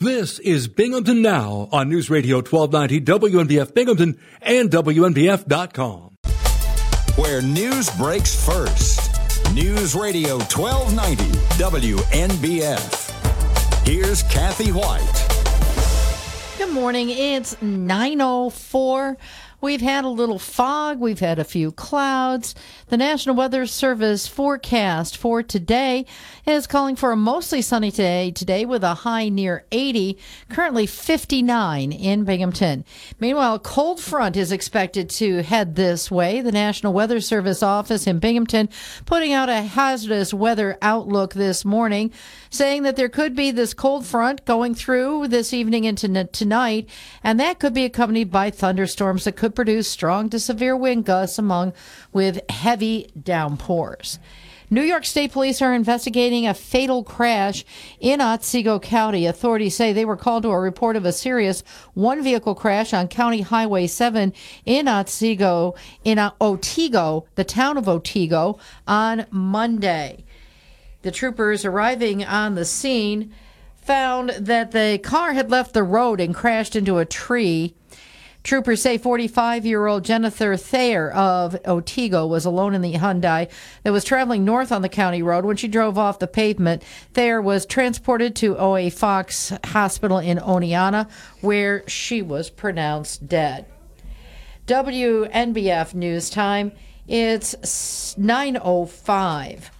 This is Binghamton Now on News Radio 1290 WNBF Binghamton and WNBF.com. Where news breaks first. News Radio 1290 WNBF. Here's Kathy White. Good morning. It's 904. We've had a little fog. We've had a few clouds. The National Weather Service forecast for today is calling for a mostly sunny day today with a high near 80, currently 59 in Binghamton. Meanwhile, a cold front is expected to head this way. The National Weather Service office in Binghamton putting out a hazardous weather outlook this morning, saying that there could be this cold front going through this evening into tonight, and that could be accompanied by thunderstorms that could produce strong to severe wind gusts among with heavy downpours. New York State Police are investigating a fatal crash in Otsego County. Authorities say they were called to a report of a serious one vehicle crash on County Highway 7 in Otsego, in Otego, the town of Otego, on Monday. The troopers arriving on the scene found that the car had left the road and crashed into a tree. Troopers say 45 year old Jennifer Thayer of Otego was alone in the Hyundai that was traveling north on the county road when she drove off the pavement. Thayer was transported to OA Fox Hospital in Oneonta, where she was pronounced dead. WNBF News Time. It's 905.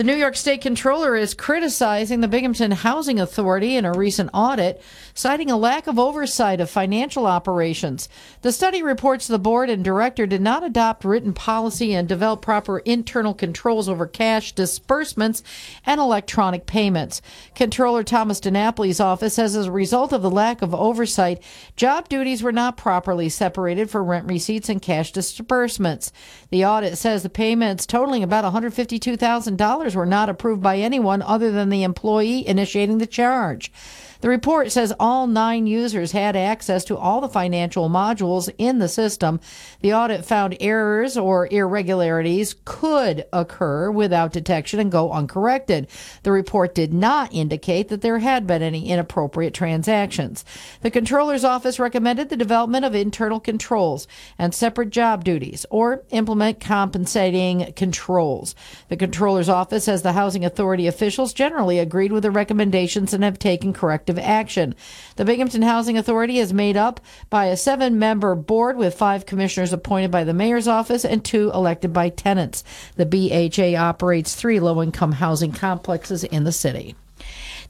The New York State Controller is criticizing the Binghamton Housing Authority in a recent audit, citing a lack of oversight of financial operations. The study reports the board and director did not adopt written policy and develop proper internal controls over cash disbursements and electronic payments. Controller Thomas DiNapoli's office says as a result of the lack of oversight, job duties were not properly separated for rent receipts and cash disbursements. The audit says the payments totaling about $152,000 were not approved by anyone other than the employee initiating the charge. The report says all nine users had access to all the financial modules in the system. The audit found errors or irregularities could occur without detection and go uncorrected. The report did not indicate that there had been any inappropriate transactions. The controller's office recommended the development of internal controls and separate job duties or implement compensating controls. The controller's office says the housing authority officials generally agreed with the recommendations and have taken corrective action. The Binghamton Housing Authority is made up by a seven member board with five commissioners appointed by the mayor's office and two elected by tenants. The BHA operates three low income housing complexes in the city.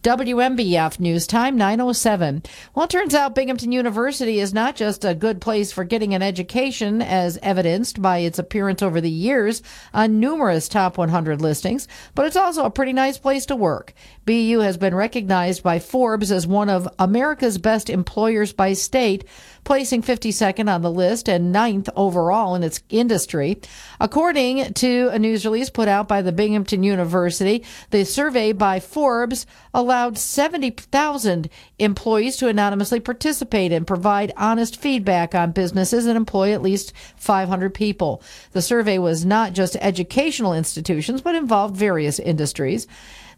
WNBF News Time 907. Well, it turns out Binghamton University is not just a good place for getting an education, as evidenced by its appearance over the years on numerous top 100 listings, but it's also a pretty nice place to work. BU has been recognized by Forbes as one of America's best employers by state, placing 52nd on the list and 9th overall in its industry. According to a news release put out by the Binghamton University, the survey by Forbes allowed 70,000 employees to anonymously participate and provide honest feedback on businesses that employ at least 500 people. The survey was not just educational institutions, but involved various industries.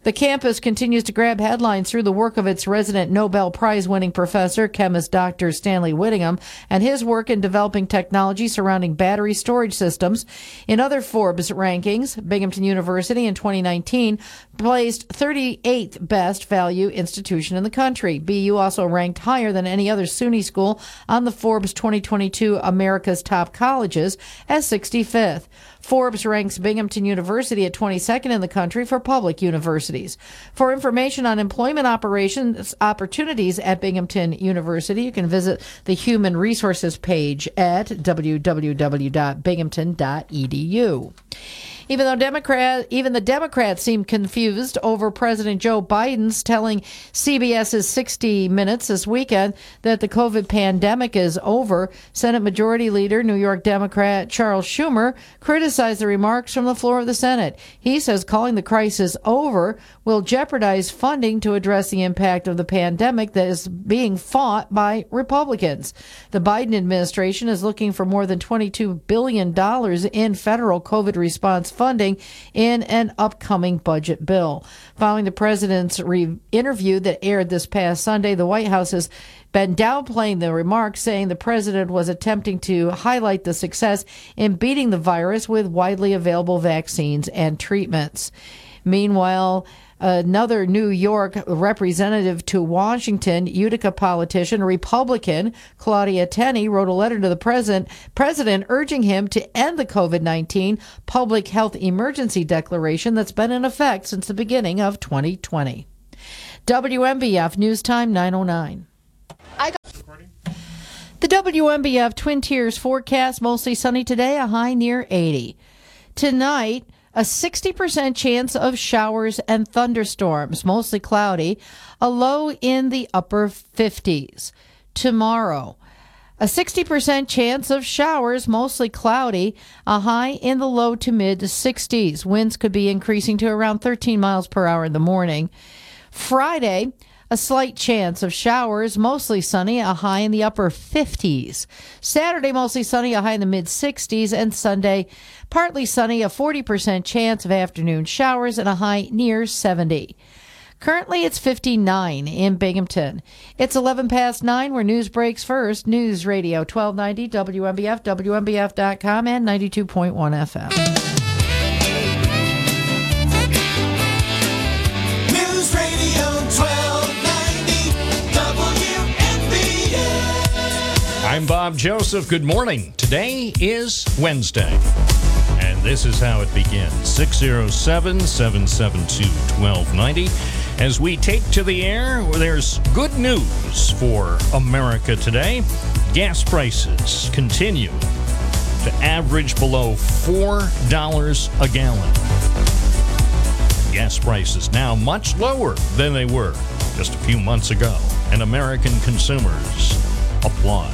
The campus continues to grab headlines through the work of its resident Nobel Prize winning professor, chemist Dr. Stanley Whittingham, and his work in developing technology surrounding battery storage systems. In other Forbes rankings, Binghamton University in 2019 placed 38th best value institution in the country. BU also ranked higher than any other SUNY school on the Forbes 2022 America's Top Colleges as 65th. Forbes ranks Binghamton University at 22nd in the country for public universities. For information on employment operations opportunities at Binghamton University, you can visit the human resources page at www.binghamton.edu. Even though Democrat, even the Democrats seem confused over President Joe Biden's telling CBS's 60 Minutes this weekend that the COVID pandemic is over, Senate Majority Leader, New York Democrat Charles Schumer, criticized the remarks from the floor of the Senate. He says calling the crisis over will jeopardize funding to address the impact of the pandemic that is being fought by Republicans. The Biden administration is looking for more than $22 billion in federal COVID response funding in an upcoming budget bill. Following the president's re- interview that aired this past Sunday, the White House has been downplaying the remarks, saying the president was attempting to highlight the success in beating the virus with widely available vaccines and treatments. Meanwhile, another New York representative to Washington, Utica politician, Republican Claudia Tenney, wrote a letter to the president, president urging him to end the COVID 19 public health emergency declaration that's been in effect since the beginning of 2020. WNBF News Time 909. The WNBF Twin Tiers forecast mostly sunny today, a high near 80. Tonight, a 60% chance of showers and thunderstorms, mostly cloudy, a low in the upper 50s. Tomorrow, a 60% chance of showers, mostly cloudy, a high in the low to mid 60s. Winds could be increasing to around 13 miles per hour in the morning. Friday, a slight chance of showers, mostly sunny, a high in the upper 50s. Saturday, mostly sunny, a high in the mid 60s. And Sunday, partly sunny, a 40% chance of afternoon showers, and a high near 70. Currently, it's 59 in Binghamton. It's 11 past 9 where news breaks first. News Radio 1290, WNBF, WNBF.com, and 92.1 FM. I'm Bob Joseph. Good morning. Today is Wednesday. And this is how it begins 607 772 1290. As we take to the air, there's good news for America today. Gas prices continue to average below $4 a gallon. Gas prices now much lower than they were just a few months ago, and American consumers applaud.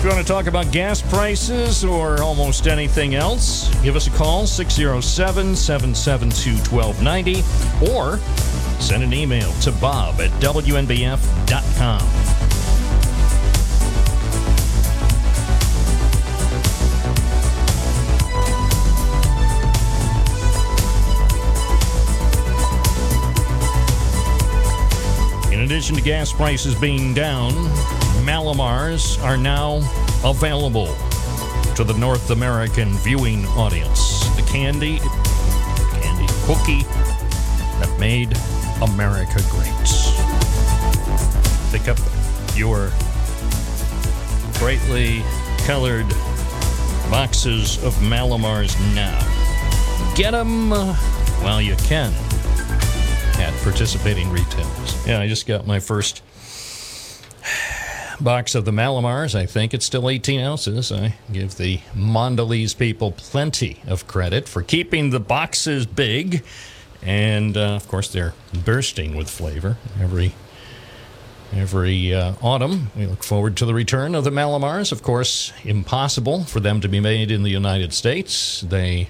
If you want to talk about gas prices or almost anything else, give us a call 607 772 1290 or send an email to bob at wnbf.com. addition to gas prices being down, Mallomars are now available to the North American viewing audience. The candy, candy cookie that made America great. Pick up your brightly colored boxes of Mallomars now. Get them while you can at participating retailers. Yeah, I just got my first box of the Mallomars. I think it's still 18 ounces. I give the Mondelez people plenty of credit for keeping the boxes big. And uh, of course, they're bursting with flavor every every uh, autumn. We look forward to the return of the Mallomars. Of course, impossible for them to be made in the United States. They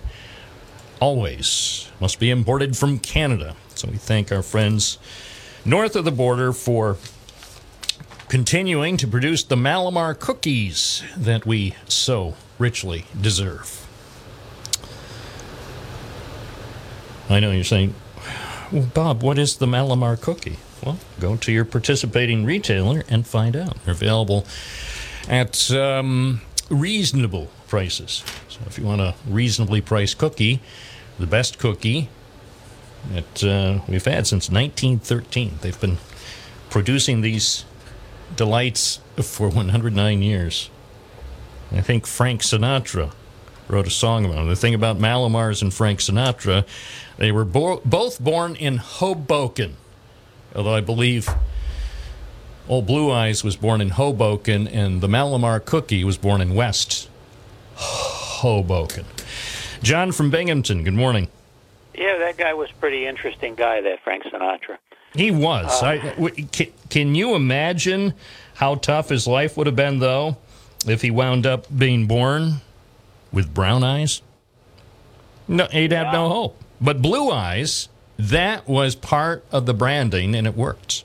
always must be imported from Canada. So we thank our friends north of the border for continuing to produce the Mallomar cookies that we so richly deserve. I know you're saying, well, Bob, what is the Mallomar cookie? Well, go to your participating retailer and find out. They're available at um, reasonable prices. So if you want a reasonably priced cookie, the best cookie that uh, we've had since 1913. They've been producing these delights for 109 years. I think Frank Sinatra wrote a song about it. The thing about Mallomars and Frank Sinatra, they were bo- both born in Hoboken, although I believe Old Blue Eyes was born in Hoboken and the Mallomar Cookie was born in West Hoboken. John from Binghamton, good morning. Yeah, that guy was a pretty interesting guy, that Frank Sinatra. He was. I, w- can, can you imagine how tough his life would have been, though, if he wound up being born with brown eyes? No, he'd have no hope. But blue eyes, that was part of the branding, and it worked.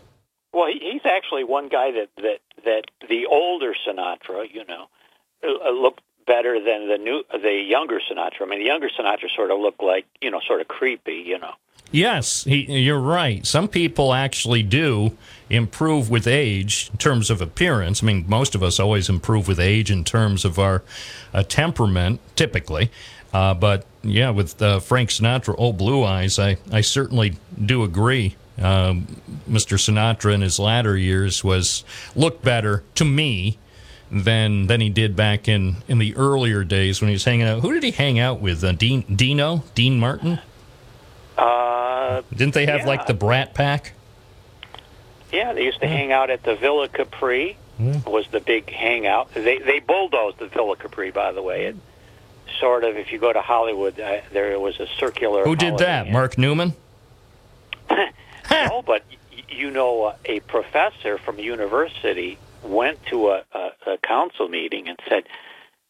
Well, he, he's actually one guy that that that the older Sinatra, you know, uh, uh, looked better than the new, the younger Sinatra. I mean, the younger Sinatra sort of looked like, you know, sort of creepy, you know. Yes, he, you're right. Some people actually do improve with age in terms of appearance. I mean, most of us always improve with age in terms of our uh, temperament, typically. Uh, but yeah, with uh, Frank Sinatra, Old Blue Eyes, I, I certainly do agree. Um, Mr. Sinatra in his latter years was looked better to me than than he did back in, in the earlier days when he was hanging out. Who did he hang out with? Uh, Dean Dino, Dean Martin. Uh, Didn't they have Yeah. like the Brat Pack? yeah, they used to hang out at the Villa Capri. Was the big hangout? They they bulldozed the Villa Capri, by the way. It sort of, if you go to Hollywood, uh, there was a circular. Who did that? Inn. Mark Newman. No, but you know, uh, a professor from a university went to a, a, a council meeting and said,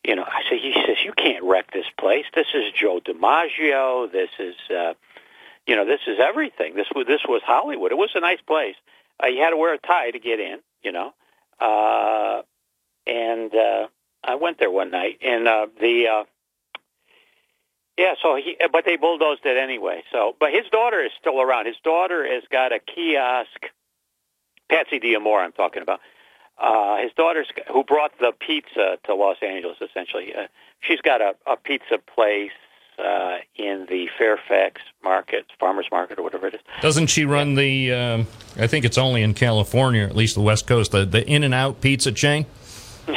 you know, I said, he says, you can't wreck this place. This is Joe DiMaggio. This is, uh, you know, this is everything. This was this was Hollywood. It was a nice place. Uh, you had to wear a tie to get in, you know. Uh, and uh, I went there one night, and uh, the uh, yeah, so he, but they bulldozed it anyway. So, but his daughter is still around. His daughter has got a kiosk. Patsy D'Amore, I'm talking about. Uh, his daughter's who brought the pizza to Los Angeles. Essentially, uh, she's got a, a pizza place uh, in the Fairfax Market, Farmers Market, or whatever it is. Doesn't she run the? Um, I think it's only in California, at least the West Coast, the the In and Out pizza chain.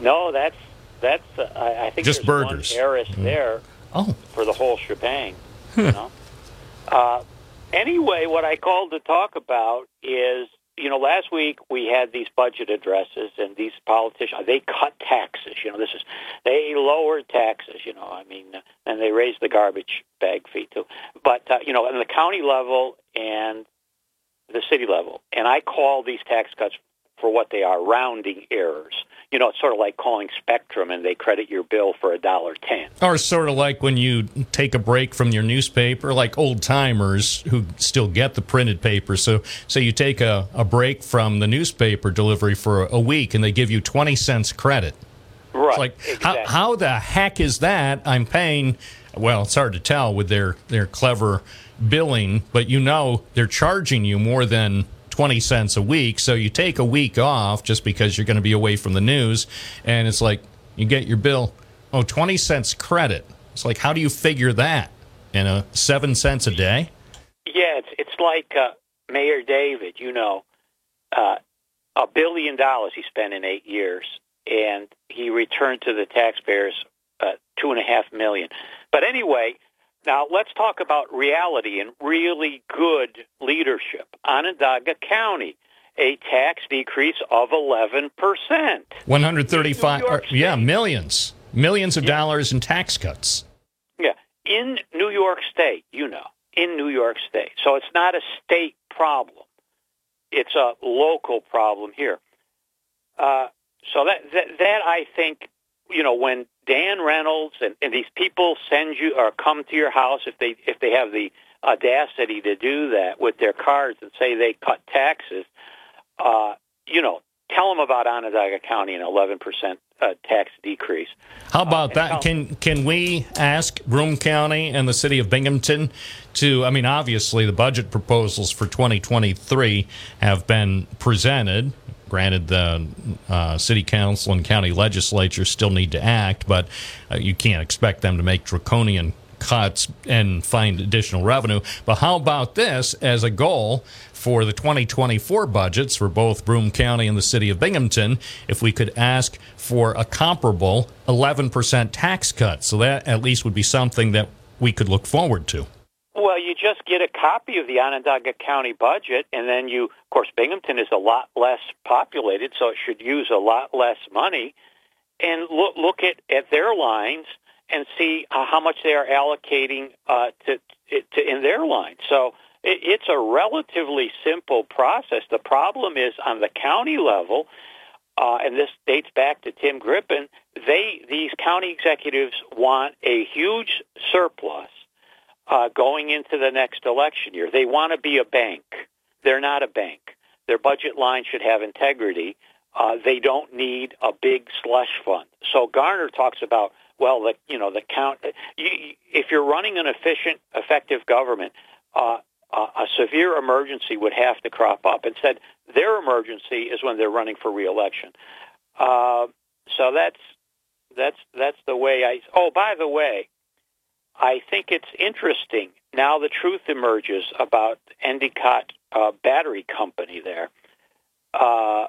No, that's that's. Uh, I, I think Just burgers. one heiress there. Oh, for the whole shebang. You know. Uh, anyway, what I called to talk about is, you know, last week we had these budget addresses, and these politicians they cut taxes. You know, this is they lowered taxes. You know, I mean, and they raised the garbage bag fee too. But uh, you know, on the county level and the city level, and I call these tax cuts for what they are rounding errors. You know, it's sort of like calling Spectrum and they credit your bill for a dollar ten. or sort of like when you take a break from your newspaper, like old timers who still get the printed paper. So, so you take a, a break from the newspaper delivery for a week, and they give you twenty cents credit. Right. It's like exactly. how, how the heck is that? I'm paying. Well, it's hard to tell with their their clever billing, but you know they're charging you more than 20 cents a week. So you take a week off just because you're going to be away from the news. And it's like you get your bill, oh, 20 cents credit. It's like, how do you figure that? In a seven cents a day? Yeah, it's it's like uh, Mayor David. You know, uh, a billion dollars he spent in eight years, and he returned to the taxpayers uh, two and a half million. But anyway, now let's talk about reality and really good leadership. Onondaga County, a tax decrease of eleven percent. 135, or, yeah, millions. Millions of dollars in tax cuts. Yeah, in New York State, you know, in New York State. So it's not a state problem; it's a local problem here. Uh, so that, that that I think, you know, when Dan Reynolds and, and these people send you or come to your house if they if they have the audacity to do that with their cards and say they cut taxes, uh, you know, tell them about Onondaga County and 11 percent uh, tax decrease. How about and that? how- Can can we ask Broome County and the city of Binghamton to? I mean, obviously, the budget proposals for 2023 have been presented. Granted, the uh, city council and county legislature still need to act, but uh, you can't expect them to make draconian cuts and find additional revenue. But how about this as a goal for the 2024 budgets for both Broome County and the city of Binghamton? If we could ask for a comparable 11% tax cut, so that at least would be something that we could look forward to. Well, you just get a copy of the Onondaga County budget, and then you, of course, Binghamton is a lot less populated, so it should use a lot less money. And look, look at, at their lines and see how much they are allocating uh, to, to in their lines. So it, it's a relatively simple process. The problem is on the county level, uh, and this dates back to Tim Grippen. They these county executives want a huge surplus uh, going into the next election year. They want to be a bank. They're not a bank. Their budget line should have integrity. uh, they don't need a big slush fund. So Garnar talks about well, the you know the count. You, if you're running an efficient, effective government, uh, a severe emergency would have to crop up. Said their emergency is when they're running for reelection. Uh, so that's that's that's the way I. Oh, by the way, I think it's interesting now. The truth emerges about Endicott uh, Battery Company there. Uh,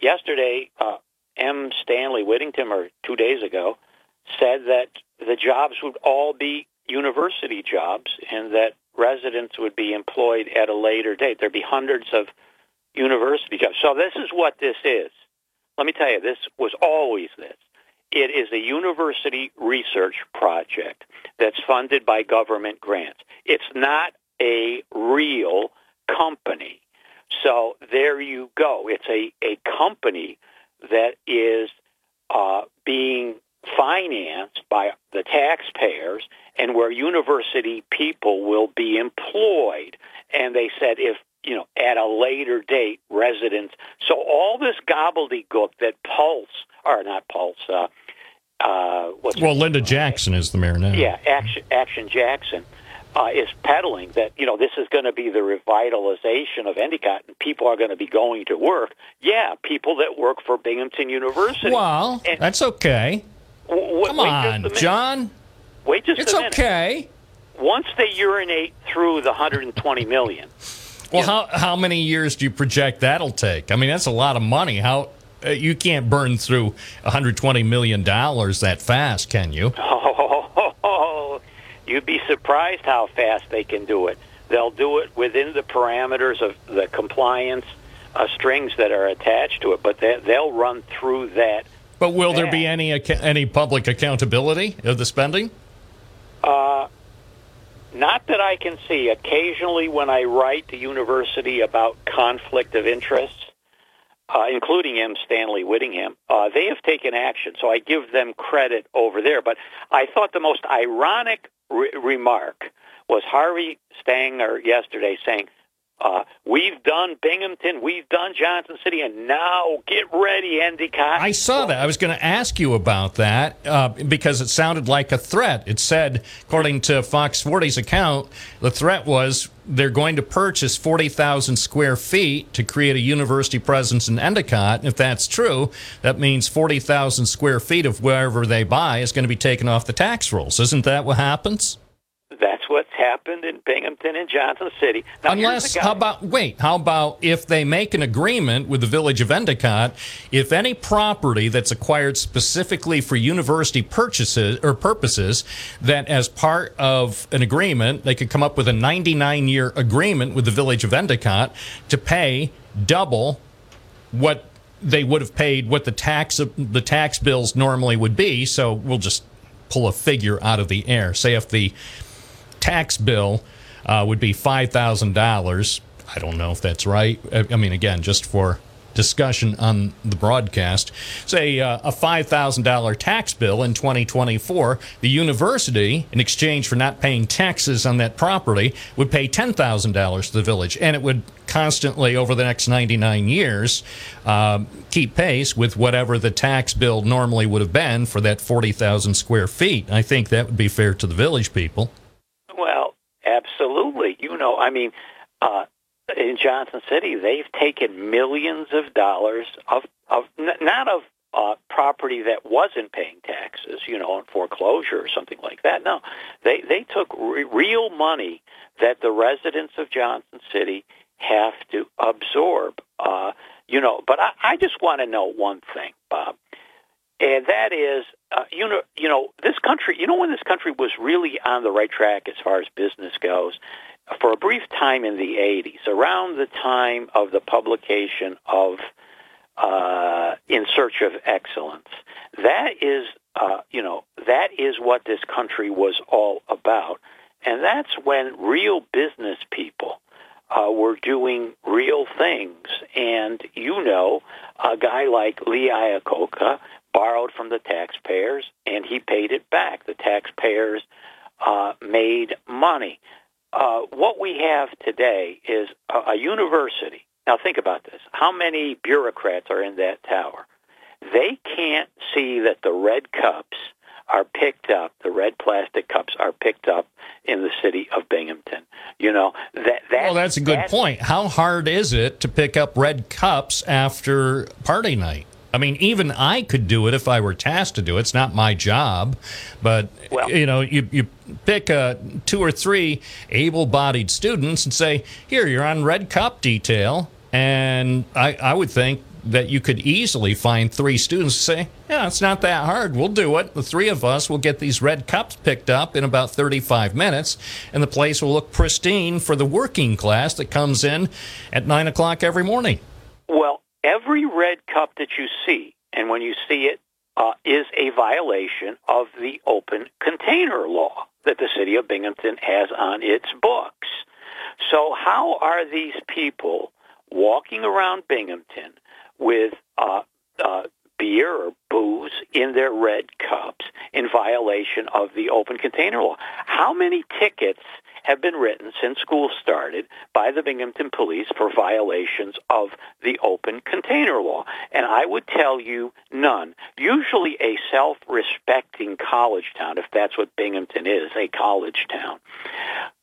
yesterday, uh, M. Stanley Whittingham, or two days ago, said that the jobs would all be university jobs and that residents would be employed at a later date. There'd be hundreds of university jobs. So this is what this is. Let me tell you, this was always this. It is a university research project that's funded by government grants. It's not a real company. So there you go. It's a, a company that is uh, being financed by the taxpayers and where university people will be employed. And they said if, you know, at a later date, residents. So all this gobbledygook that Pulse, or not Pulse, uh, uh, Well, Linda Jackson is the mayor now. yeah, Action, Action Jackson uh, is peddling that you know this is going to be the revitalization of Endicott, and people are going to be going to work. Yeah, people that work for Binghamton University. Well, And- that's okay. W- Come wait just a on. John. Wait just It's a minute. It's okay. Once they urinate through the 120 million, Well, how how many years do you project that'll take? I mean, that's a lot of money. How you can't burn through 120 million dollars that fast, can you? oh, you'd be surprised how fast they can do it. They'll do it within the parameters of the compliance uh, strings that are attached to it, but they, they'll run through that But will there be any any public accountability of the spending? Not that I can see. Occasionally, when I write to university about conflict of interest, uh, including M. Stanley Whittingham, uh, they have taken action. So I give them credit over there. But I thought the most ironic re- remark was Harvey Stenger yesterday saying, uh, "We've done Binghamton, we've done Johnson City, and now get ready, Endicott." I saw that. I was going to ask you about that uh, because it sounded like a threat. It said, according to Fox 40's account, the threat was they're going to purchase 40,000 square feet to create a university presence in Endicott. If that's true, that means 40,000 square feet of wherever they buy is going to be taken off the tax rolls. Isn't that what happens? Happened in Binghamton and Johnson City. Now, Unless, how about, wait, how about if they make an agreement with the village of Endicott, if any property that's acquired specifically for university purchases or purposes, that as part of an agreement, they could come up with a 99 year agreement with the village of Endicott to pay double what they would have paid, what the tax, the tax bills normally would be. So we'll just pull a figure out of the air. Say if the tax bill uh, would be five thousand dollars. I don't know if that's right. I I mean, again, just for discussion on the broadcast, say uh, a five thousand dollar tax bill in 2024. The university, in exchange for not paying taxes on that property, would pay ten thousand dollars to the village, and it would constantly over the next 99 years um, keep pace with whatever the tax bill normally would have been for that 40,000 square feet. I think that would be fair to the village people. Well, absolutely. You know, I mean, uh, in Johnson City, they've taken millions of dollars of of not of uh, property that wasn't paying taxes, you know, on foreclosure or something like that. No, they they took re- real money that the residents of Johnson City have to absorb. Uh, you know, but I, I just want to know one thing, Bob and that is, uh, you know, you know, this country. You know, when this country was really on the right track as far as business goes, for a brief time in the '80s, around the time of the publication of uh, "In Search of Excellence," that is, uh, you know, that is what this country was all about, and that's when real business people uh, were doing real things. And you know, a guy like Lee Iacocca borrowed from the taxpayers, and he paid it back. The taxpayers uh, made money. Uh, what we have today is a, a university Now think about this. How many bureaucrats are in that tower? They can't see that the red cups are picked up, the red plastic cups are picked up in the city of Binghamton. You know, that that Well, that's a good point. How hard is it to pick up red cups after party night? I mean, even I could do it if I were tasked to do it. It's not my job, but Well- you know, you you pick uh, two or three able-bodied students and say, "Here, you're on red cup detail," and I I would think that you could easily find three students to say, "Yeah, it's not that hard. We'll do it. The three of us will get these red cups picked up in about 35 minutes, and the place will look pristine for the working class that comes in at nine o'clock every morning." Well, every red cup that you see, and when you see it, uh, is a violation of the open container law that the city of Binghamton has on its books. So how are these people walking around Binghamton with uh, uh, beer or booze in their red cups in violation of the open container law? How many tickets have been written since school started by the Binghamton police for violations of the open container law. And I would tell you none. Usually a self-respecting college town, if that's what Binghamton is, a college town,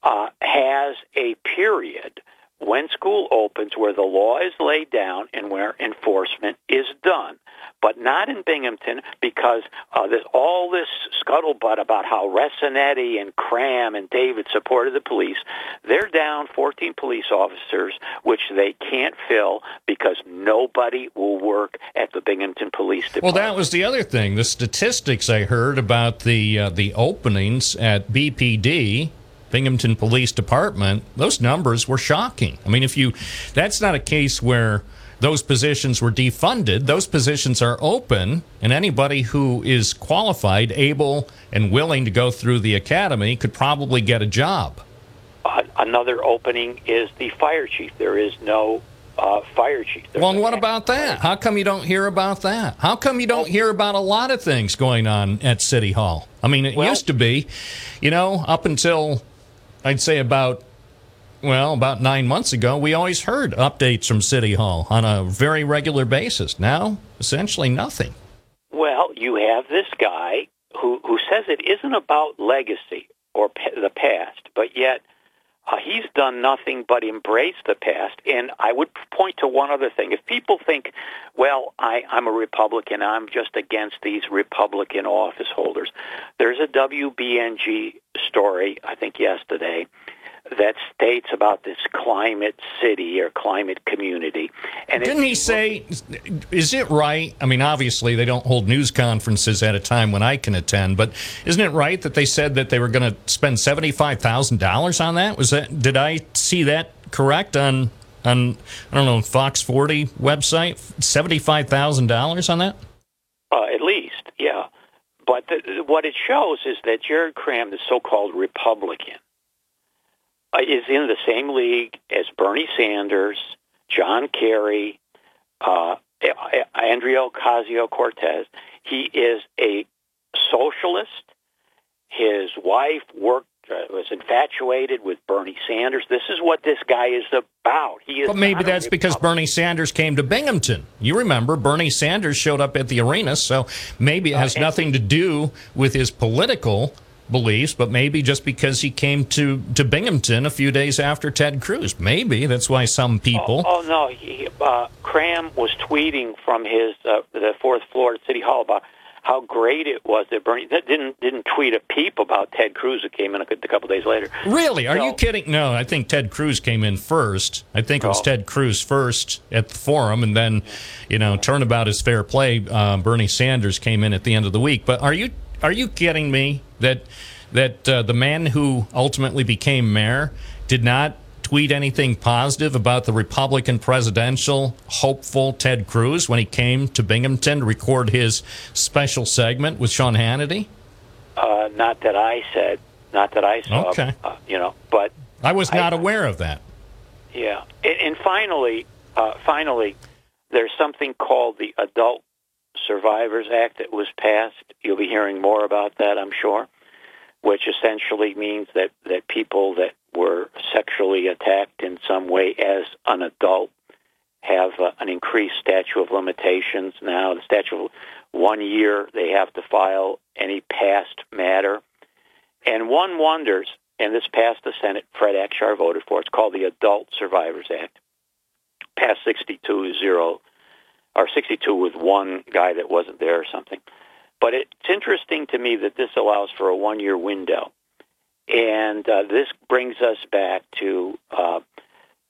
uh, has a period when school opens where the law is laid down and where enforcement is done. But not in Binghamton because uh, there's all this scuttlebutt about how Resinetti and Kraham and David supported the police. They're down 14 police officers, which they can't fill because nobody will work at the Binghamton Police Department. Well, that was the other thing. The statistics I heard about the uh, the openings at BPD, Binghamton Police Department, those numbers were shocking. I mean, if you, that's not a case where those positions were defunded. Those positions are open, and anybody who is qualified, able, and willing to go through the academy could probably get a job. Uh, another opening is the fire chief. There is no uh, fire chief. There's Well, and what about that? How come you don't hear about that? How come you don't hear about a lot of things going on at City Hall? I mean, it Well- used to be, you know, up until I'd say about, well, about nine months ago, we always heard updates from City Hall on a very regular basis. Now, essentially nothing. Well, you have this guy who who says it isn't about legacy or pa- the past, but yet uh, he's done nothing but embrace the past. And I would point to one other thing: if people think, "Well, I, I'm a Republican, I'm just against these Republican office holders," there's a WBNG story I think yesterday that states about this climate city or climate community. And Didn't he say, is it right? I mean, obviously, they don't hold news conferences at a time when I can attend, but isn't it right that they said that they were going to spend $75,000 on that? Was that, did I see that correct on, on, I don't know, Fox 40 website? $75,000 on that? Uh, at least, yeah. But the, what it shows is that Jared Kraham, the so-called Republican, is in the same league as Bernie Sanders, John Kerry, uh, Andrea Ocasio-Cortez. He is a socialist. His wife worked uh, was infatuated with Bernie Sanders. This is what this guy is about. He is But maybe that's because Bernie Sanders came to Binghamton. You remember, Bernie Sanders showed up at the arena, so maybe it has and- nothing to do with his political beliefs, but maybe just because he came to, to Binghamton a few days after Ted Cruz. Maybe that's why some people. Oh, oh no, he, uh, Kraham was tweeting from his uh, the fourth floor at City Hall about how great it was that Bernie that didn't didn't tweet a peep about Ted Cruz who came in a, a couple days later. Really? Are you kidding? No, I think Ted Cruz came in first. I think it was Oh. Ted Cruz first at the forum, and then, you know, turnabout is fair play. Uh, Bernie Sanders came in at the end of the week. But are you are you kidding me that that uh, the man who ultimately became mayor did not tweet anything positive about the Republican presidential hopeful Ted Cruz when he came to Binghamton to record his special segment with Sean Hannity? Uh, not that I said, not that I saw. Okay. Uh, you know, but I was I- not aware of that. Yeah, and, and finally, uh, finally, there's something called the Adult Survivors Act that was passed. You'll be hearing more about that, I'm sure. Which essentially means that that people that were sexually attacked in some way as an adult have uh, an increased statute of limitations now. The statute of one year they have to file any past matter. And one wonders, and this passed the Senate, Fred Akshar voted for, it's called the Adult Survivors Act. Passed 62 0, or 62 with one guy that wasn't there or something. But it's interesting to me that this allows for a one year window. And uh, this brings us back to uh,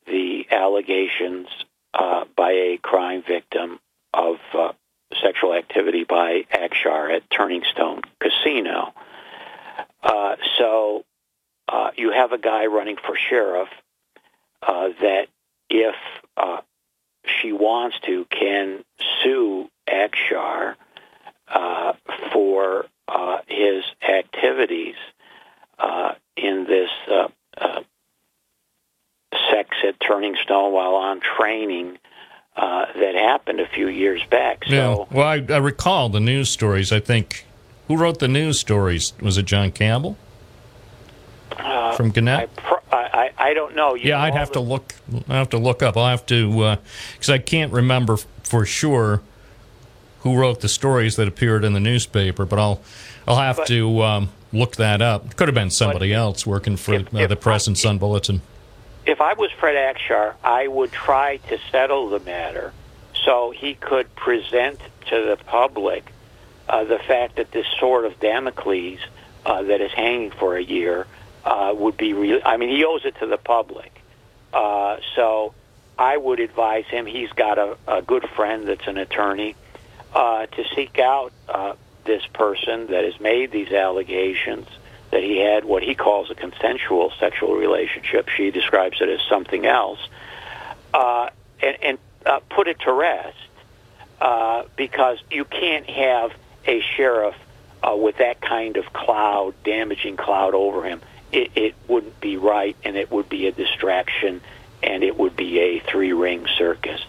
the allegations uh, by a crime victim of uh, sexual activity by Akshar at Turning Stone Casino. Uh, so uh, you have a guy running for sheriff uh, that, if uh, she wants to, can sue Akshar uh, for uh, his activities uh, in this uh, uh, sex at Turning Stone while on training uh, that happened a few years back. So, yeah. Well, I, I recall the news stories. I think who wrote the news stories? Was it John Campbell uh, from Gannett? I, I I don't know. You Yeah, know, I'd have the- to look. I have to look up. I'll have to because I can't remember f- for sure who wrote the stories that appeared in the newspaper. But I'll I'll have But- to um, look that up. Could have been somebody else working for if- uh, if the Press and I- Sun Bulletin. if I was Fred Akshar, I would try to settle the matter so he could present to the public uh, the fact that this sword of Damocles uh, that is hanging for a year uh, would be real. I mean, he owes it to the public. Uh, so I would advise him. He's got a, a good friend that's an attorney uh, to seek out uh, this person that has made these allegations that he had what he calls a consensual sexual relationship. She describes it as something else, uh, and, and uh, put it to rest uh, because you can't have a sheriff uh, with that kind of cloud, damaging cloud over him. It, it wouldn't be right, and it would be a distraction, and it would be a three-ring circus.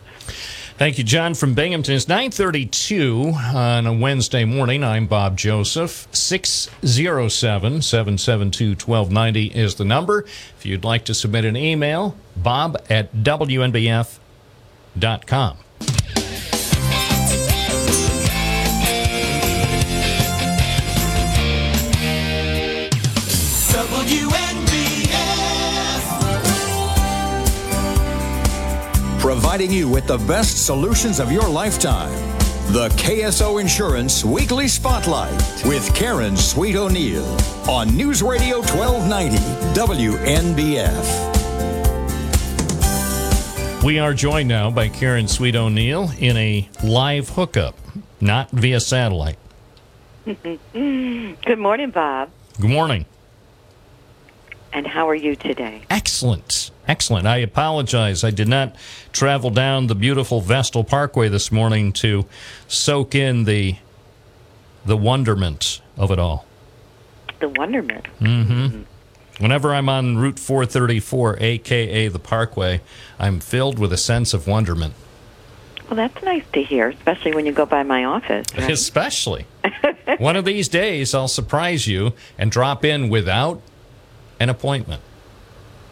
Thank you, John from Binghamton. It's 932 on a Wednesday morning. I'm Bob Joseph. 607-772-1290 is the number. If you'd like to submit an email, bob at wnbf.com. Providing you with the best solutions of your lifetime. The KSO Insurance Weekly Spotlight with Karen Sweet O'Neill on News Radio 1290 WNBF. We are joined now by Karen Sweet O'Neill in a live hookup, not via satellite. Good morning, Bob. Good morning. And how are you today? Excellent. Excellent. I apologize. I did not travel down the beautiful Vestal Parkway this morning to soak in the the wonderment of it all. The wonderment. Mm-hmm. Mm-hmm. Whenever I'm on Route 434, aka the Parkway, I'm filled with a sense of wonderment. Well, that's nice to hear, especially when you go by my office. right? Especially. One of these days, I'll surprise you and drop in without an appointment.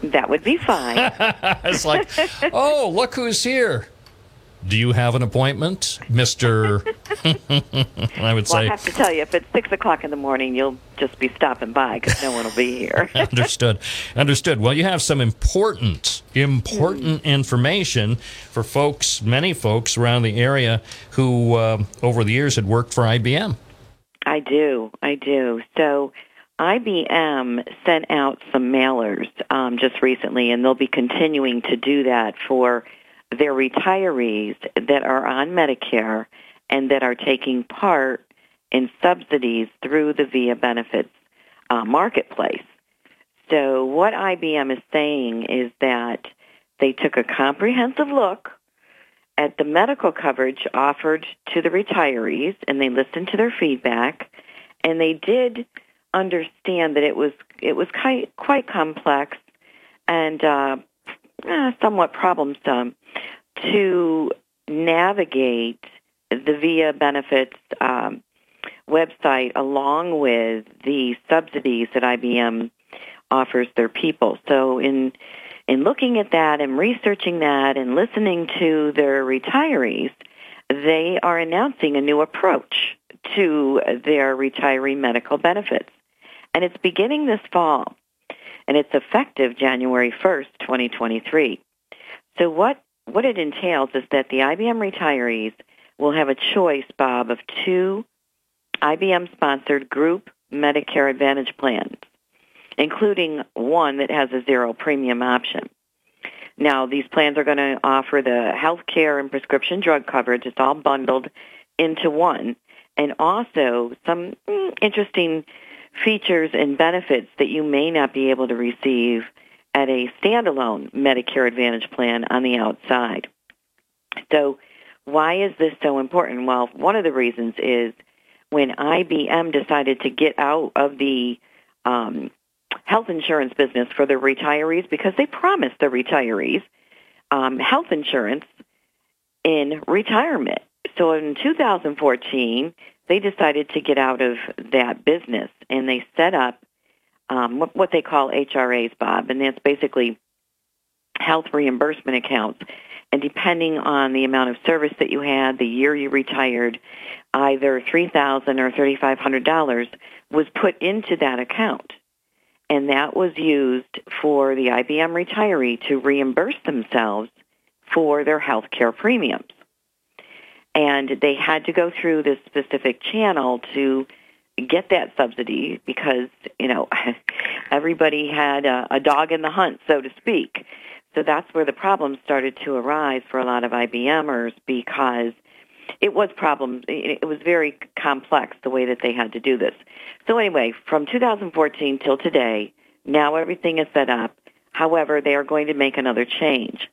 That would be fine. It's like, oh, look who's here. Do you have an appointment, Mister? I would well, I say have to tell you, if it's six o'clock in the morning, you'll just be stopping by because no one will be here. understood. Understood. Well, you have some important, important information for folks, many folks around the area who, uh, over the years, had worked for IBM. I do. I do. So IBM sent out some mailers um, just recently, and they'll be continuing to do that for their retirees that are on Medicare and that are taking part in subsidies through the VIA benefits uh, marketplace. So what IBM is saying is that they took a comprehensive look at the medical coverage offered to the retirees and they listened to their feedback and they did understand that it was it was quite quite complex and uh, eh, somewhat problemsome to navigate the VIA benefits um, website along with the subsidies that IBM offers their people. So in in looking at that and researching that and listening to their retirees, they are announcing a new approach to their retiree medical benefits. And it's beginning this fall, and it's effective January 1st, 2023. So what, what it entails is that the IBM retirees will have a choice, Bob, of two IBM-sponsored group Medicare Advantage plans, including one that has a zero premium option. Now, these plans are going to offer the health care and prescription drug coverage. It's all bundled into one. And also some interesting features and benefits that you may not be able to receive at a standalone Medicare Advantage plan on the outside. So why is this so important? Well, one of the reasons is when IBM decided to get out of the um, health insurance business for the retirees because they promised the retirees um, health insurance in retirement. So in 2014, they decided to get out of that business and they set up um, what, what they call HRAs, Bob, and that's basically health reimbursement accounts. And depending on the amount of service that you had, the year you retired, either three thousand or thirty five hundred dollars was put into that account, and that was used for the IBM retiree to reimburse themselves for their health care premiums and they had to go through this specific channel to get that subsidy because you know everybody had a, a dog in the hunt, so to speak. So that's where the problems started to arise for a lot of IBMers because it was problem. It was very complex the way that they had to do this. So anyway, from 2014 till today, now everything is set up. However, they are going to make another change.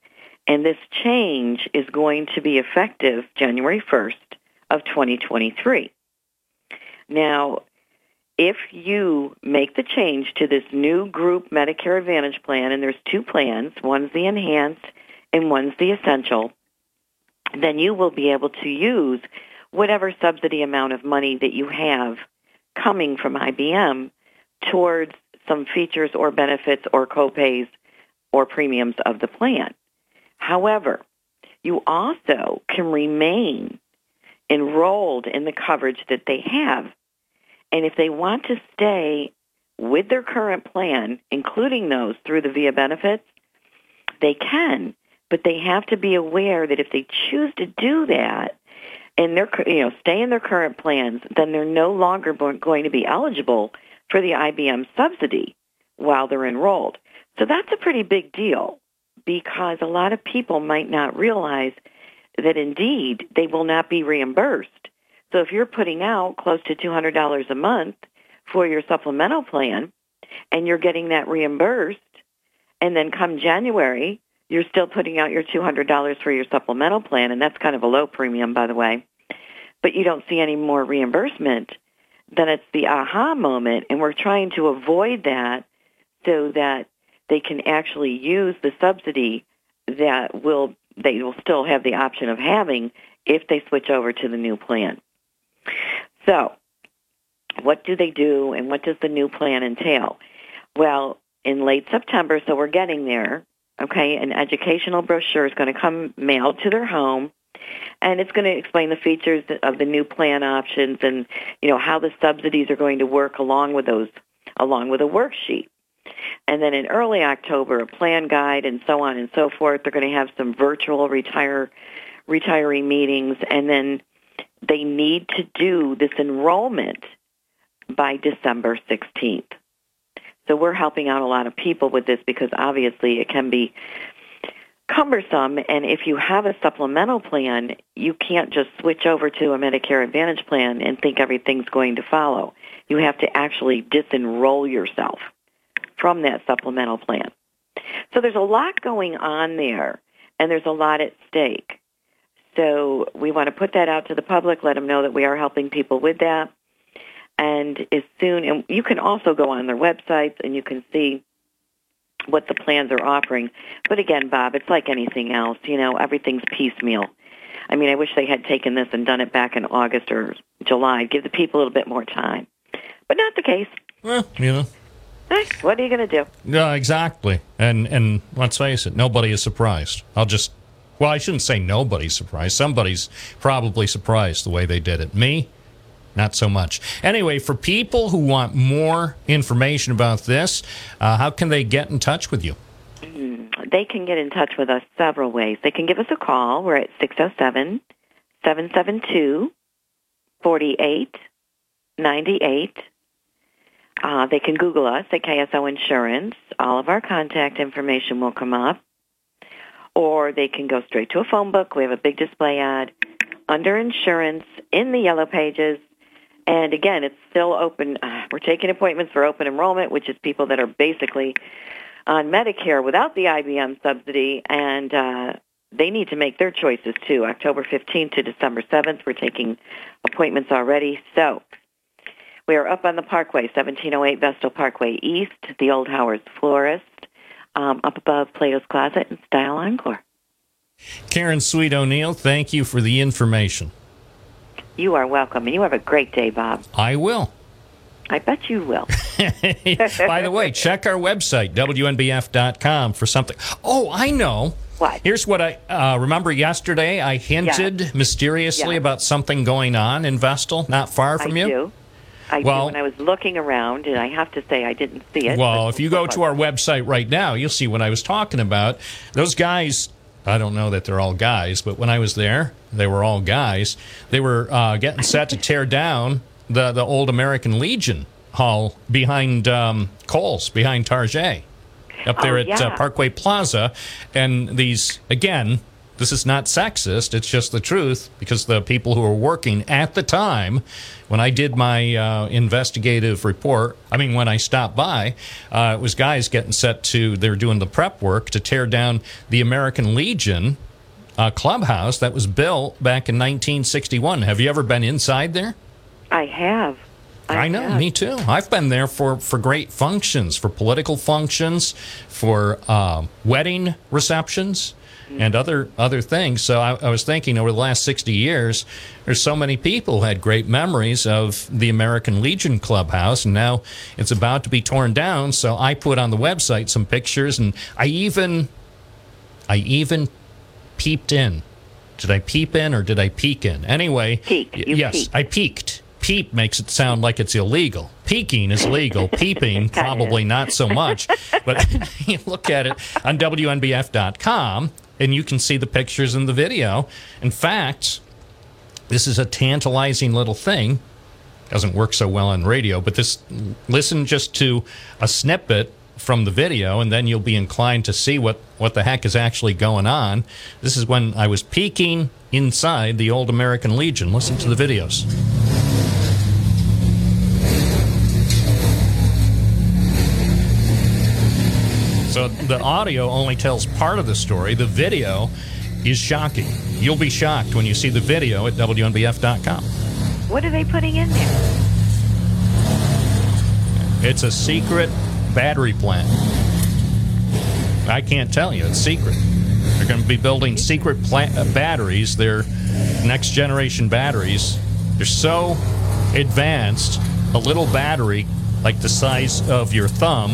And this change is going to be effective January 1st of 2023. Now, if you make the change to this new group Medicare Advantage plan, and there's two plans, one's the enhanced and one's the essential, then you will be able to use whatever subsidy amount of money that you have coming from IBM towards some features or benefits or copays or premiums of the plan. However, you also can remain enrolled in the coverage that they have. And if they want to stay with their current plan, including those through the VIA benefits, they can, but they have to be aware that if they choose to do that and they're, you know, stay in their current plans, then they're no longer going to be eligible for the IBM subsidy while they're enrolled. So that's a pretty big deal because a lot of people might not realize that indeed they will not be reimbursed. So if you're putting out close to $200 a month for your supplemental plan and you're getting that reimbursed, and then come January, you're still putting out your $200 for your supplemental plan, and that's kind of a low premium, by the way, but you don't see any more reimbursement, then it's the aha moment, and we're trying to avoid that so that they can actually use the subsidy that will they will still have the option of having if they switch over to the new plan. So, what do they do and what does the new plan entail? Well, in late September, so we're getting there, okay, an educational brochure is going to come mailed to their home and it's going to explain the features of the new plan options and you know how the subsidies are going to work along with those along with a worksheet and then in early October, a plan guide and so on and so forth. They're going to have some virtual retire retiree meetings, and then they need to do this enrollment by December 16th. So we're helping out a lot of people with this because obviously it can be cumbersome and if you have a supplemental plan, you can't just switch over to a Medicare Advantage plan and think everything's going to follow. You have to actually disenroll yourself from that supplemental plan. So there's a lot going on there, and there's a lot at stake. So we want to put that out to the public, let them know that we are helping people with that. And as soon, and you can also go on their websites and you can see what the plans are offering. But again, Bob, it's like anything else. You know, everything's piecemeal. I mean, I wish they had taken this and done it back in August or July. Give the people a little bit more time. But not the case. Well, you know, what are you going to do? Yeah, exactly. And and let's face it, nobody is surprised. I'll just well, I shouldn't say nobody's surprised. Somebody's probably surprised the way they did it. Me, not so much. Anyway, for people who want more information about this, uh, how can they get in touch with you? They can get in touch with us several ways. They can give us a call. We're at 607 772 4898. Uh, they can Google us at KSO Insurance. All of our contact information will come up. Or they can go straight to a phone book. We have a big display ad under insurance in the yellow pages. And again, it's still open. Uh, we're taking appointments for open enrollment, which is people that are basically on Medicare without the IBM subsidy, and uh, they need to make their choices too. October 15th to December 7th, we're taking appointments already. So we are up on the Parkway, 1708 Vestal Parkway East, the old Howard's Florist, um, up above Plato's Closet and Style Encore. Karen Sweet O'Neill, thank you for the information. You are welcome, and you have a great day, Bob. I will. I bet you will. By the way, check our website, WNBF.com, for something. Oh, I know. What? Here's what I uh, remember yesterday. I hinted Yes. mysteriously Yes. about something going on in Vestal, not far from I you. do. I Well- and I was looking around, and I have to say I didn't see it. Well, if you go to our website right now, you'll see what I was talking about. Those guys, I don't know that they're all guys, but when I was there, they were all guys. They were uh, getting set to tear down the, the old American Legion Hall behind um, Kohl's, behind Target, up there Oh, at uh. Parkway Plaza. And these, again, this is not sexist, it's just the truth because the people who were working at the time, when I did my uh, investigative report, I mean, when I stopped by, uh, it was guys getting set to, they were doing the prep work to tear down the American Legion uh, clubhouse that was built back in 1961. Have you ever been inside there? I have. I, know, have. me too. I've been there for, for great functions, for political functions, for uh, wedding receptions, and other other things. So I, I was thinking over the last 60 years, there's so many people who had great memories of the American Legion Clubhouse, and now it's about to be torn down. So I put on the website some pictures, and I even I even peeped in. Did I peep in or did I peek in? Anyway, Peek. y- yes, peeked. I peeked. Peep makes it sound like it's illegal. Peeking is legal. Peeping, probably not so much. But you look at it on WNBF.com and you can see the pictures in the video. In fact, this is a tantalizing little thing. Doesn't work so well on radio, but this listen just to a snippet from the video and then you'll be inclined to see what, what the heck is actually going on. This is when I was peeking inside the old American Legion. Listen to the videos. So the audio only tells part of the story. The video is shocking. You'll be shocked when you see the video at WNBF.com. What are they putting in there? It's a secret battery plant. I can't tell you. It's secret. They're going to be building secret plant, uh, batteries. They're next generation batteries. They're so advanced, a little battery like the size of your thumb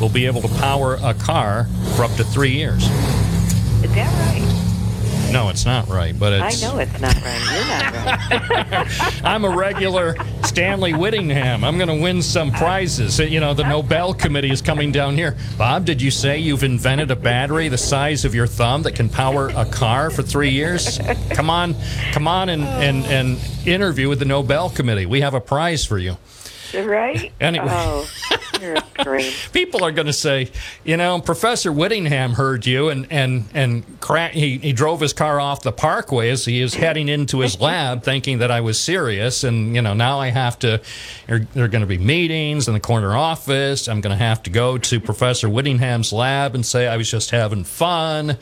will be able to power a car for up to three years. Is that right? No, it's not right, but it's... I know it's not right. You're not right. I'm a regular Stanley Whittingham. I'm going to win some prizes. You know, the Nobel Committee is coming down here. Bob, did you say you've invented a battery the size of your thumb that can power a car for three years? Come on, come on and, and, and interview with the Nobel Committee. We have a prize for you. Right? Anyway. Oh, you're a dream. People are going to say, you know, Professor Whittingham heard you and and and cra- he, he drove his car off the parkway as he was heading into his lab, thinking that I was serious. And you know, now I have to. There, there are going to be meetings in the corner office. I'm going to have to go to Professor Whittingham's lab and say I was just having fun,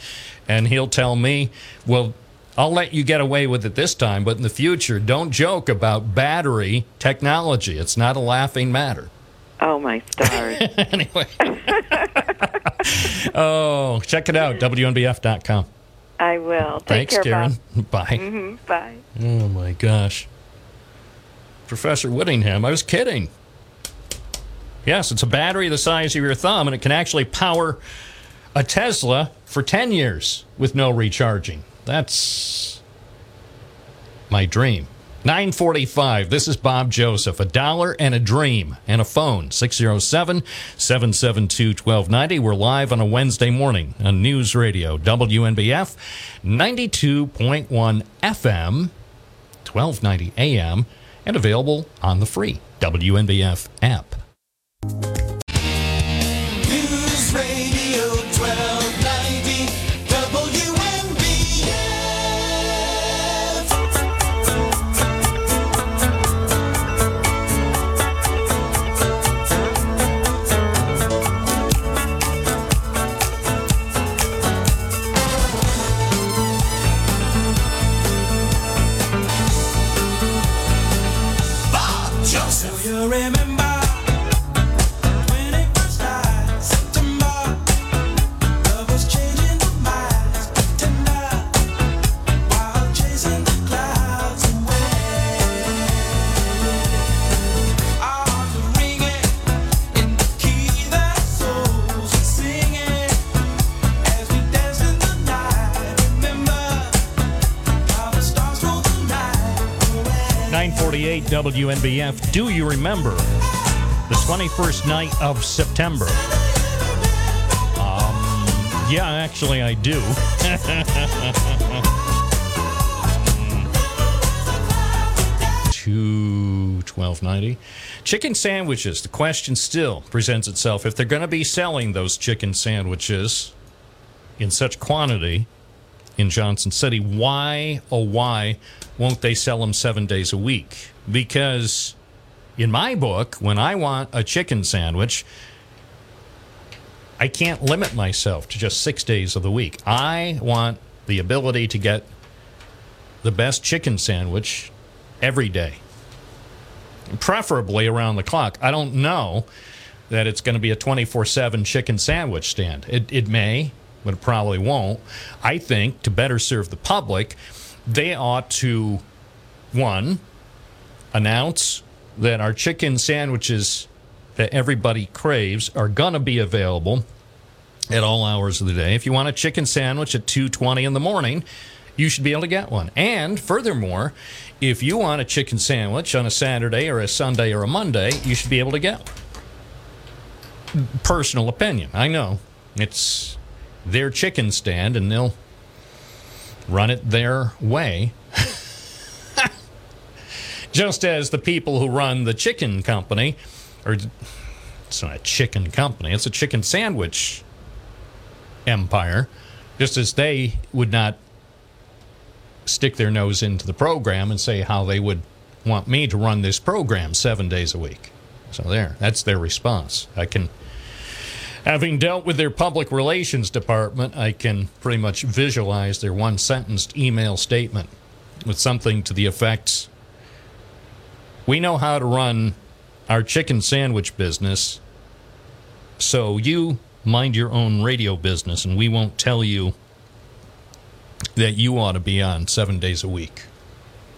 and he'll tell me, well. I'll let you get away with it this time, but in the future, don't joke about battery technology. It's not a laughing matter. Oh, my stars. anyway. oh, check it out, WNBF.com. I will. Take Thanks, care, Karen. Bye. hmm Bye. Oh, my gosh. Professor Whittingham, I was kidding. Yes, it's a battery the size of your thumb, and it can actually power a Tesla for 10 years with no recharging. That's my dream. 945. This is Bob Joseph. A dollar and a dream and a phone. 607 772 1290. We're live on a Wednesday morning on News Radio WNBF 92.1 FM, 1290 AM, and available on the free WNBF app. WNBF. Do you remember the 21st night of September? Um, yeah, actually, I do. Twelve ninety. Chicken sandwiches. The question still presents itself: if they're going to be selling those chicken sandwiches in such quantity, in Johnson City. Why, oh, why won't they sell them seven days a week? Because in my book, when I want a chicken sandwich, I can't limit myself to just six days of the week. I want the ability to get the best chicken sandwich every day, preferably around the clock. I don't know that it's going to be a 24 7 chicken sandwich stand. It, it may, but it probably won't. I think to better serve the public, they ought to, one, announce that our chicken sandwiches that everybody craves are going to be available at all hours of the day. If you want a chicken sandwich at 2:20 in the morning, you should be able to get one. And furthermore, if you want a chicken sandwich on a Saturday or a Sunday or a Monday, you should be able to get one. Personal opinion. I know. It's their chicken stand and they'll run it their way. Just as the people who run the chicken company, or it's not a chicken company, it's a chicken sandwich empire, just as they would not stick their nose into the program and say how they would want me to run this program seven days a week. So there, that's their response. I can Having dealt with their public relations department, I can pretty much visualize their one sentenced email statement with something to the effect We know how to run our chicken sandwich business, so you mind your own radio business, and we won't tell you that you ought to be on seven days a week.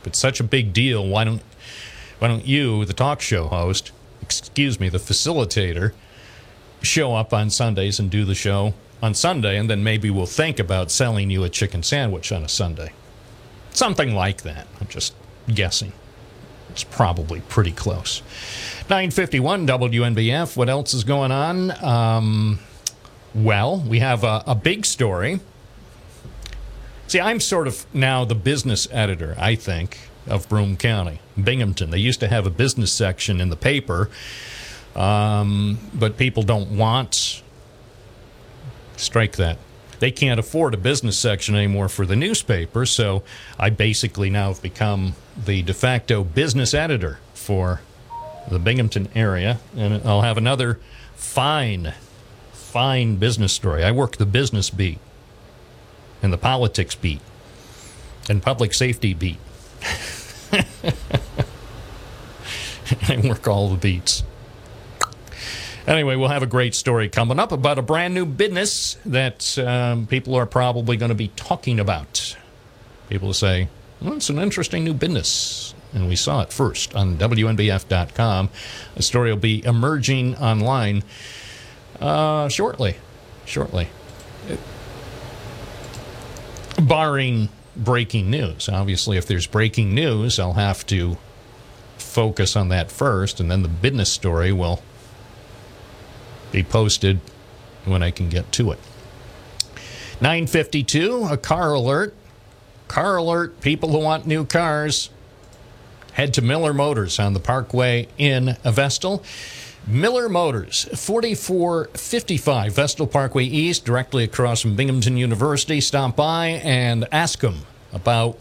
If it's such a big deal, why don't why don't you, the talk show host, excuse me, the facilitator, show up on Sundays and do the show on Sunday, and then maybe we'll think about selling you a chicken sandwich on a Sunday. Something like that. I'm just guessing. It's probably pretty close. 951 WNBF. What else is going on? Um, well, we have a, a big story. See, I'm sort of now the business editor, I think, of Broome County, Binghamton. They used to have a business section in the paper um, but people don't want strike that. They can't afford a business section anymore for the newspaper so i basically now have become the de facto business editor for the binghamton area and i'll have another fine fine business story. I work the business beat and the politics beat and public safety beat. I work all the beats Anyway, we'll have a great story coming up about a brand new business that um, people are probably going to be talking about. People say, well, it's an interesting new business. and we saw it first on WNBF.com. The story will be emerging online uh, shortly. Shortly. Barring breaking news. Obviously, if there's breaking news, I'll have to focus on that first, and then the business story will be posted when I can get to it. 952, a car alert. Car alert, people who want new cars. Head to Miller Motors on the Parkway in Vestal. Miller Motors, 4455 Vestal Parkway East, directly across from Binghamton University. Stop by and ask them about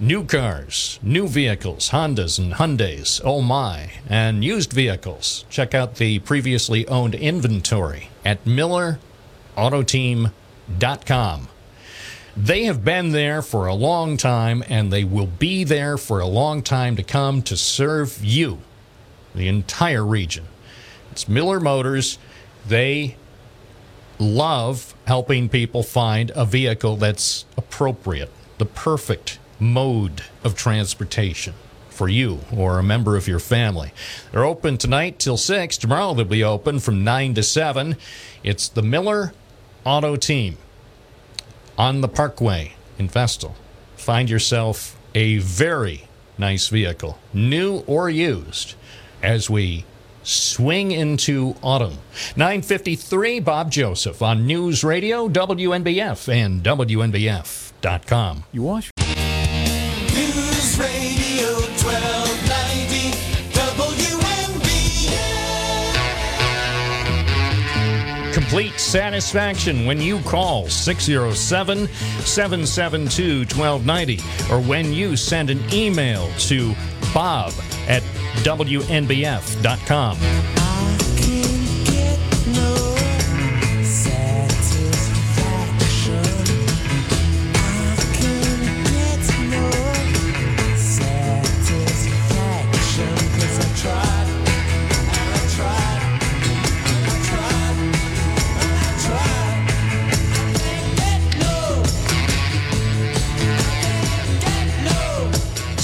new cars, new vehicles, Hondas and Hyundais, oh my, and used vehicles. Check out the previously owned inventory at millerautoteam.com. They have been there for a long time and they will be there for a long time to come to serve you, the entire region. It's Miller Motors. They love helping people find a vehicle that's appropriate, the perfect mode of transportation for you or a member of your family. They're open tonight till 6. Tomorrow they'll be open from 9 to 7. It's the Miller Auto Team on the Parkway in Vestal. Find yourself a very nice vehicle, new or used, as we swing into autumn. 953 Bob Joseph on News Radio, WNBF, and WNBF.com. You wash Complete satisfaction when you call 607 772 1290 or when you send an email to bob at WNBF.com.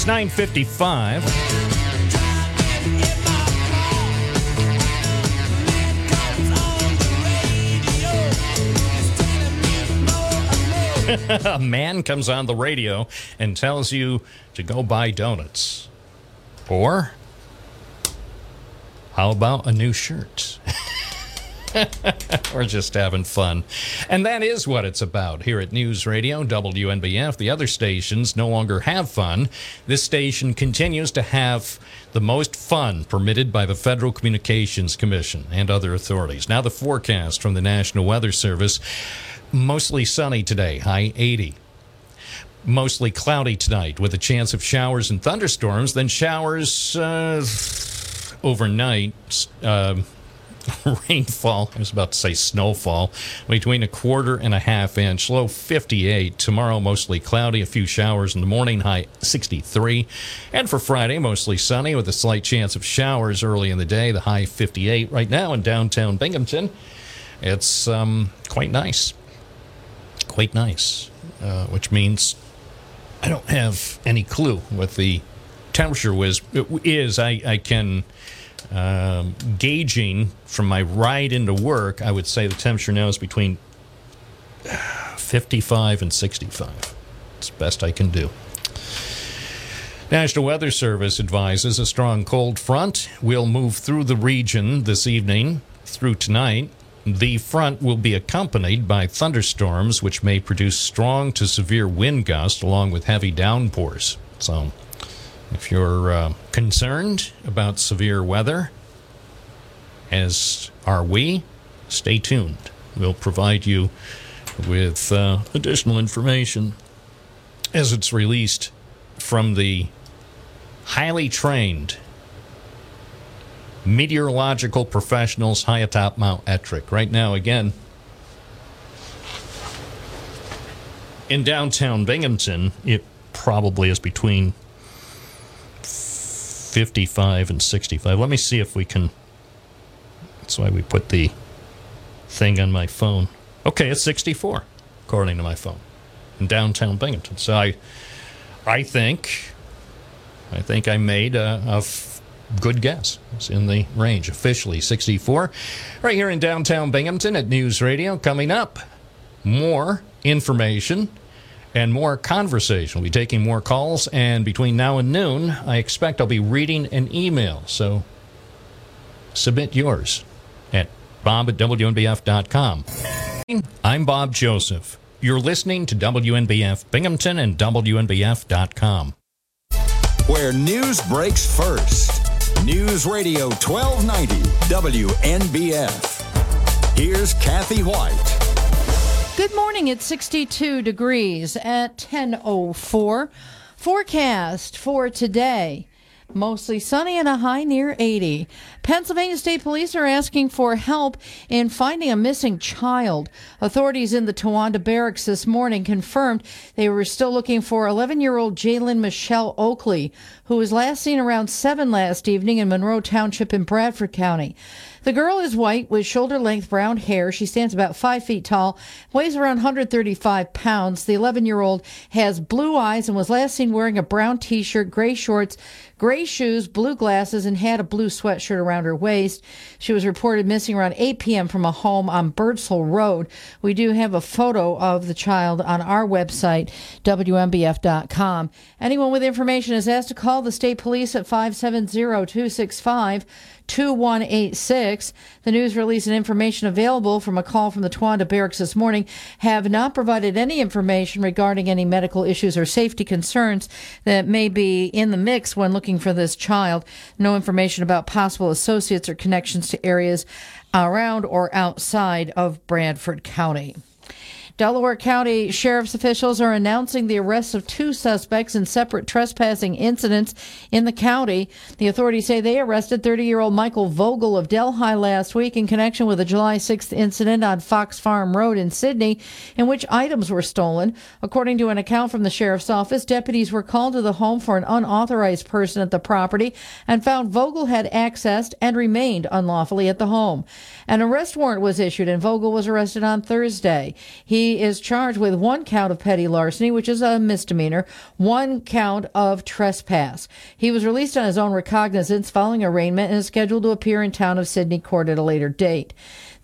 It's 955. a man comes on the radio and tells you to go buy donuts. Or, how about a new shirt? We're just having fun. And that is what it's about here at News Radio, WNBF. The other stations no longer have fun. This station continues to have the most fun permitted by the Federal Communications Commission and other authorities. Now, the forecast from the National Weather Service mostly sunny today, high 80 mostly cloudy tonight with a chance of showers and thunderstorms, then showers uh, overnight. Uh, rainfall, I was about to say snowfall, between a quarter and a half inch, low 58. Tomorrow, mostly cloudy, a few showers in the morning, high 63. And for Friday, mostly sunny with a slight chance of showers early in the day, the high 58. Right now in downtown Binghamton, it's um, quite nice. Quite nice, uh, which means I don't have any clue what the temperature was is. I, I can um, gauging from my ride into work. I would say the temperature now is between 55 and 65. It's best I can do. National Weather Service advises a strong cold front will move through the region this evening through tonight. The front will be accompanied by thunderstorms, which may produce strong to severe wind gusts along with heavy downpours. So, if you're uh, concerned about severe weather, as are we, stay tuned. We'll provide you with uh, additional information as it's released from the highly trained meteorological professionals high atop Mount Ettrick. Right now, again, in downtown Binghamton, it probably is between 55 and 65. Let me see if we can. That's why we put the thing on my phone. Okay, it's 64, according to my phone, in downtown Binghamton. So I, I think I think I made a, a f- good guess. It's in the range, officially 64. Right here in downtown Binghamton at News Radio. Coming up, more information and more conversation. We'll be taking more calls, and between now and noon, I expect I'll be reading an email. So submit yours at bob at WNBF.com. I'm Bob Joseph. You're listening to WNBF Binghamton and WNBF.com. Where news breaks first. News Radio 1290 WNBF. Here's Kathy White. Good morning. It's 62 degrees at 10:04. Forecast for today. Mostly sunny and a high near 80. Pennsylvania State Police are asking for help in finding a missing child. Authorities in the Towanda barracks this morning confirmed they were still looking for 11 year old Jalen Michelle Oakley, who was last seen around 7 last evening in Monroe Township in Bradford County. The girl is white with shoulder length brown hair. She stands about five feet tall, weighs around 135 pounds. The 11 year old has blue eyes and was last seen wearing a brown t shirt, gray shorts, gray shoes, blue glasses, and had a blue sweatshirt around her waist. She was reported missing around 8 p.m. from a home on Birdsville Road. We do have a photo of the child on our website, WNBF.com. Anyone with information is asked to call the state police at 570 265 2186. The news release and information available from a call from the Towanda Barracks this morning have not provided any information regarding any medical issues or safety concerns that may be in the mix when looking for this child. No information about possible associates or connections to areas around or outside of Bradford County. Delaware County Sheriff's officials are announcing the arrest of two suspects in separate trespassing incidents in the county. The authorities say they arrested 30 year old Michael Vogel of Delhi last week in connection with a July 6th incident on Fox Farm Road in Sidney, in which items were stolen. According to an account from the sheriff's office, deputies were called to the home for an unauthorized person at the property and found Vogel had accessed and remained unlawfully at the home. An arrest warrant was issued and Vogel was arrested on Thursday. He is charged with one count of petty larceny, which is a misdemeanor, one count of trespass. He was released on his own recognizance following arraignment and is scheduled to appear in town of Sidney court at a later date.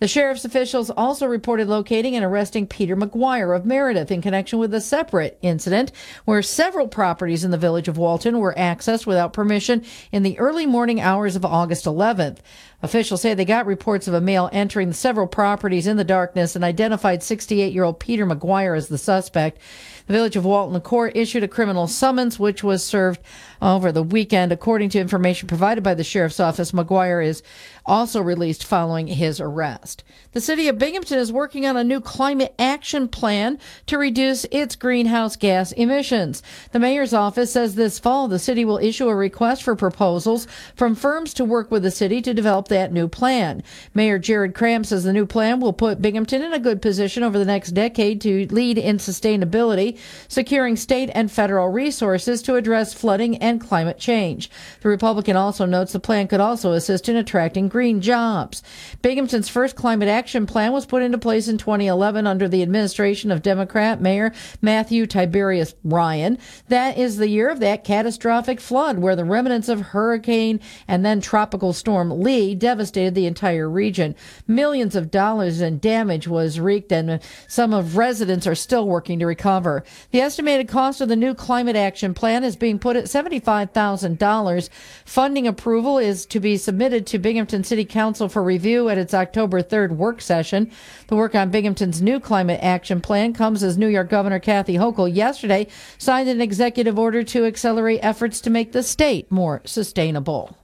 The sheriff's officials also reported locating and arresting Peter McGuire of Meredith in connection with a separate incident where several properties in the village of Walton were accessed without permission in the early morning hours of August 11th. Officials say they got reports of a male entering several properties in the darkness and identified 68 year old Peter McGuire as the suspect. The village of Walton Court issued a criminal summons, which was served over the weekend. According to information provided by the sheriff's office, McGuire is also released following his arrest. The city of Binghamton is working on a new climate action plan to reduce its greenhouse gas emissions. The mayor's office says this fall the city will issue a request for proposals from firms to work with the city to develop that new plan. Mayor Jared Kraham says the new plan will put Binghamton in a good position over the next decade to lead in sustainability, securing state and federal resources to address flooding and climate change. The Republican also notes the plan could also assist in attracting green jobs. Binghamton's first climate action plan was put into place in 2011 under the administration of Democrat Mayor Matthew Tiberius Ryan. That is the year of that catastrophic flood where the remnants of Hurricane and then Tropical Storm Lee devastated the entire region. Millions of dollars in damage was wreaked and some of residents are still working to recover. The estimated cost of the new climate action plan is being put at $75,000. Funding approval is to be submitted to Binghamton City Council for review at its October 3rd work session. The work on Binghamton's new climate action plan comes as New York Governor Kathy Hochul yesterday signed an executive order to accelerate efforts to make the state more sustainable.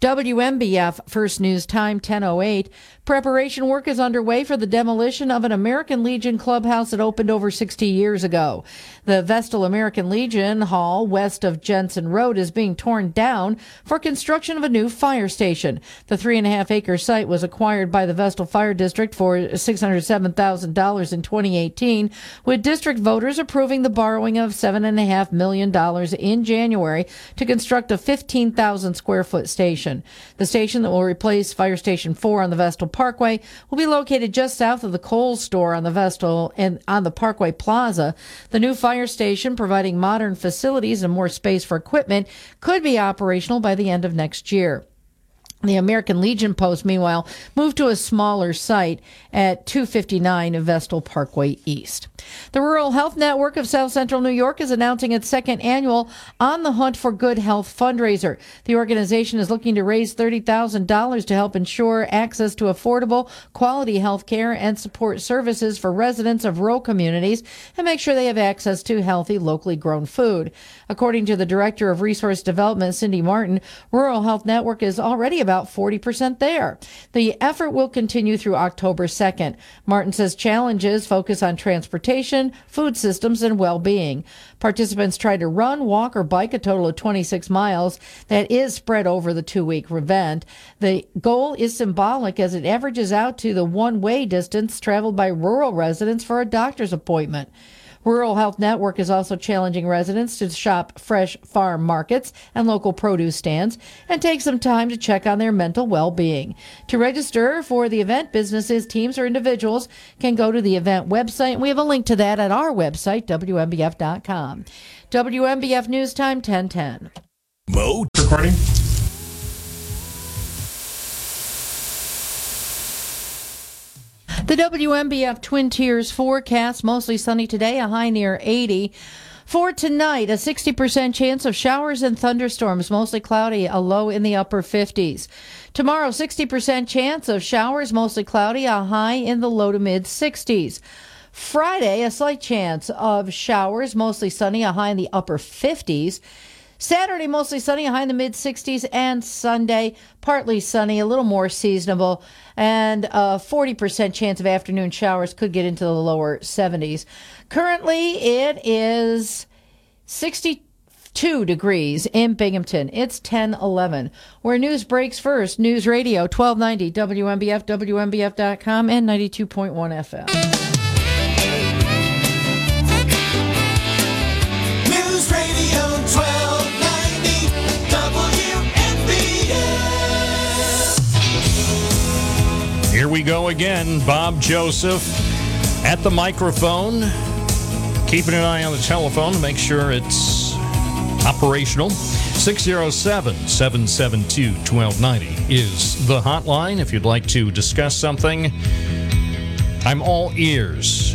WNBF First News Time 1008. Preparation work is underway for the demolition of an American Legion clubhouse that opened over 60 years ago. The Vestal American Legion Hall west of Jensen Road is being torn down for construction of a new fire station. The three and a half acre site was acquired by the Vestal Fire District for $607,000 in 2018, with district voters approving the borrowing of $7.5 million in January to construct a 15,000 square foot station. The station that will replace Fire Station 4 on the Vestal Parkway will be located just south of the Kohl's store on the Vestal and on the Parkway Plaza. The new fire station, providing modern facilities and more space for equipment, could be operational by the end of next year. The American Legion Post, meanwhile, moved to a smaller site at 259 Vestal Parkway East. The Rural Health Network of South Central New York is announcing its second annual On the Hunt for Good Health fundraiser. The organization is looking to raise $30,000 to help ensure access to affordable, quality health care and support services for residents of rural communities and make sure they have access to healthy, locally grown food. According to the Director of Resource Development, Cindy Martin, Rural Health Network is already about 40% there. The effort will continue through October 2nd. Martin says challenges focus on transportation, food systems, and well-being. Participants try to run, walk, or bike a total of 26 miles. That is spread over the two-week event. The goal is symbolic as it averages out to the one-way distance traveled by rural residents for a doctor's appointment. Rural Health Network is also challenging residents to shop fresh farm markets and local produce stands and take some time to check on their mental well being. To register for the event, businesses, teams, or individuals can go to the event website, we have a link to that at our website, WNBF.com. WNBF News Time 1010. Mo Recording. The WNBF Twin Tiers forecast mostly sunny today, a high near 80. For tonight, a 60% chance of showers and thunderstorms, mostly cloudy, a low in the upper 50s. Tomorrow, 60% chance of showers, mostly cloudy, a high in the low to mid 60s. Friday, a slight chance of showers, mostly sunny, a high in the upper 50s. Saturday, mostly sunny, high in the mid 60s, and Sunday, partly sunny, a little more seasonable, and a 40% chance of afternoon showers could get into the lower 70s. Currently, it is 62 degrees in Binghamton. It's 1011. Where news breaks first, News Radio 1290, WNBF, WNBF.com, and 92.1 FM. We go again. Bob Joseph at the microphone, keeping an eye on the telephone to make sure it's operational. 607 772 1290 is the hotline if you'd like to discuss something. I'm all ears.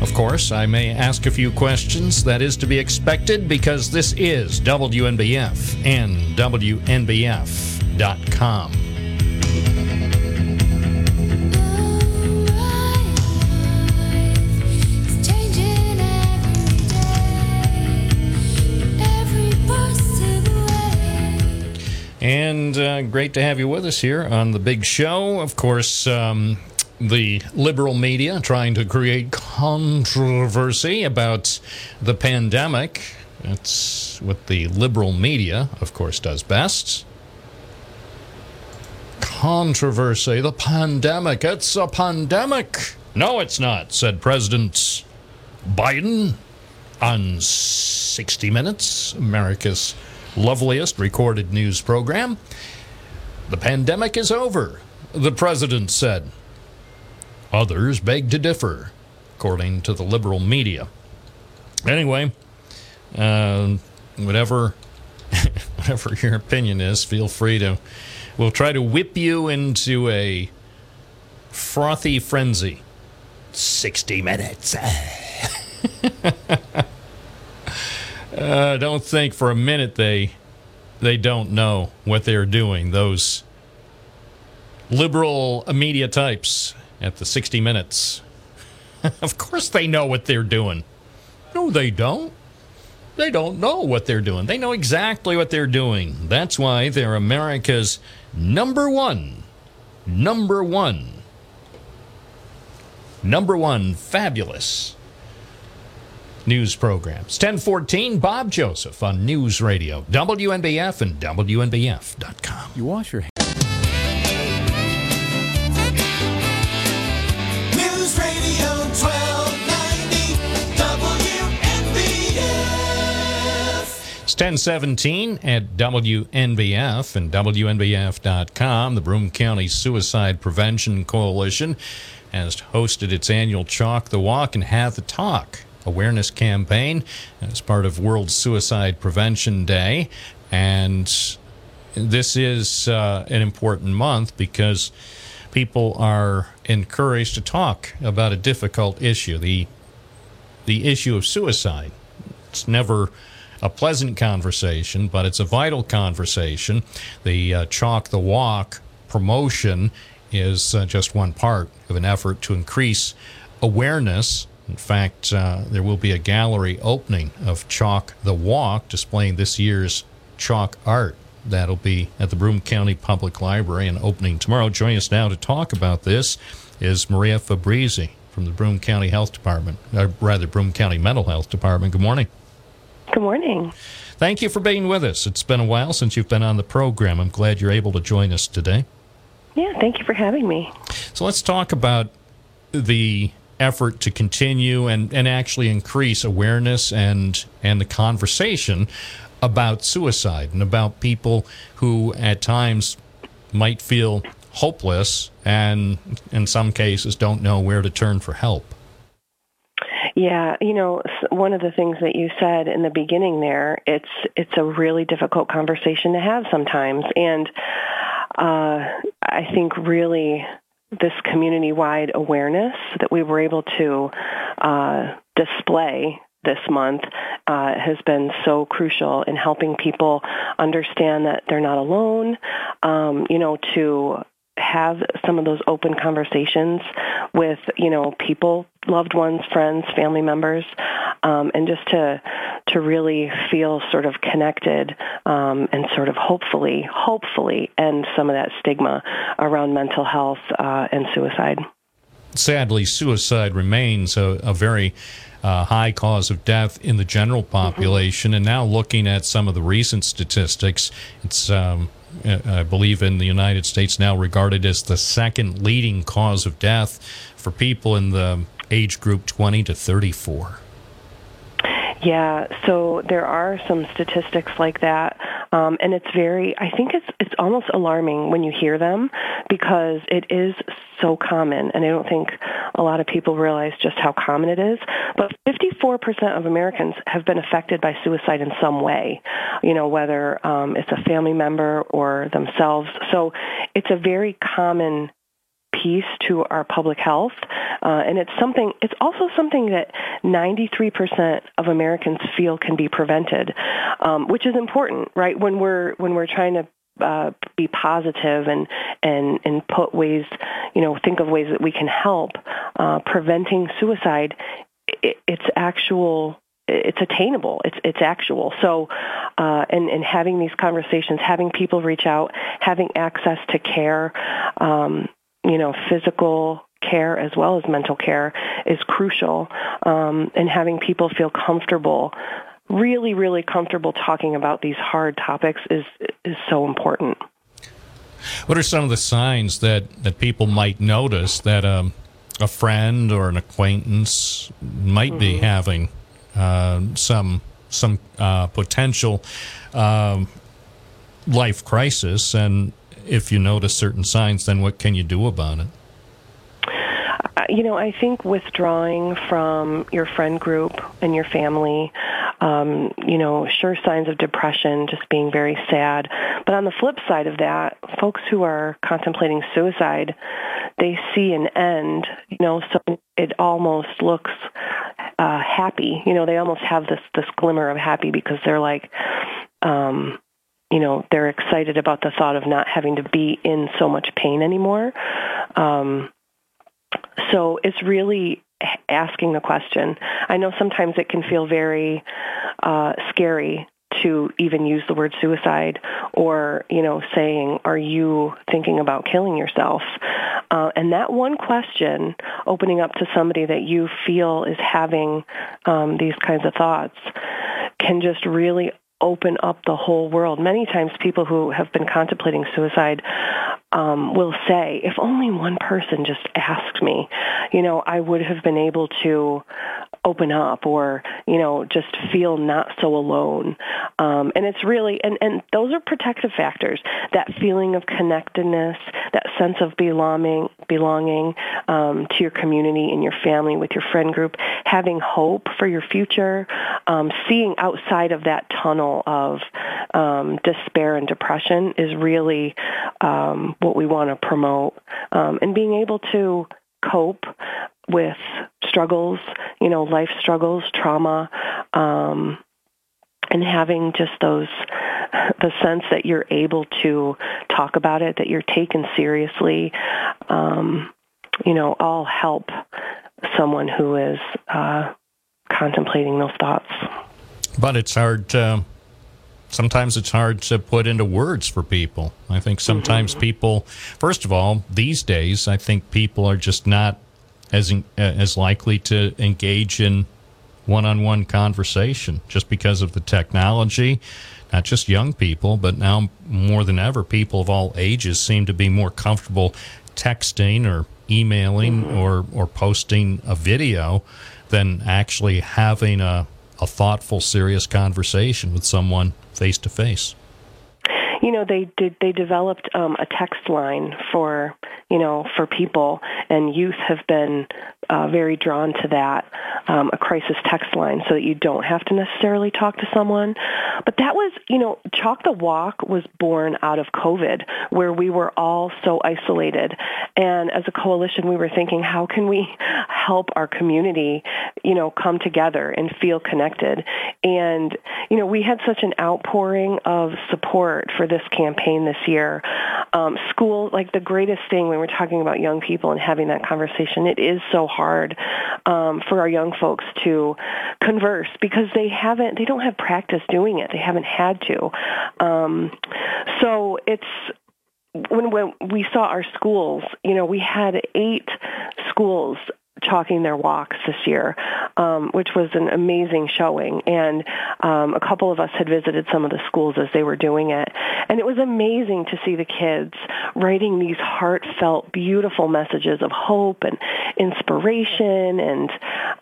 Of course, I may ask a few questions. That is to be expected because this is WNBF and WNBF.com. And uh, great to have you with us here on the big show. Of course, um, the liberal media trying to create controversy about the pandemic. That's what the liberal media, of course, does best. Controversy, the pandemic. It's a pandemic. No, it's not, said President Biden on 60 Minutes, America's loveliest recorded news program. The pandemic is over, the president said. Others beg to differ, according to the liberal media. Anyway, uh, whatever, whatever your opinion is, feel free to. We'll try to whip you into a frothy frenzy. 60 minutes. Uh, don't think for a minute they they don't know what they're doing. Those liberal media types at the 60 Minutes. of course they know what they're doing. No, they don't. They don't know what they're doing. They know exactly what they're doing. That's why they're America's number one, number one, number one fabulous news programs. 1014, Bob Joseph on News Radio, WNBF and WNBF.com. You wash your hands. News Radio 1290 WNBF. It's 1017 at WNBF and WNBF.com. The Broome County Suicide Prevention Coalition has hosted its annual Chalk the Walk and Have the Talk awareness campaign as part of World Suicide Prevention Day. And this is uh, an important month because people are encouraged to talk about a difficult issue the the issue of suicide it's never a pleasant conversation but it's a vital conversation the uh, chalk the walk promotion is uh, just one part of an effort to increase awareness in fact, uh, there will be a gallery opening of Chalk the Walk displaying this year's chalk art. That'll be at the Broome County Public Library and opening tomorrow. Joining us now to talk about this is Maria Fabrizi from the Broome County Health Department, or rather, Broome County Mental Health Department. Good morning. Good morning. Thank you for being with us. It's been a while since you've been on the program. I'm glad you're able to join us today. Yeah, thank you for having me. So let's talk about the effort to continue and, and actually increase awareness and and the conversation about suicide and about people who at times might feel hopeless and in some cases don't know where to turn for help. Yeah, you know, one of the things that you said in the beginning there, it's it's a really difficult conversation to have sometimes, and uh, I think really this community-wide awareness that we were able to uh, display this month uh, has been so crucial in helping people understand that they're not alone. Um, you know, to have some of those open conversations with you know people loved ones friends family members um, and just to to really feel sort of connected um, and sort of hopefully hopefully end some of that stigma around mental health uh, and suicide Sadly, suicide remains a, a very uh, high cause of death in the general population. And now, looking at some of the recent statistics, it's um, Uh, I believe in the United States now regarded as the second leading cause of death for people in the age group 20 to 34. Yeah, so there are some statistics like that, um, and it's very. I think it's it's almost alarming when you hear them because it is so common, and I don't think a lot of people realize just how common it is. But 54% of Americans have been affected by suicide in some way, you know, whether um, it's a family member or themselves. So it's a very common piece to our public health uh, and it's something it's also something that 93% of Americans feel can be prevented um, which is important right when we're when we're trying to uh, be positive and and and put ways you know think of ways that we can help uh, preventing suicide it, it's actual it's attainable. It's it's actual. So, uh, and and having these conversations, having people reach out, having access to care, um, you know, physical care as well as mental care is crucial. Um, and having people feel comfortable, really, really comfortable talking about these hard topics is is so important. What are some of the signs that, that people might notice that um, a friend or an acquaintance might be having uh, some some uh, potential um, life crisis? And if you notice certain signs, then what can you do about it? Uh, you know, I think withdrawing from your friend group and your family, um, you know, sure signs of depression, just being very sad. But on the flip side of that, folks who are contemplating suicide, they see an end, you know, so it almost looks uh, happy. You know, they almost have this this glimmer of happy because they're like, um, you know, they're excited about the thought of not having to be in so much pain anymore. Um, so it's really asking the question. I know sometimes it can feel very uh, scary to even use the word suicide or, you know, saying, are you thinking about killing yourself? Uh, and that one question, opening up to somebody that you feel is having um, these kinds of thoughts, can just really open up the whole world. Many times people who have been contemplating suicide um, will say, if only one person just asked me, you know, I would have been able to open up or, you know, just feel not so alone. Um, and it's really, and, and those are protective factors. That feeling of connectedness, that sense of belonging, belonging um, to your community and your family, with your friend group, having hope for your future, um, seeing outside of that tunnel of um, despair and depression is really um, what we want to promote. Um, and being able to cope with struggles, you know, life struggles, trauma, um, and having just those the sense that you're able to talk about it, that you're taken seriously, um, you know, all help someone who is uh, contemplating those thoughts. But it's hard. Uh, sometimes it's hard to put into words for people. I think sometimes people, first of all, these days, I think people are just not as uh, as likely to engage in one-on-one conversation just because of the technology. Not just young people, but now more than ever, people of all ages seem to be more comfortable texting or emailing or or posting a video than actually having a a thoughtful, serious conversation with someone face to face. you know they did they developed um, a text line for you know for people and youth have been uh, very drawn to that um, a crisis text line so that you don't have to necessarily talk to someone. But that was you know chalk the walk was born out of covid where we were all so isolated. And as a coalition we were thinking how can we help our community you know come together and feel connected? And you know we had such an outpouring of support for this campaign this year. Um, school like the greatest thing when we're talking about young people and having that conversation it is so hard um, for our young folks to converse because they haven't they don't have practice doing it. They haven't had to. Um, so it's when, when we saw our schools, you know, we had eight schools chalking their walks this year, um, which was an amazing showing. And um, a couple of us had visited some of the schools as they were doing it. And it was amazing to see the kids writing these heartfelt, beautiful messages of hope and inspiration and,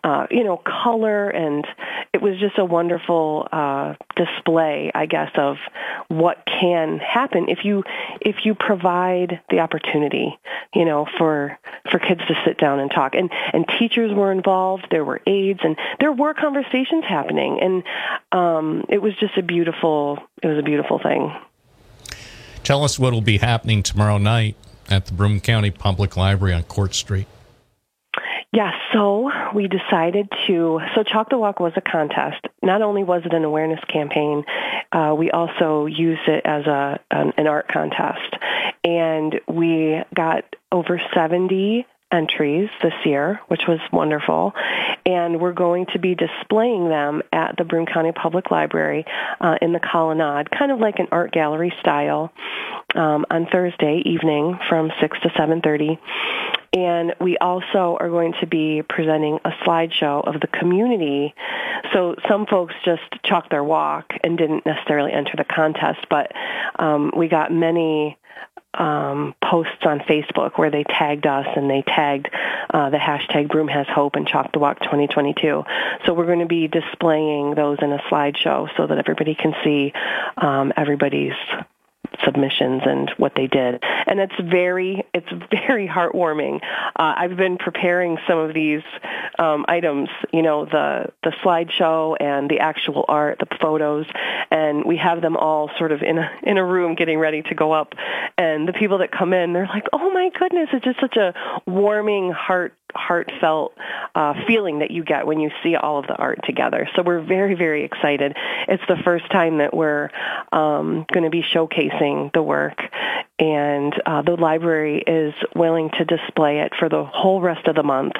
uh, you know, color. And it was just a wonderful uh, display, I guess, of what can happen if you if you provide the opportunity, you know, for for kids to sit down and talk. And and teachers were involved. There were aides, and there were conversations happening. And um, it was just a beautiful. It was a beautiful thing. Tell us what will be happening tomorrow night at the Broome County Public Library on Court Street. Yeah, so we decided to. So Chalk the Walk was a contest. Not only was it an awareness campaign, uh, we also used it as a an, an art contest, and we got over seventy entries this year, which was wonderful. And we're going to be displaying them at the Broome County Public Library uh, in the colonnade, kind of like an art gallery style, um, on Thursday evening from 6 to 7.30. And we also are going to be presenting a slideshow of the community. So some folks just chalked their walk and didn't necessarily enter the contest, but um, we got many um, posts on Facebook where they tagged us and they tagged uh, the hashtag Broome Has Hope and Chalk the Walk 2022. So we're going to be displaying those in a slideshow so that everybody can see um, everybody's submissions and what they did. And it's very, it's very heartwarming. Uh, I've been preparing some of these um, items, you know, the the slideshow and the actual art, the photos, and we have them all sort of in a in a room getting ready to go up. And the people that come in, they're like, "Oh my goodness!" It's just such a warming, heart heartfelt uh, feeling that you get when you see all of the art together. So we're very, very excited. It's the first time that we're um, going to be showcasing the work, and uh, the library is willing to display it for the whole rest of the month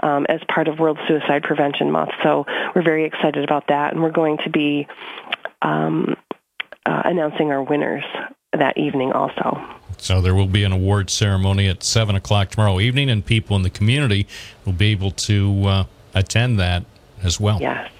um, as part of World Suicide Prevention Month. So we're very excited about that, and we're going to be um, uh, announcing our winners that evening also. So there will be an award ceremony at seven o'clock tomorrow evening, and people in the community will be able to uh, attend that as well. Yes.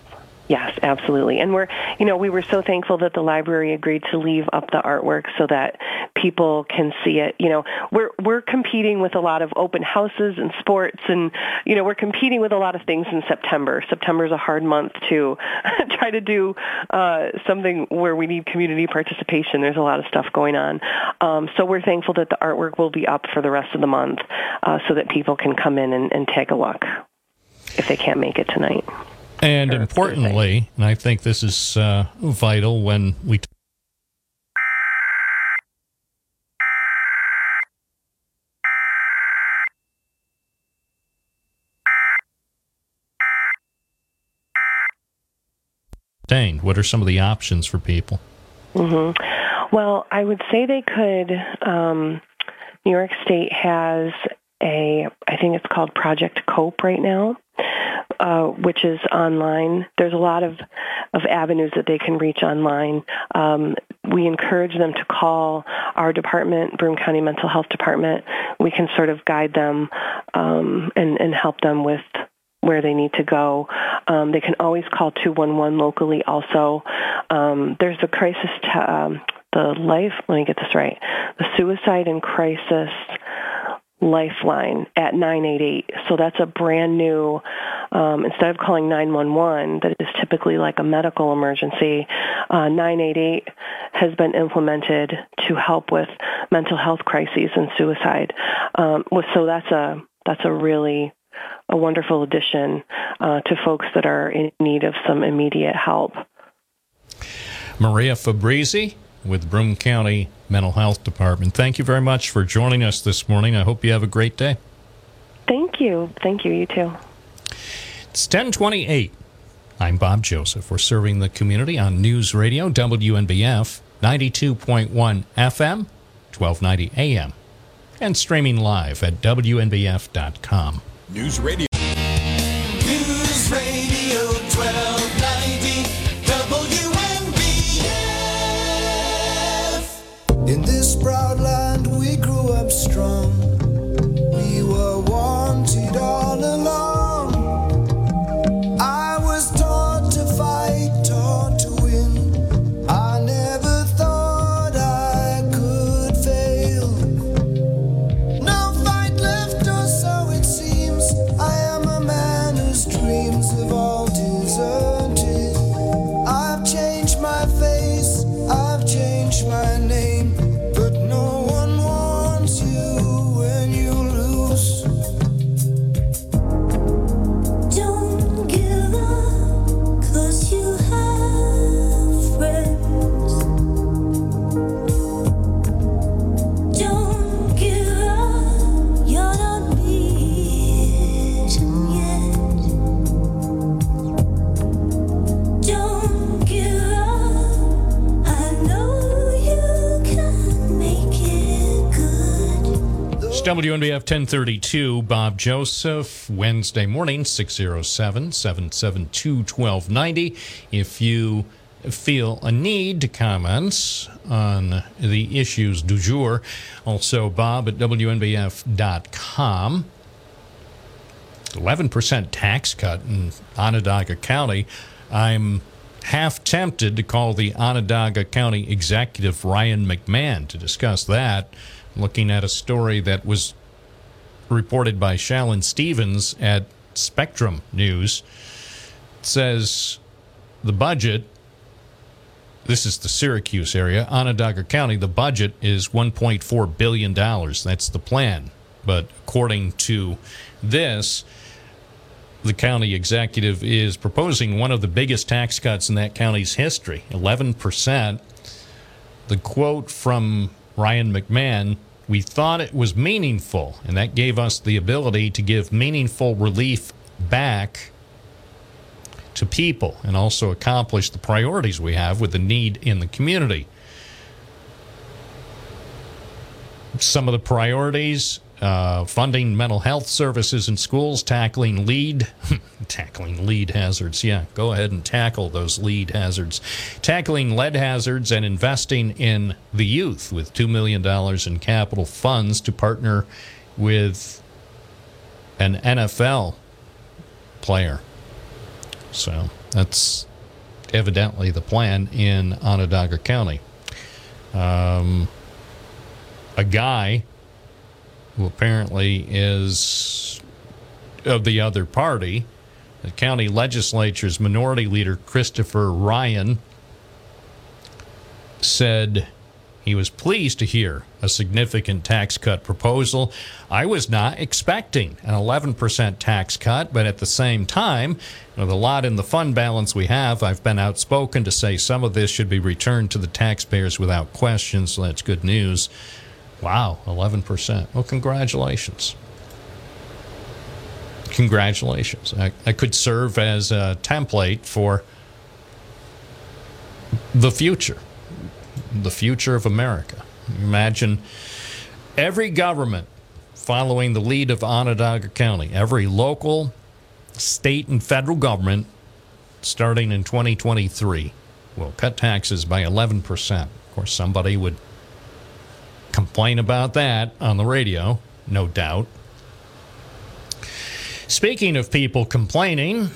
Yes, absolutely. And we're, you know, we were so thankful that the library agreed to leave up the artwork so that people can see it. You know, we're we're competing with a lot of open houses and sports and you know, we're competing with a lot of things in September. September is a hard month to try to do uh, something where we need community participation. There's a lot of stuff going on. Um, so we're thankful that the artwork will be up for the rest of the month uh, so that people can come in and, and take a look if they can't make it tonight. And Or importantly, and I think this is uh, vital when we Dane, what are some of the options for people? hmm Well, I would say they could. Um, New York State has a, I think it's called Project Cope right now, uh, which is online. There's a lot of, of avenues that they can reach online. Um, we encourage them to call our department, Broome County Mental Health Department. We can sort of guide them um, and, and help them with where they need to go. Um, they can always call 211 locally also. Um, there's the crisis, t- um, the life, let me get this right, the suicide and crisis lifeline at 988. So that's a brand new, um, instead of calling 911, that is typically like a medical emergency, uh, 988 has been implemented to help with mental health crises and suicide. Um, so that's a, that's a really a wonderful addition uh, to folks that are in need of some immediate help. Maria Fabrizi with Broome County Mental Health Department. Thank you very much for joining us this morning. I hope you have a great day. Thank you. Thank you. You too. It's 1028. I'm Bob Joseph. We're serving the community on News Radio, WNBF, 92.1 FM, 1290 AM, and streaming live at WNBF.com. News Radio. WNBF 1032, Bob Joseph, Wednesday morning, 607 772 1290. If you feel a need to comment on the issues du jour, also Bob at WNBF.com. 11% tax cut in Onondaga County. I'm half tempted to call the Onondaga County Executive Ryan McMahon to discuss that. Looking at a story that was reported by Shalyn Stevens at Spectrum News. It says the budget, this is the Syracuse area, Onondaga County, the budget is $1.4 billion. That's the plan. But according to this, the county executive is proposing one of the biggest tax cuts in that county's history 11%. The quote from Ryan McMahon we thought it was meaningful, and that gave us the ability to give meaningful relief back to people and also accomplish the priorities we have with the need in the community. Some of the priorities uh, funding mental health services in schools, tackling lead, tackling lead hazards. Yeah, go ahead and tackle those lead hazards. Tackling lead hazards and investing in the youth with $2 million in capital funds to partner with an NFL player. So that's evidently the plan in Onondaga County. Um, a guy who apparently is of the other party, the county legislature's minority leader, Christopher Ryan, said he was pleased to hear a significant tax cut proposal. I was not expecting an 11% tax cut, but at the same time, with a lot in the fund balance we have, I've been outspoken to say some of this should be returned to the taxpayers without question, so that's good news. Wow, 11%. Well, congratulations. Congratulations. I, I could serve as a template for the future the future of America. Imagine every government following the lead of Onondaga County, every local, state, and federal government starting in 2023 will cut taxes by 11%. Of course, somebody would complain about that on the radio, no doubt. Speaking of people complaining,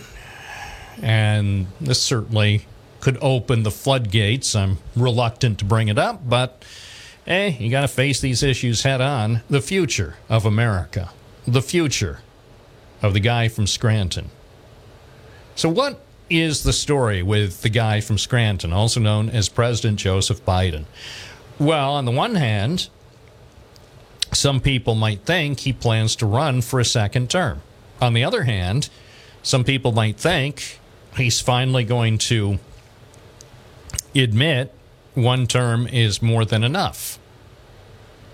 and this certainly could open the floodgates. I'm reluctant to bring it up, but hey, you got to face these issues head on. The future of America, the future of the guy from Scranton. So, what is the story with the guy from Scranton, also known as President Joseph Biden? Well, on the one hand, some people might think he plans to run for a second term. On the other hand, some people might think he's finally going to admit one term is more than enough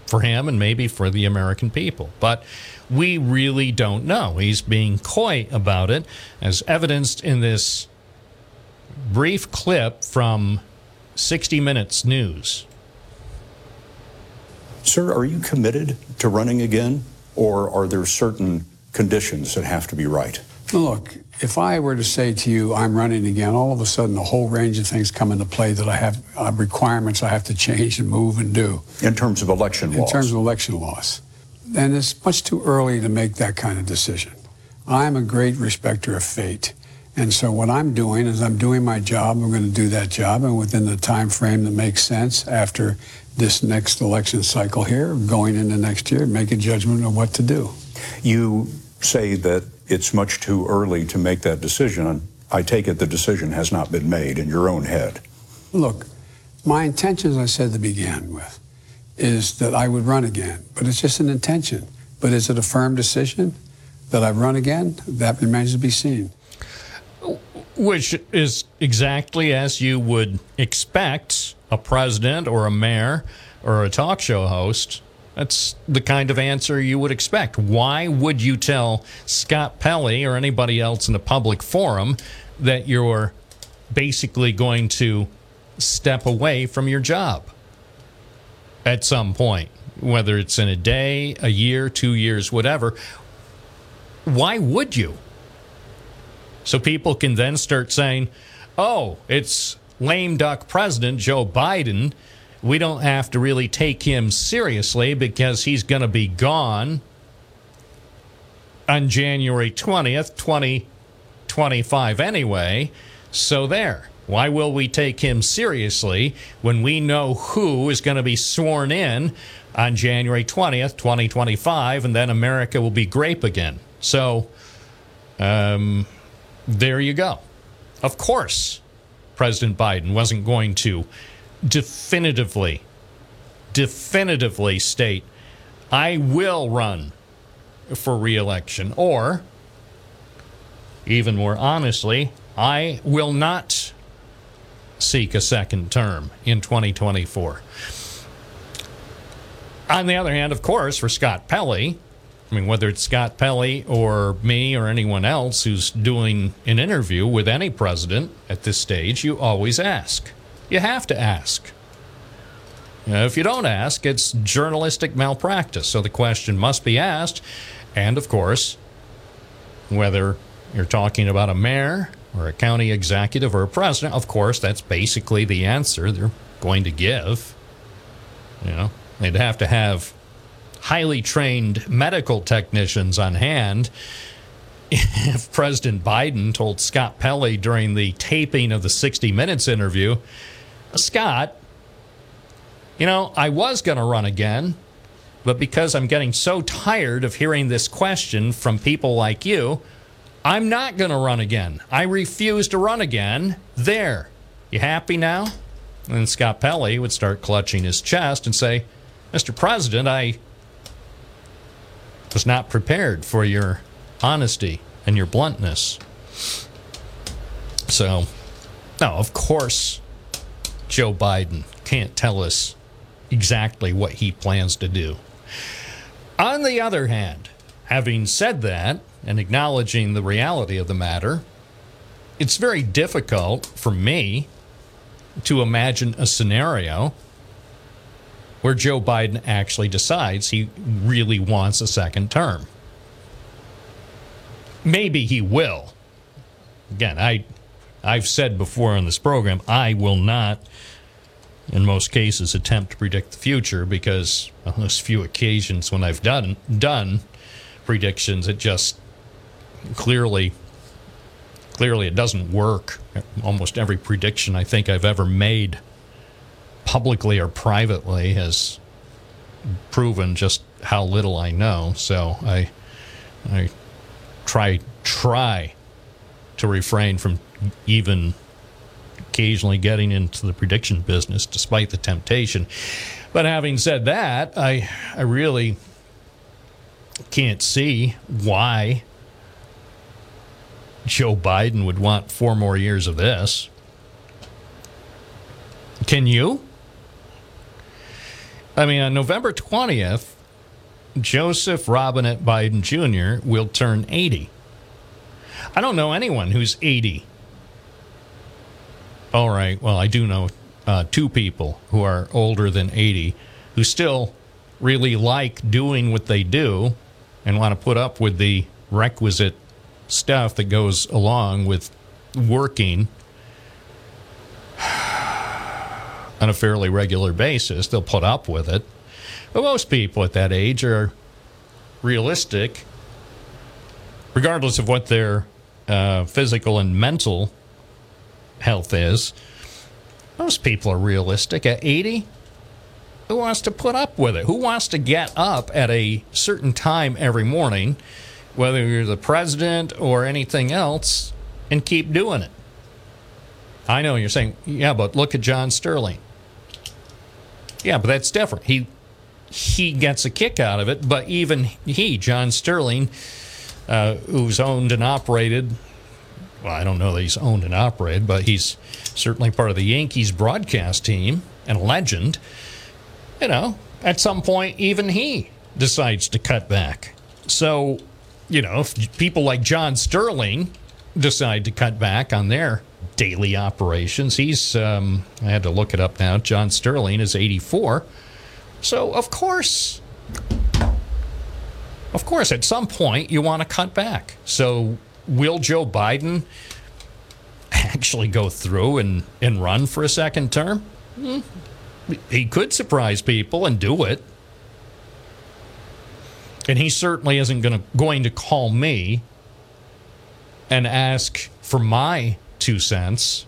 for him and maybe for the American people. But we really don't know. He's being coy about it, as evidenced in this brief clip from 60 Minutes News. Sir, are you committed to running again, or are there certain conditions that have to be right? Look, if I were to say to you, I'm running again, all of a sudden a whole range of things come into play that I have uh, requirements I have to change and move and do. In terms of election In laws? terms of election laws. And it's much too early to make that kind of decision. I'm a great respecter of fate. And so what I'm doing is I'm doing my job. I'm going to do that job, and within the time frame that makes sense after this next election cycle here, going into next year, make a judgment of what to do. You say that it's much too early to make that decision. I take it the decision has not been made in your own head. Look, my intention, as I said to begin with, is that I would run again, but it's just an intention. But is it a firm decision that I run again? That remains to be seen. Which is exactly as you would expect a president or a mayor or a talk show host. That's the kind of answer you would expect. Why would you tell Scott Pelley or anybody else in a public forum that you're basically going to step away from your job at some point, whether it's in a day, a year, two years, whatever? Why would you? So people can then start saying, oh, it's lame duck President Joe Biden. We don't have to really take him seriously because he's going to be gone on January 20th, 2025 anyway. So there. Why will we take him seriously when we know who is going to be sworn in on January 20th, 2025, and then America will be grape again? So, um, there you go. Of course, President Biden wasn't going to definitively, definitively state, I will run for reelection, or even more honestly, I will not seek a second term in 2024. On the other hand, of course, for Scott Pelley, I mean, whether it's Scott Pelley or me or anyone else who's doing an interview with any president at this stage, you always ask. You have to ask. If you don't ask, it's journalistic malpractice. So the question must be asked. And of course, whether you're talking about a mayor or a county executive or a president, of course, that's basically the answer they're going to give. You know, they'd have to have highly trained medical technicians on hand if President Biden told Scott Pelley during the taping of the 60 Minutes interview, Scott, you know, I was going to run again, but because I'm getting so tired of hearing this question from people like you, I'm not going to run again. I refuse to run again. There. You happy now? And Scott Pelley would start clutching his chest and say, Mr. President, I was not prepared for your honesty and your bluntness. So, no, of course, Joe Biden can't tell us exactly what he plans to do. On the other hand, having said that and acknowledging the reality of the matter, it's very difficult for me to imagine a scenario where Joe Biden actually decides he really wants a second term. Maybe he will. Again, I I've said before on this program, I will not in most cases attempt to predict the future because on those few occasions when I've done done predictions it just clearly clearly it doesn't work. Almost every prediction I think I've ever made publicly or privately has proven just how little I know. So I I try try to refrain from even occasionally getting into the prediction business despite the temptation. But having said that, I I really can't see why Joe Biden would want four more years of this. Can you? I mean, on November 20th, Joseph Robinette Biden Jr. will turn 80. I don't know anyone who's 80. All right, well, I do know uh, two people who are older than 80 who still really like doing what they do and want to put up with the requisite stuff that goes along with working on a fairly regular basis. They'll put up with it. But most people at that age are realistic, regardless of what their uh, physical and mental health is. Most people are realistic. At 80, who wants to put up with it? Who wants to get up at a certain time every morning, whether you're the president or anything else, and keep doing it? I know you're saying, yeah, but look at John Sterling. Yeah, but that's different. He he gets a kick out of it, but even he, John Sterling, uh, who's owned and operated, well, I don't know that he's owned and operated, but he's certainly part of the Yankees broadcast team and a legend. You know, at some point, even he decides to cut back. So, you know, if people like John Sterling decide to cut back on their daily operations, he's, um, I had to look it up now. John Sterling is 84. So, of course, of course, at some point you want to cut back. So, will Joe Biden actually go through and, and run for a second term? Hmm. He could surprise people and do it. And he certainly isn't to going to call me and ask for my two cents.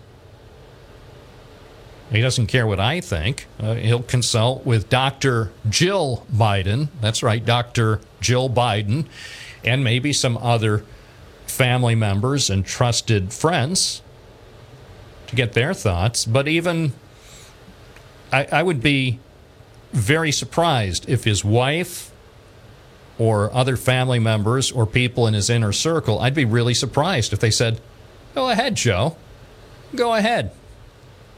He doesn't care what I think. Uh, he'll consult with Dr. Jill Biden. That's right, Dr. Jill Biden, and maybe some other family members and trusted friends to get their thoughts. But even I, I would be very surprised if his wife or other family members or people in his inner circle, I'd be really surprised if they said, Go ahead, Joe. Go ahead.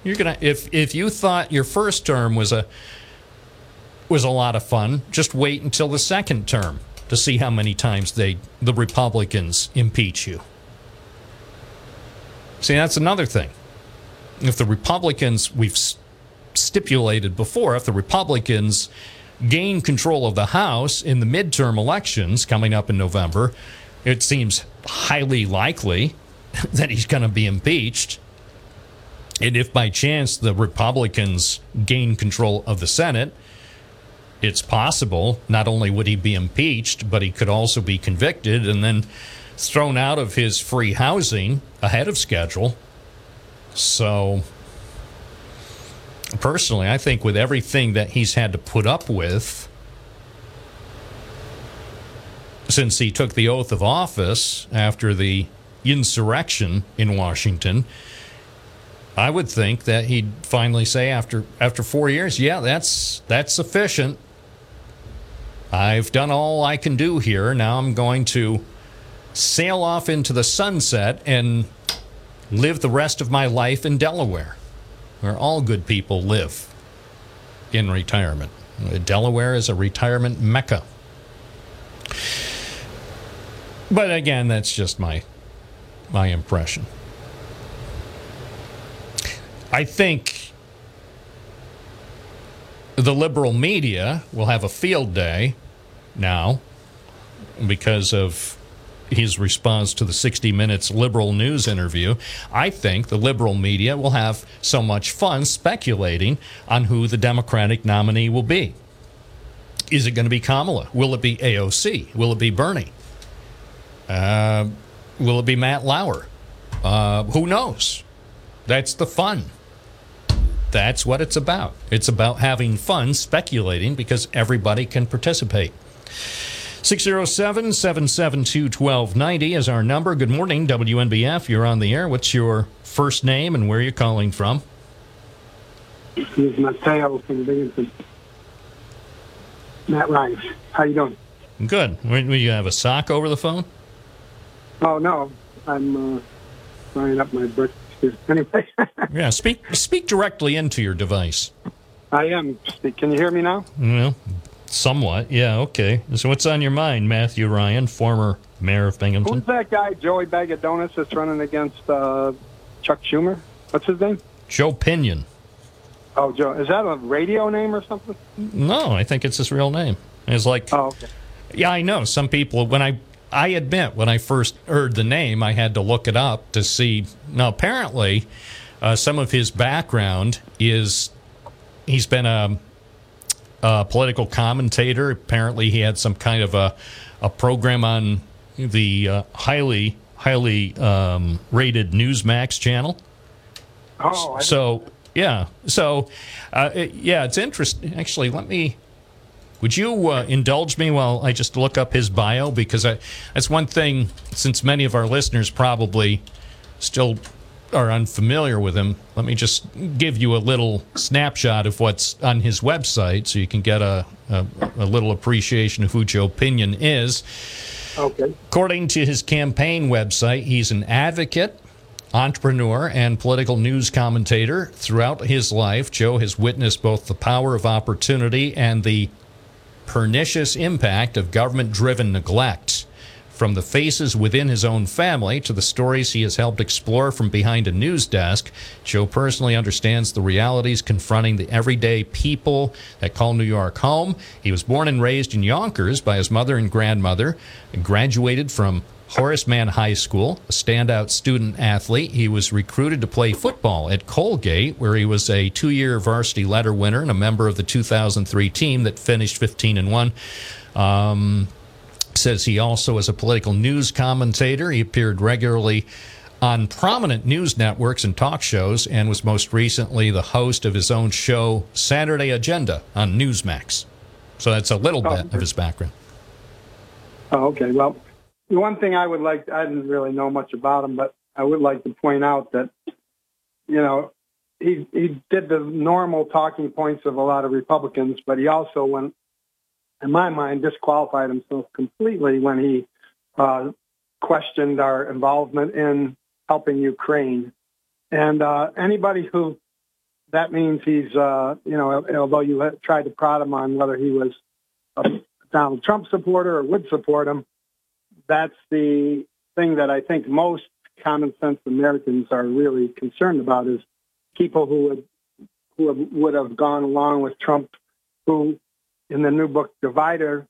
You're gonna if if you thought your first term was a was a lot of fun, just wait until the second term to see how many times they the Republicans impeach you. See, that's another thing. If the Republicans we've stipulated before, if the Republicans gain control of the House in the midterm elections coming up in November, it seems highly likely that he's going to be impeached. And if by chance the Republicans gain control of the Senate, it's possible not only would he be impeached, but he could also be convicted. And then thrown out of his free housing ahead of schedule. So, personally, I think with everything that he's had to put up with since he took the oath of office after the insurrection in Washington, I would think that he'd finally say after after four years, yeah, that's that's sufficient. I've done all I can do here. Now I'm going to sail off into the sunset and live the rest of my life in Delaware, where all good people live in retirement. Delaware is a retirement mecca. But again, that's just my my impression. I think the liberal media will have a field day now because of his response to the 60 Minutes liberal news interview. I think the liberal media will have so much fun speculating on who the Democratic nominee will be. Is it going to be Kamala? Will it be AOC? Will it be Bernie? Uh, will it be Matt Lauer? Uh, who knows? That's the fun. That's what it's about. It's about having fun speculating because everybody can participate. 607 772 1290 is our number. Good morning, WNBF. You're on the air. What's your first name and where are you calling from? This is Mateo from Binghamton. Matt Ryan. How you doing? Good. Will you have a sock over the phone? Oh no, I'm uh, frying up my breakfast. Anyway, Yeah, speak speak directly into your device. I am. Can you hear me now? Well, somewhat. Yeah, okay. So what's on your mind, Matthew Ryan, former mayor of Binghamton? Who's that guy, Joey Bag of Donuts, that's running against uh, Chuck Schumer? What's his name? Joe Pinion. Oh, Joe. Is that a radio name or something? No, I think it's his real name. It's like, Oh, okay. yeah, I know. Some people, when I, I admit, when I first heard the name, I had to look it up to see. Now, apparently, uh, some of his background is he's been a, a political commentator. Apparently, he had some kind of a, a program on the uh, highly, highly um, rated Newsmax channel. Oh, I So yeah, so uh, it- yeah, it's interesting. Actually, let me. Would you uh, indulge me while I just look up his bio because I, that's one thing. Since many of our listeners probably still are unfamiliar with him, let me just give you a little snapshot of what's on his website, so you can get a a, a little appreciation of who Joe Pinion is. Okay. According to his campaign website, he's an advocate, entrepreneur, and political news commentator. Throughout his life, Joe has witnessed both the power of opportunity and the pernicious impact of government driven neglect. From the faces within his own family to the stories he has helped explore from behind a news desk, Joe personally understands the realities confronting the everyday people that call New York home. He was born and raised in Yonkers by his mother and grandmother, and graduated from Horace Mann High School, a standout student athlete. He was recruited to play football at Colgate, where he was a two year varsity letter winner and a member of the 2003 team that finished 15 and 1. Um, says he also is a political news commentator. He appeared regularly on prominent news networks and talk shows and was most recently the host of his own show, Saturday Agenda, on Newsmax. So that's a little bit of his background. Oh, okay. Well, the one thing I would like, I didn't really know much about him, but I would like to point out that, you know, he he did the normal talking points of a lot of Republicans, but he also went, in my mind, disqualified himself completely when he uh, questioned our involvement in helping Ukraine. And uh, anybody who that means he's, uh, you know, although you tried to prod him on whether he was a Donald Trump supporter or would support him, that's the thing that I think most common sense Americans are really concerned about is people who would who have, would have gone along with Trump, who in the new book Divider,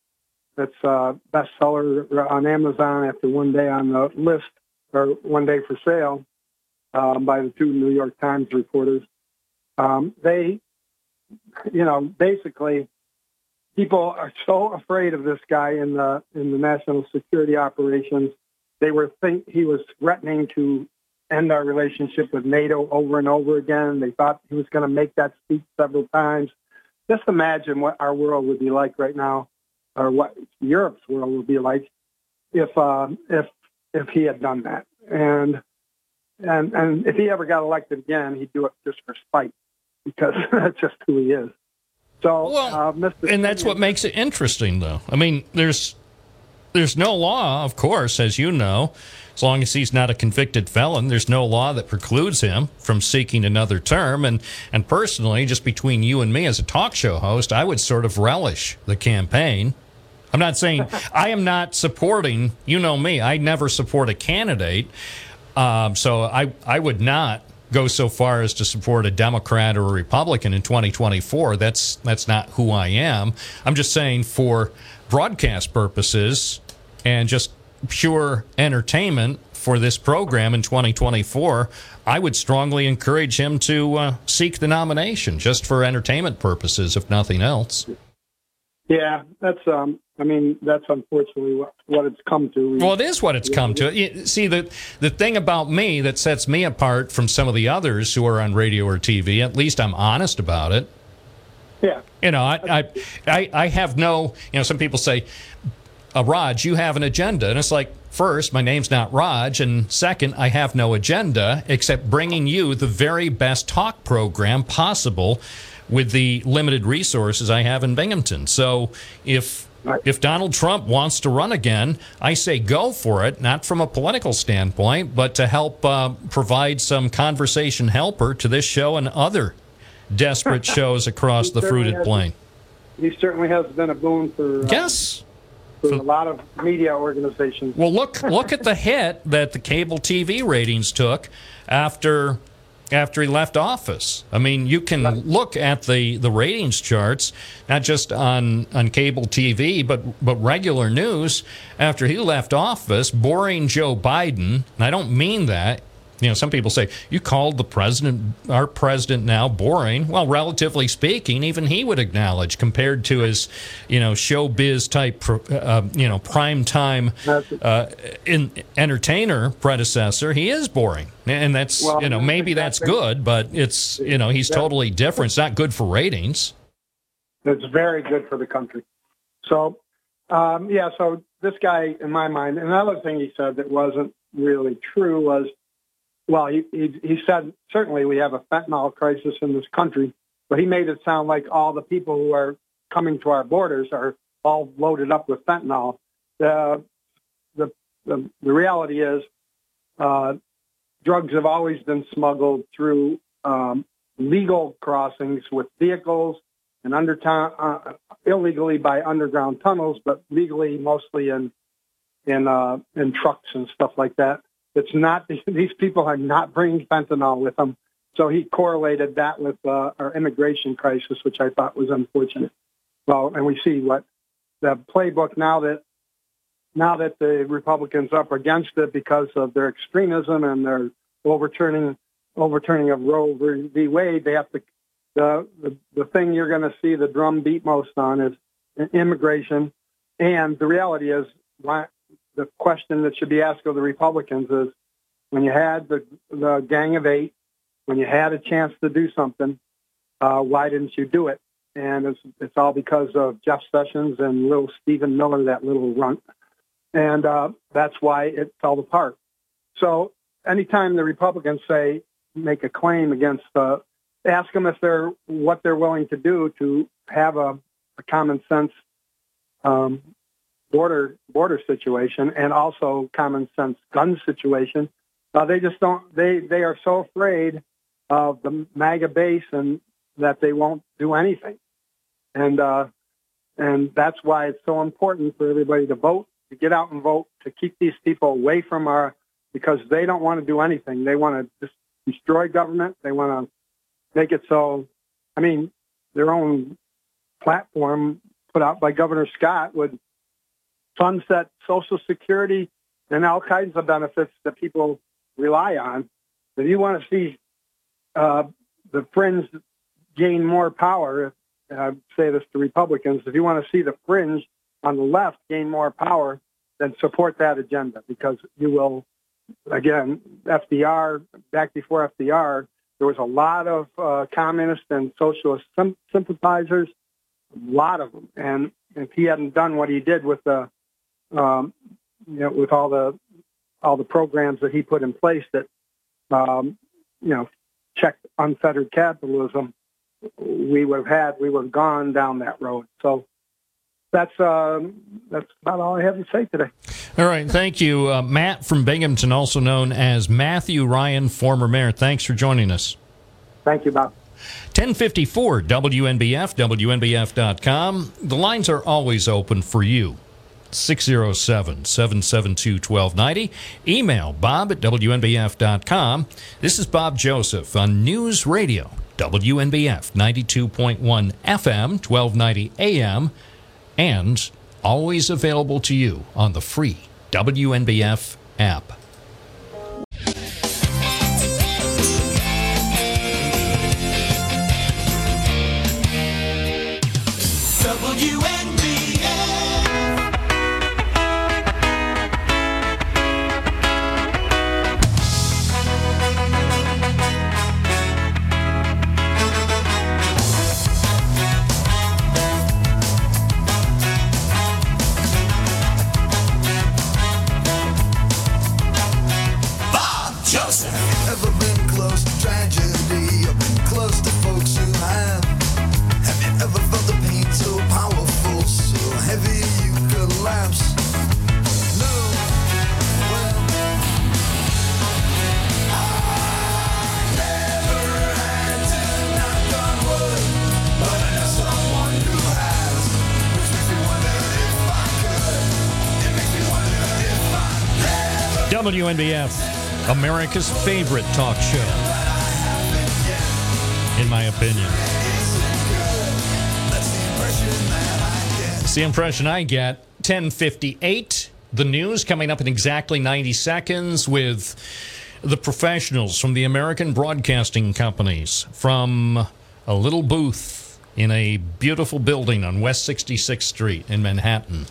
that's a bestseller on Amazon after one day on the list or one day for sale um, by the two New York Times reporters. Um, they, you know, basically people are so afraid of this guy in the in the national security operations they were think he was threatening to end our relationship with NATO over and over again. They thought he was going to make that speech several times. Just imagine what our world would be like right now, or what Europe's world would be like if uh, if if he had done that. And and and if he ever got elected again, he'd do it just for spite because that's just who he is. So, uh, Mr. And that's what makes it interesting, though. I mean, there's there's no law, of course, as you know, as long as he's not a convicted felon. There's no law that precludes him from seeking another term. And and personally, just between you and me as a talk show host, I would sort of relish the campaign. I'm not saying I am not supporting. You know me. I never support a candidate. Um, so I I would not go so far as to support a Democrat or a Republican in 2024. That's that's not who I am. I'm just saying for broadcast purposes and just pure entertainment for this program in 2024, I would strongly encourage him to uh, seek the nomination just for entertainment purposes, if nothing else. Yeah, that's um. I mean, that's unfortunately what, what it's come to. Well, it is what it's come to. See, the the thing about me that sets me apart from some of the others who are on radio or TV, at least I'm honest about it. Yeah. You know, I I I, I have no. You know, some people say, uh, "Raj, you have an agenda," and it's like, first, my name's not Raj, and second, I have no agenda except bringing you the very best talk program possible with the limited resources I have in Binghamton. So if if Donald Trump wants to run again, I say go for it, not from a political standpoint, but to help uh, provide some conversation helper to this show and other desperate shows across the fruited has- plain. He certainly has been a boon for uh, Yes. for a lot of media organizations. Well, look look at the hit that the cable TV ratings took after after he left office. I mean, you can look at the, the ratings charts, not just on, on cable TV, but but regular news. After he left office, boring Joe Biden, and I don't mean that. You know, some people say you called the president, our president now, boring. Well, relatively speaking, even he would acknowledge compared to his, you know, showbiz type, uh, you know, prime time uh, in, entertainer predecessor, he is boring, and that's Well, you know maybe that's good, but it's you know he's totally different. It's not good for ratings. It's very good for the country. So, um, yeah, so this guy, in my mind, another thing he said that wasn't really true was, well, he, he, he said, certainly we have a fentanyl crisis in this country, but he made it sound like all the people who are coming to our borders are all loaded up with fentanyl. The, the, the, the reality is, uh, drugs have always been smuggled through um, legal crossings with vehicles and under uh, illegally by underground tunnels, but legally mostly in in uh, in trucks and stuff like that. It's not these people are not bringing fentanyl with them. So he correlated that with uh, our immigration crisis, which I thought was unfortunate. Well, and we see what the playbook now that now that the Republicans are up against it because of their extremism and their overturning overturning of Roe v. Wade, they have to the the, the thing you're going to see the drum beat most on is immigration, and the reality is the question that should be asked of the Republicans is when you had the the Gang of Eight, when you had a chance to do something, uh, why didn't you do it? And it's it's all because of Jeff Sessions and little Stephen Miller, that little runt, and uh, that's why it fell apart. So anytime the Republicans say make a claim against, uh, ask them if they're what they're willing to do to have a, a common sense um, border border situation and also common sense gun situation. Uh, they just don't. They they are so afraid of the MAGA base and that they won't do anything, and uh, and that's why it's so important for everybody to vote, to get out and vote, to keep these people away from our because they don't want to do anything. They want to just destroy government. They want to make it so. I mean, their own platform put out by Governor Scott would sunset Social Security and all kinds of benefits that people rely on. If you want to see uh, the fringe gain more power, I say this to Republicans, if you want to see the fringe on the left gain more power, then support that agenda because you will, again, FDR, back before FDR, there was a lot of uh, communist and socialist sym- sympathizers, a lot of them. And if he hadn't done what he did with the, um, you know, with all the all the programs that he put in place that, um, you know, checked unfettered capitalism, we would have had, we would have gone down that road. So that's um, that's about all I have to say today. All right, thank you, uh, Matt from Binghamton, also known as Matthew Ryan, former mayor. Thanks for joining us. Thank you, Bob. 1054 WNBF, WNBF.com. The lines are always open for you. 607 772 1290. Email bob at WNBF.com. This is Bob Joseph on News Radio, WNBF 92.1 FM, 1290 AM, and always available to you on the free WNBF app. America's favorite talk show, in my opinion. It's the impression I get. 1058, the news coming up in exactly 90 seconds with the professionals from the American broadcasting companies from a little booth in a beautiful building on West 66th Street in Manhattan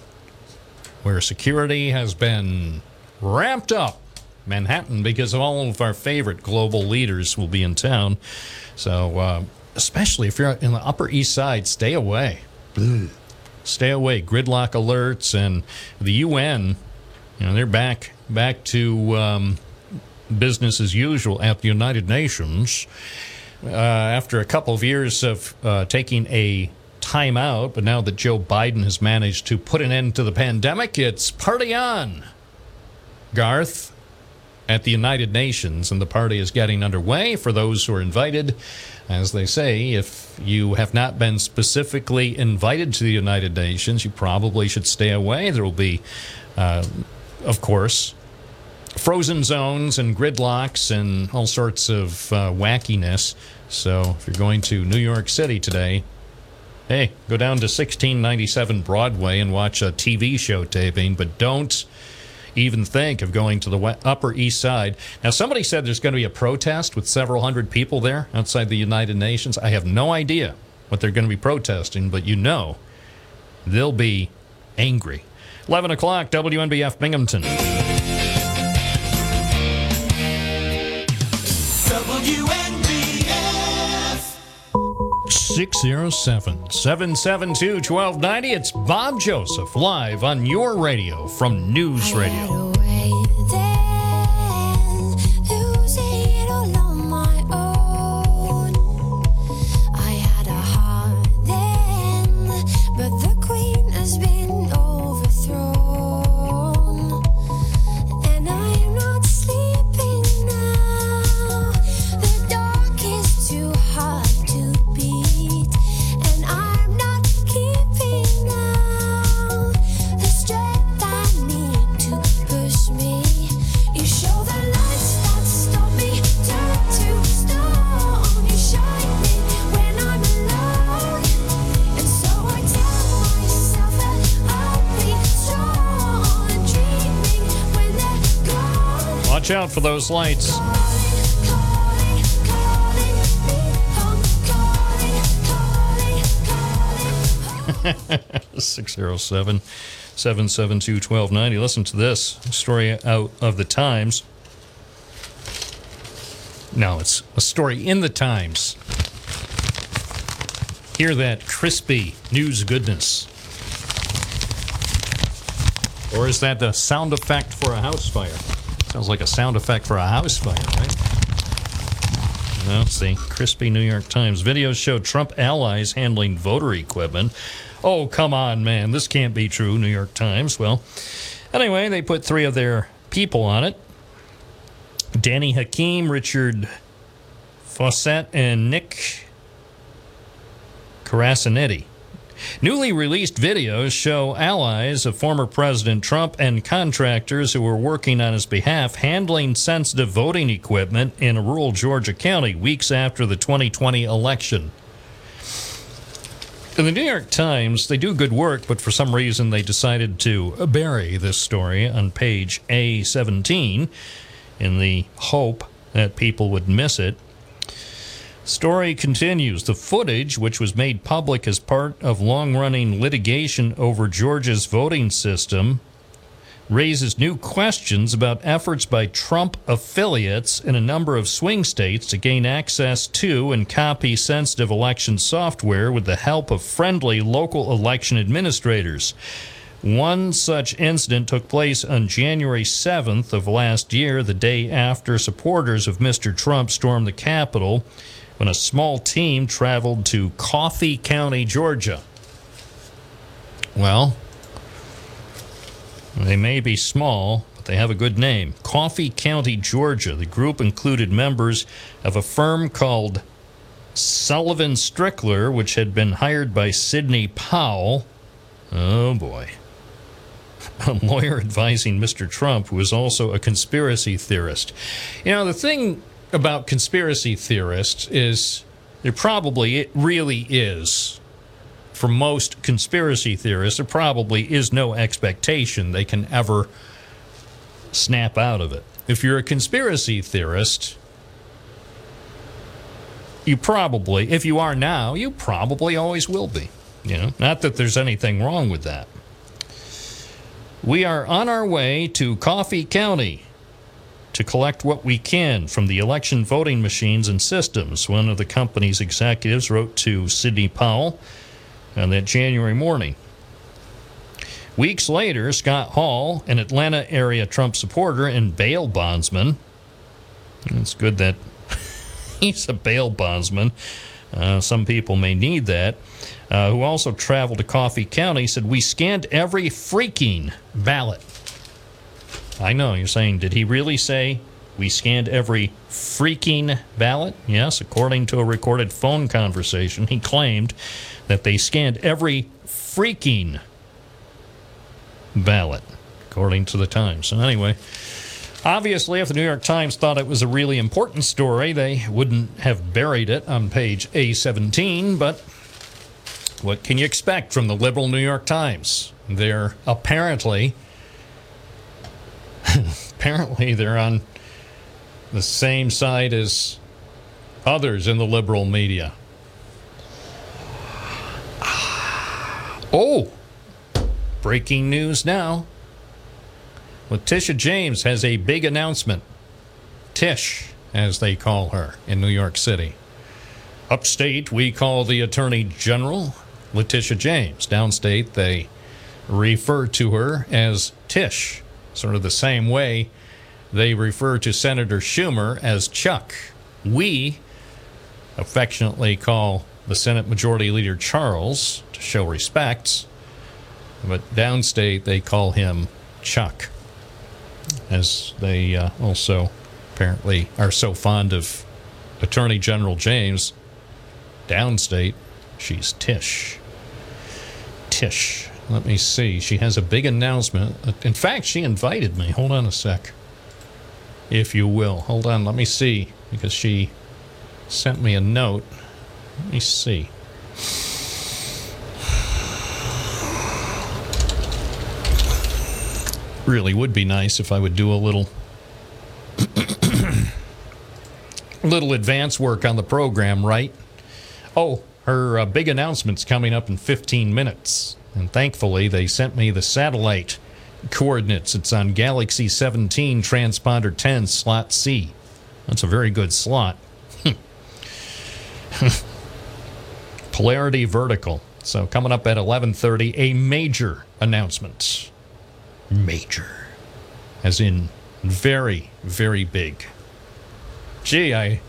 where security has been ramped up. Manhattan, because all of our favorite global leaders will be in town. So, uh, especially if you're in the Upper East Side, stay away. Stay away. Gridlock alerts and the UN, you know, they're back back to um, business as usual at the United Nations uh, after a couple of years of uh, taking a time out. But now that Joe Biden has managed to put an end to the pandemic, it's party on. Garth at the United Nations, and the party is getting underway for those who are invited. As they say, if you have not been specifically invited to the United Nations, you probably should stay away. There will be, uh, of course, frozen zones and gridlocks and all sorts of uh, wackiness. So if you're going to New York City today, hey, go down to 1697 Broadway and watch a TV show taping, but don't even think of going to the Upper East Side. Now, somebody said there's going to be a protest with several hundred people there outside the United Nations. I have no idea what they're going to be protesting, but you know they'll be angry. 11 o'clock, WNBF Binghamton. 607 772 1290. It's Bob Joseph live on your radio from News Radio. Watch out for those lights. 607 772 1290. Listen to this story out of the Times. No, it's a story in the Times. Hear that crispy news goodness. Or is that the sound effect for a house fire? Sounds like a sound effect for a house fire, right? No, see, crispy New York Times. Videos show Trump allies handling voter equipment. Oh, come on, man. This can't be true, New York Times. Well, anyway, they put three of their people on it Danny Hakim, Richard Fausset, and Nick Corasaniti. Newly released videos show allies of former President Trump and contractors who were working on his behalf handling sensitive voting equipment in a rural Georgia county weeks after the 2020 election. In the New York Times, they do good work, but for some reason they decided to bury this story on page A17 in the hope that people would miss it. Story continues. The footage, which was made public as part of long running litigation over Georgia's voting system, raises new questions about efforts by Trump affiliates in a number of swing states to gain access to and copy sensitive election software with the help of friendly local election administrators. One such incident took place on January 7th of last year, the day after supporters of Mr. Trump stormed the Capitol, when a small team traveled to Coffee County, Georgia. Well, they may be small, but they have a good name. Coffee County, Georgia. The group included members of a firm called Sullivan Strickler, which had been hired by Sidney Powell. Oh boy. A lawyer advising Mr. Trump, who is also a conspiracy theorist. You know, the thing about conspiracy theorists is there probably, it really is for most conspiracy theorists, there probably is no expectation they can ever snap out of it. If you're a conspiracy theorist, you probably, if you are now, you probably always will be. You know, not that there's anything wrong with that. We are on our way to Coffee County to collect what we can from the election voting machines and systems, one of the company's executives wrote to Sidney Powell on that January morning. Weeks later, Scott Hall, an Atlanta area Trump supporter and bail bondsman, it's good that he's a bail bondsman. Uh, some people may need that. Uh, who also traveled to Coffee County said, We scanned every freaking ballot. I know, you're saying, did he really say we scanned every freaking ballot? Yes, according to a recorded phone conversation, he claimed that they scanned every freaking ballot, according to the Times. So, anyway, obviously, if the New York Times thought it was a really important story, they wouldn't have buried it on page A17, but what can you expect from the liberal New York Times? They're apparently apparently they're on the same side as others in the liberal media. Oh, breaking news now. Letitia James has a big announcement. Tish, as they call her in New York City. Upstate, we call the Attorney General Letitia James. Downstate, they refer to her as Tish, sort of the same way they refer to Senator Schumer as Chuck. We affectionately call the Senate Majority Leader Charles to show respect, but downstate they call him Chuck, as they uh, also apparently are so fond of Attorney General James. Downstate, she's Tish. Tish. Let me see. She has a big announcement. In fact, she invited me. Hold on a sec. If you will. Hold on. Let me see. Because she sent me a note. Let me see. Really would be nice if I would do a little little advance work on the program, right? Oh, her uh, big announcement's coming up in 15 minutes. And thankfully they sent me the satellite coordinates. It's on Galaxy 17 transponder 10 slot C. That's a very good slot. Polarity vertical. So coming up at 11:30 a major announcement. Major. As in very very big. Gee, I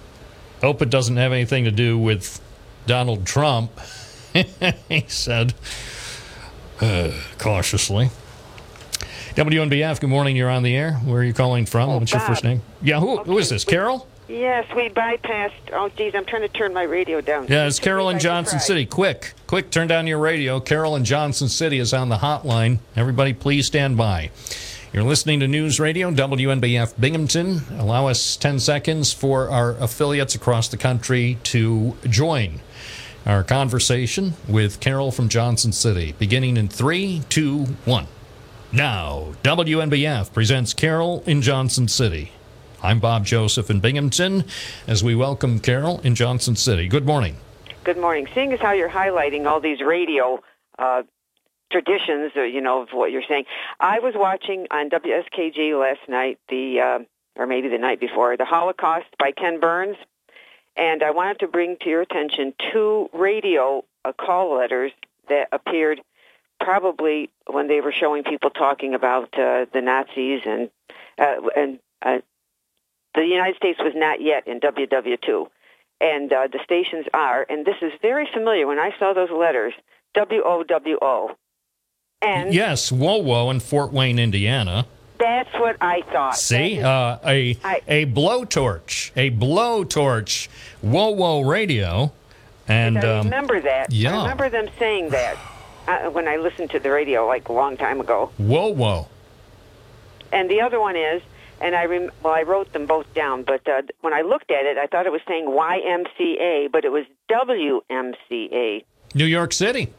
hope it doesn't have anything to do with Donald Trump. he said uh, cautiously. WNBF, good morning. You're on the air. Where are you calling from? What's your first name? Yeah, who, who is this? Carol? Yes, we bypassed. Oh, geez, I'm trying to turn my radio down. Yeah, it's Carol in Johnson. City. Quick, quick, turn down your radio. Carol in Johnson City is on the hotline. Everybody, please stand by. You're listening to News Radio, WNBF Binghamton. Allow us 10 seconds for our affiliates across the country to join our conversation with Carol from Johnson City, beginning in three, two, one. Now, WNBF presents Carol in Johnson City. I'm Bob Joseph in Binghamton as we welcome Carol in Johnson City. Good morning. Good morning. Seeing as how you're highlighting all these radio uh, traditions, uh, you know, of what you're saying, I was watching on WSKG last night, the uh, or maybe the night before, the Holocaust by Ken Burns, and I wanted to bring to your attention two radio uh, call letters that appeared probably when they were showing people talking about uh, the Nazis and uh, and uh, the United States was not yet in WW2, and uh, the stations are, and this is very familiar. When I saw those letters, WOWO, and Yes, Whoa in Fort Wayne, Indiana. That's what I thought. See, uh, a a blowtorch, a blowtorch, Whoa Whoa radio, and I um, remember that. yeah. I remember them saying that uh, when I listened to the radio like a long time ago. Whoa Whoa. And the other one is, and I rem- well, I wrote them both down, but uh, when I looked at it, I thought it was saying YMCA, but it was WMCA. New York City,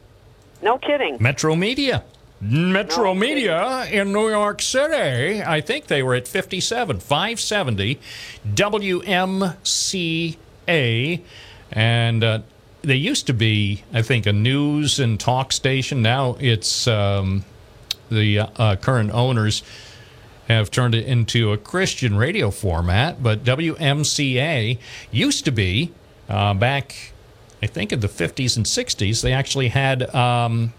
No kidding. Metro Media. Metro Media in New York City. I think they were at 57, 570 WMCA. And uh, they used to be, I think, a news and talk station. Now it's um, the uh, current owners have turned it into a Christian radio format. But WMCA used to be uh, back, I think, in the 50s and 60s. They actually had. Um,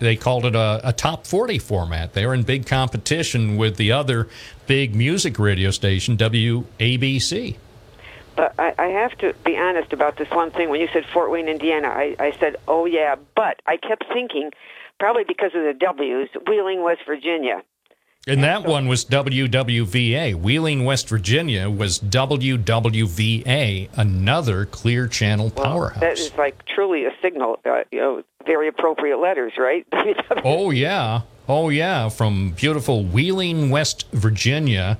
they called it a, a top 40 format. They were in big competition with the other big music radio station, WABC. But I, I have to be honest about this one thing. When you said Fort Wayne, Indiana, I, I said, oh, yeah. But I kept thinking, probably because of the W's, Wheeling, West Virginia. And that one was WWVA. Wheeling, West Virginia was WWVA, another clear channel powerhouse. That is like truly a signal, uh, you know, very appropriate letters, right? Oh yeah, oh yeah, from beautiful Wheeling, West Virginia.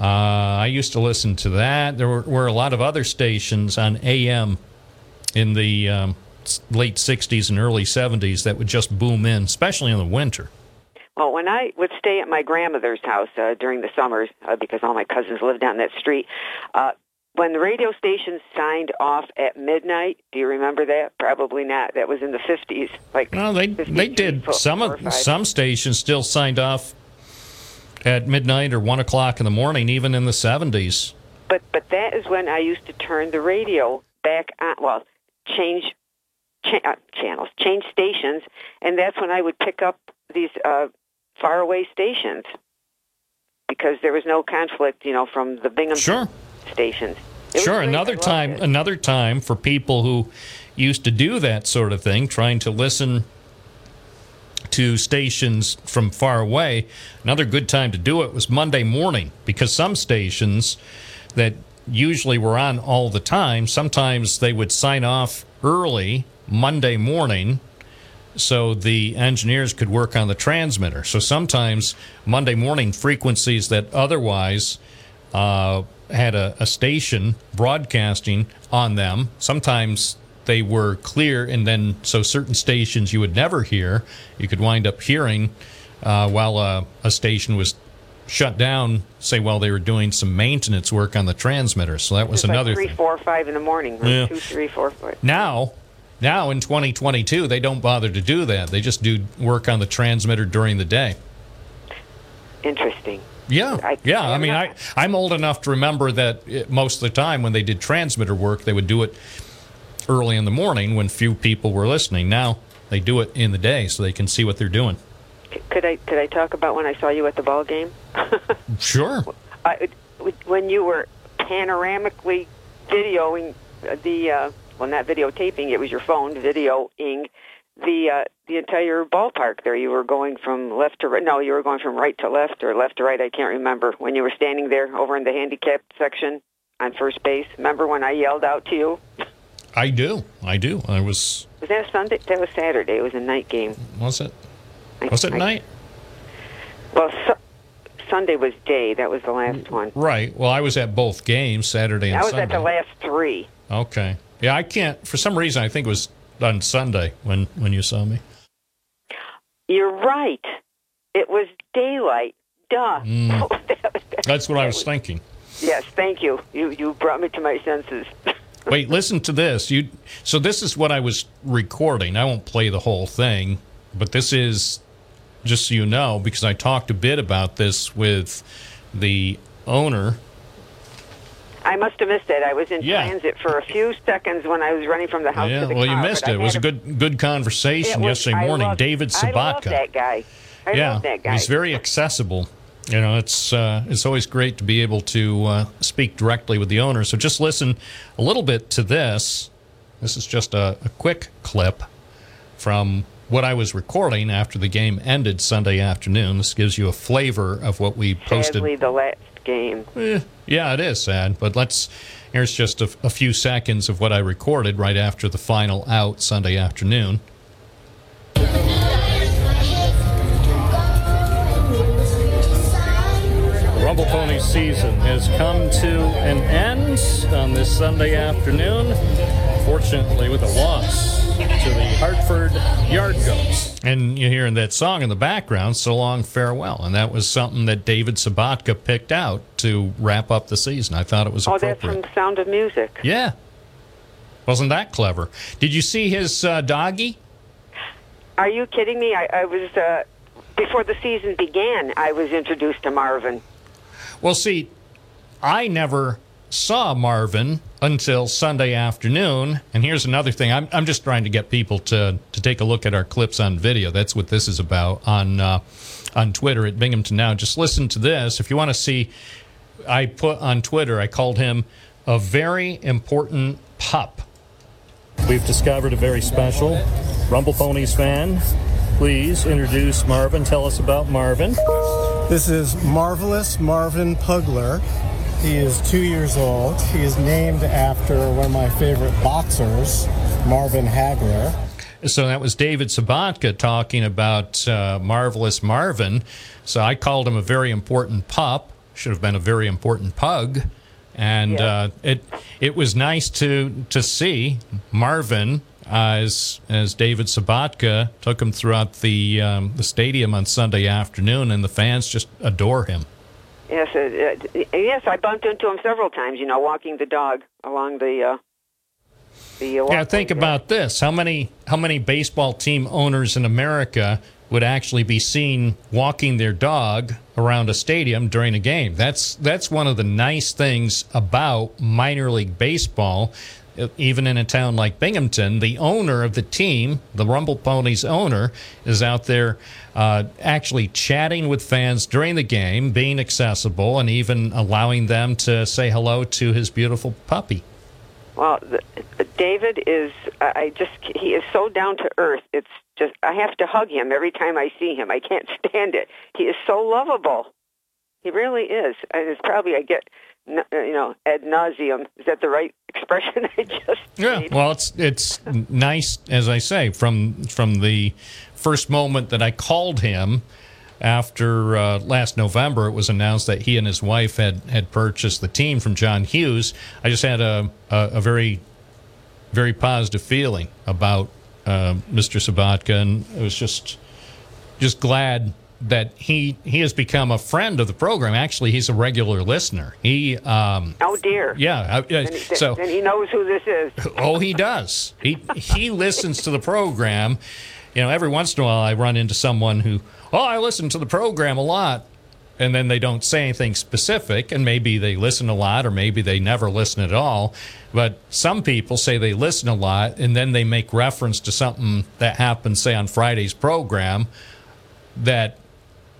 Uh, I used to listen to that. There were, were a lot of other stations on AM in the um, late '60s and early '70s that would just boom in, especially in the winter. Well, when I would stay at my grandmother's house uh, during the summers, uh, because all my cousins lived down that street, uh, when the radio stations signed off at midnight, do you remember that? Probably not. That was in the 50s. Like Well, they they did some of some stations still signed off at midnight or one o'clock in the morning, even in the '70s. But but that is when I used to turn the radio back on. Well, change cha- uh, channels, change stations, and that's when I would pick up these uh, faraway stations because there was no conflict, you know, from the Bingham Sure. stations. It Sure, another time, it. another time for people who used to do that sort of thing, trying to listen to stations from far away. Another good time to do it was Monday morning because some stations that usually were on all the time, sometimes they would sign off early Monday morning so the engineers could work on the transmitter. So sometimes Monday morning frequencies that otherwise uh, had a, a station broadcasting on them, sometimes they were clear, and then so certain stations you would never hear, you could wind up hearing uh, while a, a station was shut down, say while they were doing some maintenance work on the transmitter. So that was It's like another three, thing. four, five in the morning. Yeah. Two, three, four, five. Now, Now in 2022, they don't bother to do that. They just do work on the transmitter during the day. Interesting. Yeah, I- yeah. I mean, I I'm old enough to remember that it, most of the time when they did transmitter work, they would do it early in the morning when few people were listening. Now they do it in the day so they can see what they're doing. Could I could I talk about when I saw you at the ball game? Sure. I, when you were panoramically videoing the uh, well, not videotaping, it was your phone videoing the uh, the entire ballpark. There, you were going from left to right. No, you were going from right to left or left to right. I can't remember when you were standing there over in the handicapped section on first base. Remember when I yelled out to you? I do. I do. I was. Was that Sunday? That was Saturday. It was a night game. Was it? Was it I- night? Well, su- Sunday was day. That was the last one. Right. Well, I was at both games, Saturday and Sunday. I was Sunday. at the last three. Okay. Yeah, I can't. For some reason, I think it was on Sunday when when you saw me. You're right. It was daylight. Duh. Mm. That's what I was thinking. Yes, thank you. You you brought me to my senses. Wait, listen to this. You so this is what I was recording. I won't play the whole thing, but this is just so you know because I talked a bit about this with the owner. I must have missed it. I was in Yeah. transit for a few seconds when I was running from the house yeah, to the well, car. you missed it. It was a good good conversation was- yesterday I morning. love- David I love Sabatka. that guy. I yeah, love that guy. he's very accessible. You know, it's uh, it's always great to be able to uh, speak directly with the owner. So just listen a little bit to this. This is just a, a quick clip from what I was recording after the game ended Sunday afternoon. This gives you a flavor of what we posted. Sadly, the last game. Eh, yeah, it is sad, but let's. Here's just a, a few seconds of what I recorded right after the final out Sunday afternoon. Rumble Pony season has come to an end on this Sunday afternoon, fortunately with a loss to the Hartford Yard Goats. And you're hearing that song in the background, So Long Farewell. And that was something that David Sabatka picked out to wrap up the season. I thought it was Oh, that's from Sound of Music. Yeah. Wasn't that clever? Did you see his uh, doggy? Are you kidding me? I, I was uh, before the season began. I was introduced to Marvin. Well, see, I never saw Marvin until Sunday afternoon. And here's another thing. I'm, I'm just trying to get people to, to take a look at our clips on video. That's what this is about on, uh, on Twitter at Binghamton Now. Just listen to this. If you want to see, I put on Twitter, I called him a very important pup. We've discovered a very special Rumble Ponies fan. Please introduce Marvin. Tell us about Marvin. This is Marvelous Marvin Pugler. He is two years old. He is named after one of my favorite boxers, Marvin Hagler. So that was David Sabatka talking about uh, Marvelous Marvin. So I called him a very important pup. Should have been a very important pug. And uh, it it was nice to to see Marvin as as David Sabatka took him throughout the um, the stadium on Sunday afternoon, and the fans just adore him. Yes, uh, uh, yes. I bumped into him several times. You know, walking the dog along the uh, the. Uh, Yeah, think about this. How many how many baseball team owners in America would actually be seen walking their dog around a stadium during a game? That's that's one of the nice things about minor league baseball. Even in a town like Binghamton, the owner of the team, the Rumble Ponies owner, is out there uh, actually chatting with fans during the game, being accessible, and even allowing them to say hello to his beautiful puppy. Well, David is. I just. He is so down to earth. It's just. I have to hug him every time I see him. I can't stand it. He is so lovable. He really is. And it's probably I get. Uh, You know, ad nauseum. Is that the right expression? I just. Yeah, well, it's it's nice, as I say, from from the first moment that I called him after uh, last November, it was announced that he and his wife had had purchased the team from John Hughes. I just had a a, a very very positive feeling about uh, Mr. Sabatka, and I was just just glad that he he has become a friend of the program. Actually, he's a regular listener. He um, Oh dear. yeah. uh, uh, he, so then he knows who this is. oh, he does. He he listens to the program. You know, every once in a while, I run into someone who, oh, I listen to the program a lot, and then they don't say anything specific, and maybe they listen a lot, or maybe they never listen at all. But some people say they listen a lot, and then they make reference to something that happened, say, on Friday's program, that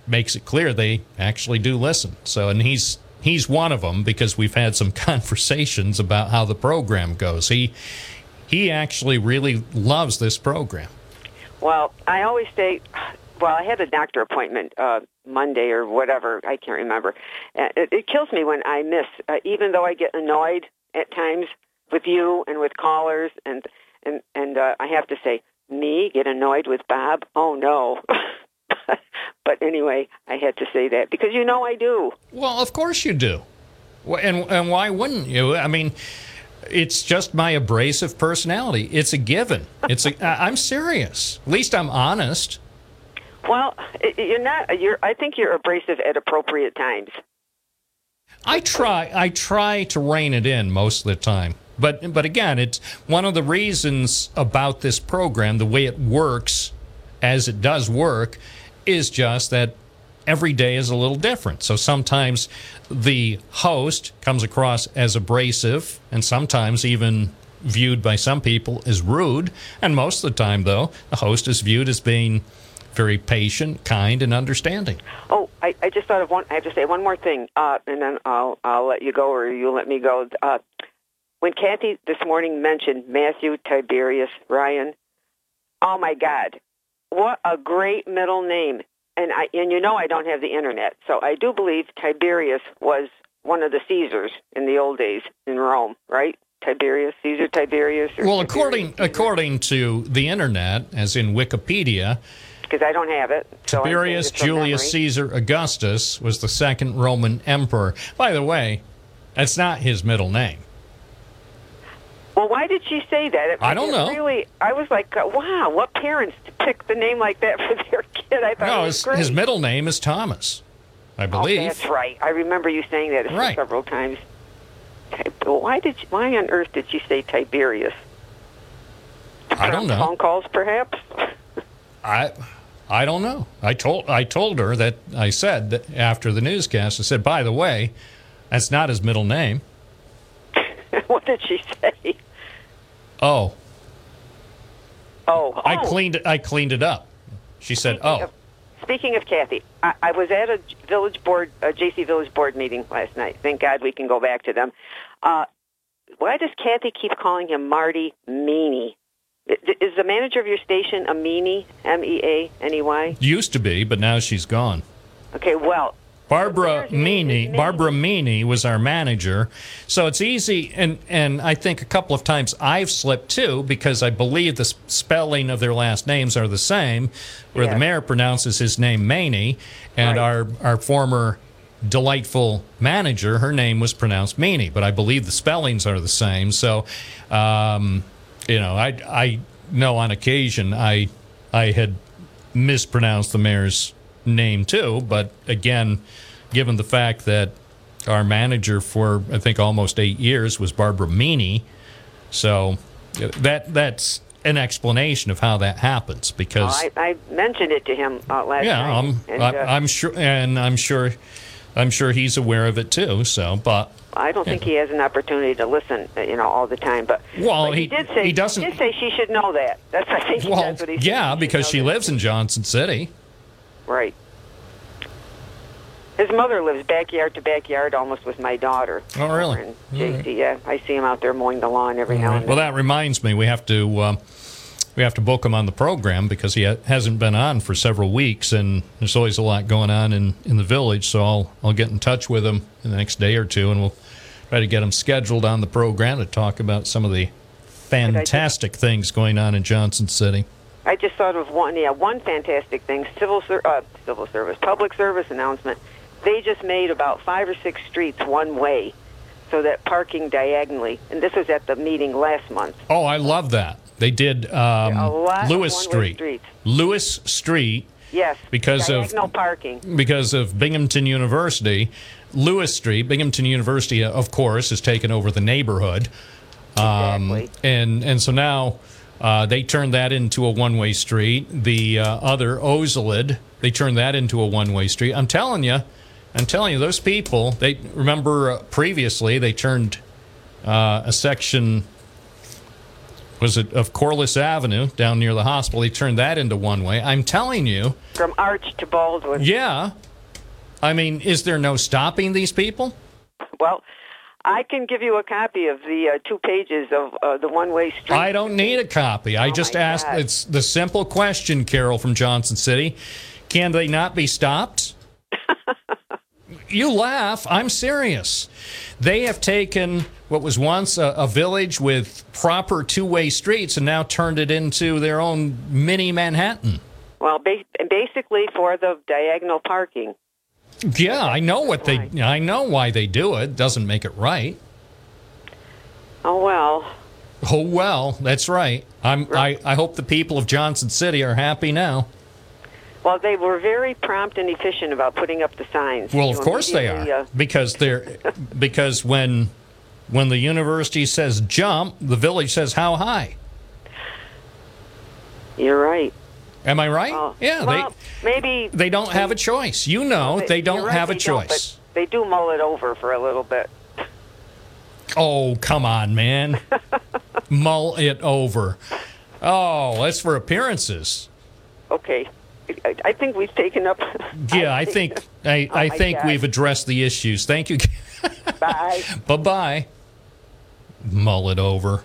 makes it clear they actually do listen. So, and he's he's one of them because we've had some conversations about how the program goes. He he actually really loves this program. Well, I always say, well, I had a doctor appointment uh, Monday or whatever. I can't remember. Uh, It, it kills me when I miss, uh, even though I get annoyed at times with you and with callers, and and and uh, I have to say, me get annoyed with Bob? Oh no. but anyway, I had to say that because you know I do. Well, of course you do. And and why wouldn't you? I mean, it's just my abrasive personality. It's a given. It's a. I'm serious. At least I'm honest. Well, you're not. You're. I think you're abrasive at appropriate times. I try I try to rein it in most of the time. But but again, it's one of the reasons about this program, the way it works as it does work, is just that every day is a little different. So sometimes the host comes across as abrasive and sometimes even viewed by some people as rude, and most of the time though, the host is viewed as being very patient, kind, and understanding. Oh, I, I just thought of one. I have to say one more thing, uh, and then I'll I'll let you go, or you'll let me go. Uh, when Kathy this morning mentioned Matthew Tiberius Ryan, oh my God, what a great middle name! And I and you know I don't have the internet, so I do believe Tiberius was one of the Caesars in the old days in Rome, right? Tiberius, Caesar Tiberius. Well, according according to the internet, as in Wikipedia, because I don't have it. So Tiberius Julius memory. Caesar Augustus was the second Roman emperor. By the way, that's not his middle name. Well, why did she say that? It, I don't know. Really, I was like, uh, wow, what parents to pick the name like that for their kid? I thought No, it was his, his middle name is Thomas, I Oh, believe. that's right. I remember you saying that Right. several times. Ti- Why did? You, why on earth did you say Tiberius? I don't know. Phone calls, perhaps. I I don't know. I told I told her that I said that after the newscast. I said, by the way, that's not his middle name. what did she say? Oh, Oh, I oh. cleaned it. I cleaned it up. She said, Speaking "Oh, of- Speaking of Kathy, I, I was at a village board, a JC Village board meeting last night. Thank God we can go back to them. Uh, why does Kathy keep calling him Marty Meany? Is the manager of your station a Meany? M E A N E Y? used to be, but now she's gone." Okay, well, Barbara Meany, Barbara Meany was our manager, so it's easy. And and I think a couple of times I've slipped too because I believe the spelling of their last names are the same, where the mayor pronounces his name Maney, and our our former delightful manager, her name was pronounced Meany, but I believe the spellings are the same. So, um, you know, I I know on occasion I I had mispronounced the mayor's name too, but again, given the fact that our manager for I think almost eight years was Barbara Meany, so that that's an explanation of how that happens because I, I mentioned it to him uh, last yeah, night. I'm and, I, uh, I'm sure, and I'm sure, I'm sure he's aware of it too. So, but I don't think he has an opportunity to listen, uh, you know, all the time. But Well, but he, he- did say he doesn't- did say she should know that. That's I think well, that's what he said. yeah, because she lives in Johnson City. Right. His mother lives backyard to backyard, almost with my daughter. Oh, really? And JC, yeah, I see him out there mowing the lawn every now and then. Well, that reminds me, we have to uh, we have to book him on the program because he ha- hasn't been on for several weeks, and there's always a lot going on in, in the village. So I'll I'll get in touch with him in the next day or two, and we'll try to get him scheduled on the program to talk about some of the fantastic things going on in Johnson City. I just thought of one, yeah, one fantastic thing: civil, ser- uh, civil service, public service announcement. They just made about five or six streets one way, so that parking diagonally. And this was at the meeting last month. Oh, I love that. They did um, Lewis Street. Lewis Street Yes. Because of- diagonal parking. because of Binghamton University, Lewis Street, Binghamton University, of course, has taken over the neighborhood, um, and and so now uh, they turned that into a one-way street. The uh, other Ozalid, they turned that into a one-way street. I'm telling you, I'm telling you, those people. They remember uh, previously they turned uh, a section. Was it of Corliss Avenue down near the hospital? They turned that into one way. I'm telling you, From Arch to Baldwin. yeah. I mean, is there no stopping these people? Well, I can give you a copy of the uh, two pages of uh, the one-way street. I don't need a copy. I just asked God. it's the simple question, Carol from Johnson City. Can they not be stopped? you laugh. I'm serious. They have taken what was once a, a village with proper two way streets and now turned it into their own mini Manhattan. Well, ba- basically for the diagonal parking. Yeah, I know what they. I know why they do it. Doesn't make it right. Oh well. Oh well, that's right. I'm. I, I hope the people of Johnson City are happy now. Well, they were very prompt and efficient about putting up the signs. Well, of course they are uh, because they're because when when the university says jump, the village says how high. You're right. Am I right? Oh, yeah, well, maybe they they don't have a choice. You know, they don't right, have a they choice. but they do mull it over for a little bit. Oh, come on, man. Mull it over. Oh, that's for appearances. Okay. I, I think we've taken up. Yeah, I think I, I Oh, think God. we've addressed the issues. Thank you. Bye. bye bye. Mull it over.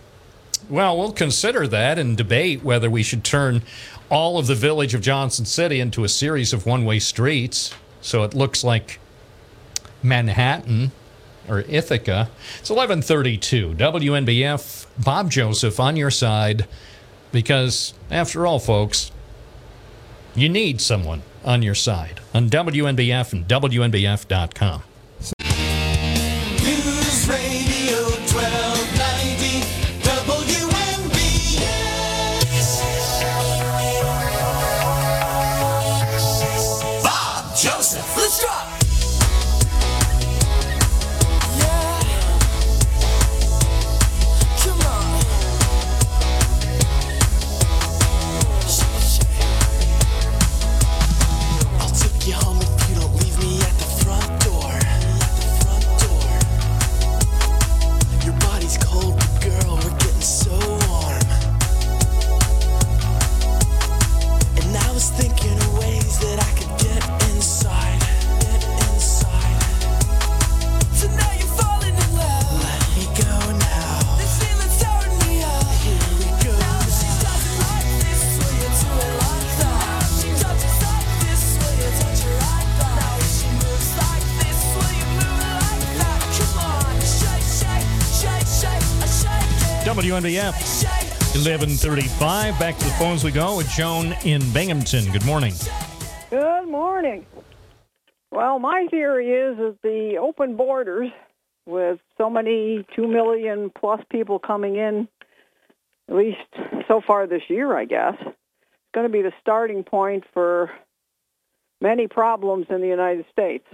Well, we'll consider that and debate whether we should turn all of the village of Johnson City into a series of one way streets so it looks like Manhattan or Ithaca. It's 1132. WNBF, Bob Joseph on your side because, after all, folks, you need someone on your side on WNBF and WNBF.com. 1135. Back to the phones we go with Joan in Binghamton. Good morning. Good morning. Well, my theory is that the open borders, with so many two million plus people coming in, at least so far this year, I guess, is going to be the starting point for many problems in the United States.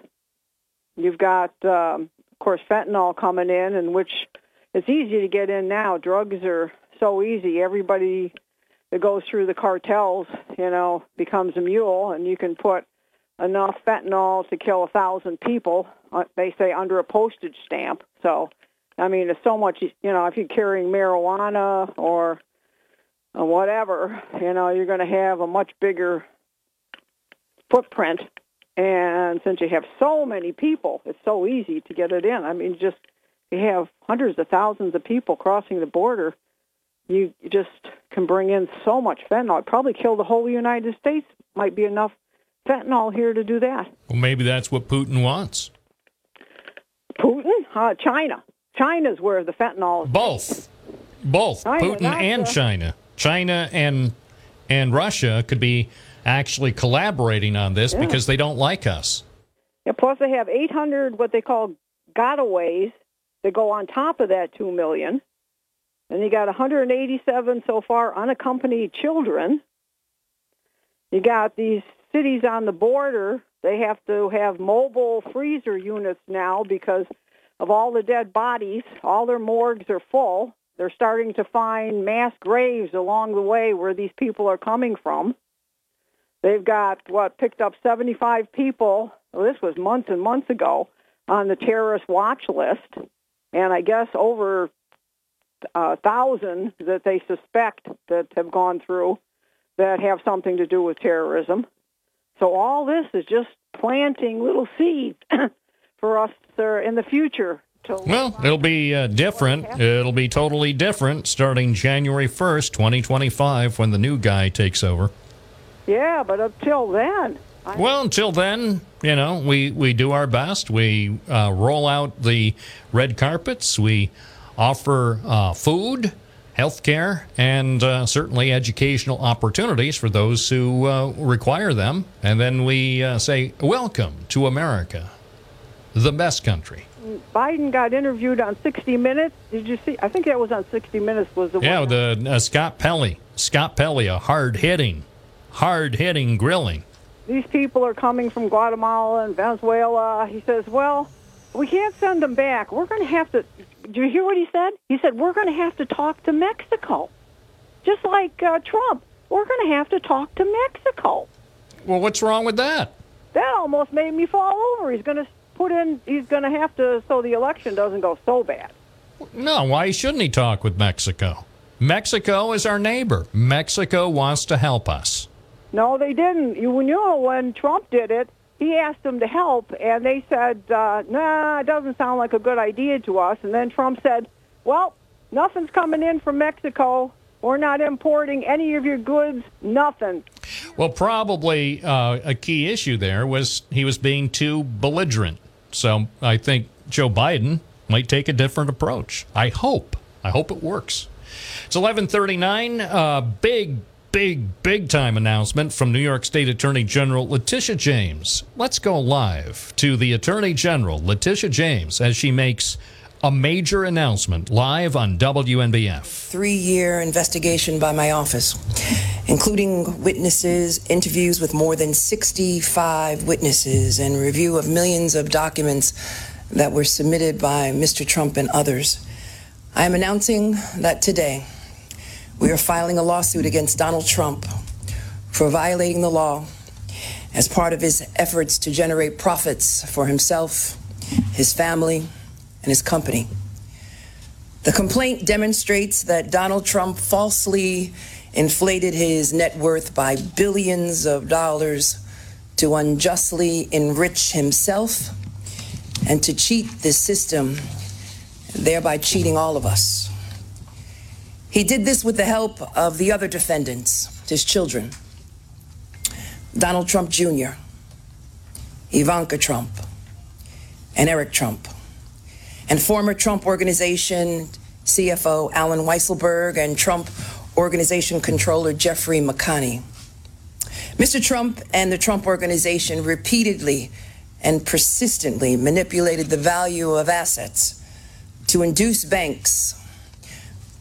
You've got, um, of course, fentanyl coming in, and which it's easy to get in now. Drugs are so easy. Everybody that goes through the cartels, you know, becomes a mule, and you can put enough fentanyl to kill a thousand people. uh, They say under a postage stamp. So, I mean, there's so much. You know, if you're carrying marijuana or whatever, you know, you're going to have a much bigger footprint. And since you have so many people, it's so easy to get it in. I mean, just you have hundreds of thousands of people crossing the border. You just can bring in so much fentanyl. It'd probably kill the whole United States. Might be enough fentanyl here to do that. Well, maybe that's what Putin wants. Putin? Uh, China. China's where the fentanyl is. Both. Both. China, Putin that's and China. China and and Russia could be actually collaborating on this Yeah. because they don't like us. And plus, they have 800 what they call gotaways that go on top of that 2 million. And you got 187 so far unaccompanied children. You got these cities on the border, they have to have mobile freezer units now because of all the dead bodies. All their morgues are full. They're starting to find mass graves along the way where these people are coming from. They've got what picked up 75 people. Well, this was months and months ago on the terrorist watch list, and I guess over a thousand that they suspect that have gone through that have something to do with terrorism. So all this is just planting little seeds for us uh, in the future. To Well, it'll be uh, different. It'll be totally different starting January 1st, 2025, when the new guy takes over. yeah, but until then, I, Well, until then, you know, we, we do our best. We uh, roll out the red carpets. We offer uh, food, health care, and uh, certainly educational opportunities for those who uh, require them. And then we uh, say, Welcome to America, the best country. Biden got interviewed on 60 Minutes. Did you see? I think that was on 60 Minutes. Was the Yeah, the uh, Scott Pelley. Scott Pelley, a hard hitting, hard hitting grilling. these people are coming from Guatemala and Venezuela. He says, well, we can't send them back. We're going to have to. Do you hear what he said? He said, we're going to have to talk to Mexico. Just like uh, Trump. We're going to have to talk to Mexico. Well, what's wrong with that? That almost made me fall over. He's going to put in, he's going to have to, so the election doesn't go so bad. No, why shouldn't he talk with Mexico? Mexico is our neighbor. Mexico wants to help us. No, they didn't. You know, when Trump did it, he asked them to help, and they said, uh, nah, it doesn't sound like a good idea to us. And then Trump said, well, nothing's coming in from Mexico. We're not importing any of your goods, nothing. Well, probably uh, a key issue there was he was being too belligerent. So I think Joe Biden might take a different approach. I hope. I hope it works. It's 11:39. Uh, big, big, big time announcement from New York State Attorney General Letitia James. Let's go live to the Attorney General Letitia James as she makes a major announcement live on WNBF. three year investigation by my office, including witnesses, interviews with more than 65 witnesses, and review of millions of documents that were submitted by Mr. Trump and others. I am announcing that today we are filing a lawsuit against Donald Trump for violating the law as part of his efforts to generate profits for himself, his family, and his company. The complaint demonstrates that Donald Trump falsely inflated his net worth by billions of dollars to unjustly enrich himself and to cheat the system, thereby cheating all of us. He did this with the help of the other defendants, his children Donald Trump Jr., Ivanka Trump, and Eric Trump and former Trump Organization CFO Allen Weisselberg and Trump Organization Controller Jeffrey McConney. Mr. Trump and the Trump Organization repeatedly and persistently manipulated the value of assets to induce banks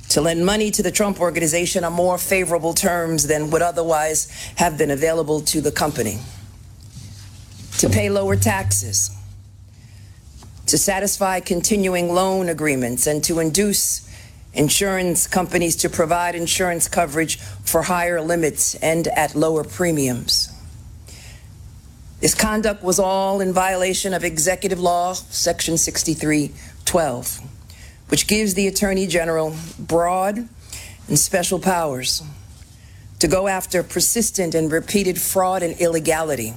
to lend money to the Trump Organization on more favorable terms than would otherwise have been available to the company, to pay lower taxes. To satisfy continuing loan agreements and to induce insurance companies to provide insurance coverage for higher limits and at lower premiums. This conduct was all in violation of Executive Law, Section 6312, which gives the Attorney General broad and special powers to go after persistent and repeated fraud and illegality.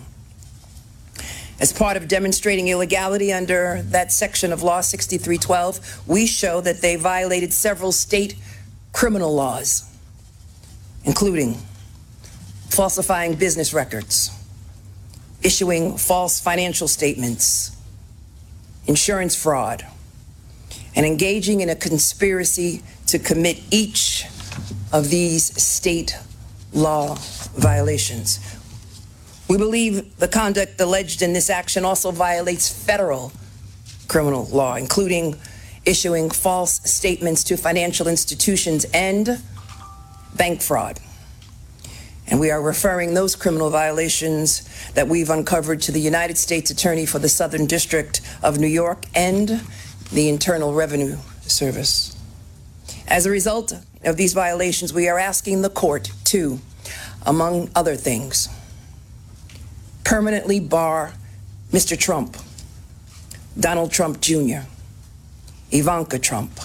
As part of demonstrating illegality under that section of Law 6312, we show that they violated several state criminal laws, including falsifying business records, issuing false financial statements, insurance fraud, and engaging in a conspiracy to commit each of these state law violations. We believe the conduct alleged in this action also violates federal criminal law, including issuing false statements to financial institutions and bank fraud. And we are referring those criminal violations that we've uncovered to the United States Attorney for the Southern District of New York and the Internal Revenue Service. As a result of these violations, we are asking the court to, among other things, permanently bar Mr. Trump, Donald Trump Jr., Ivanka Trump,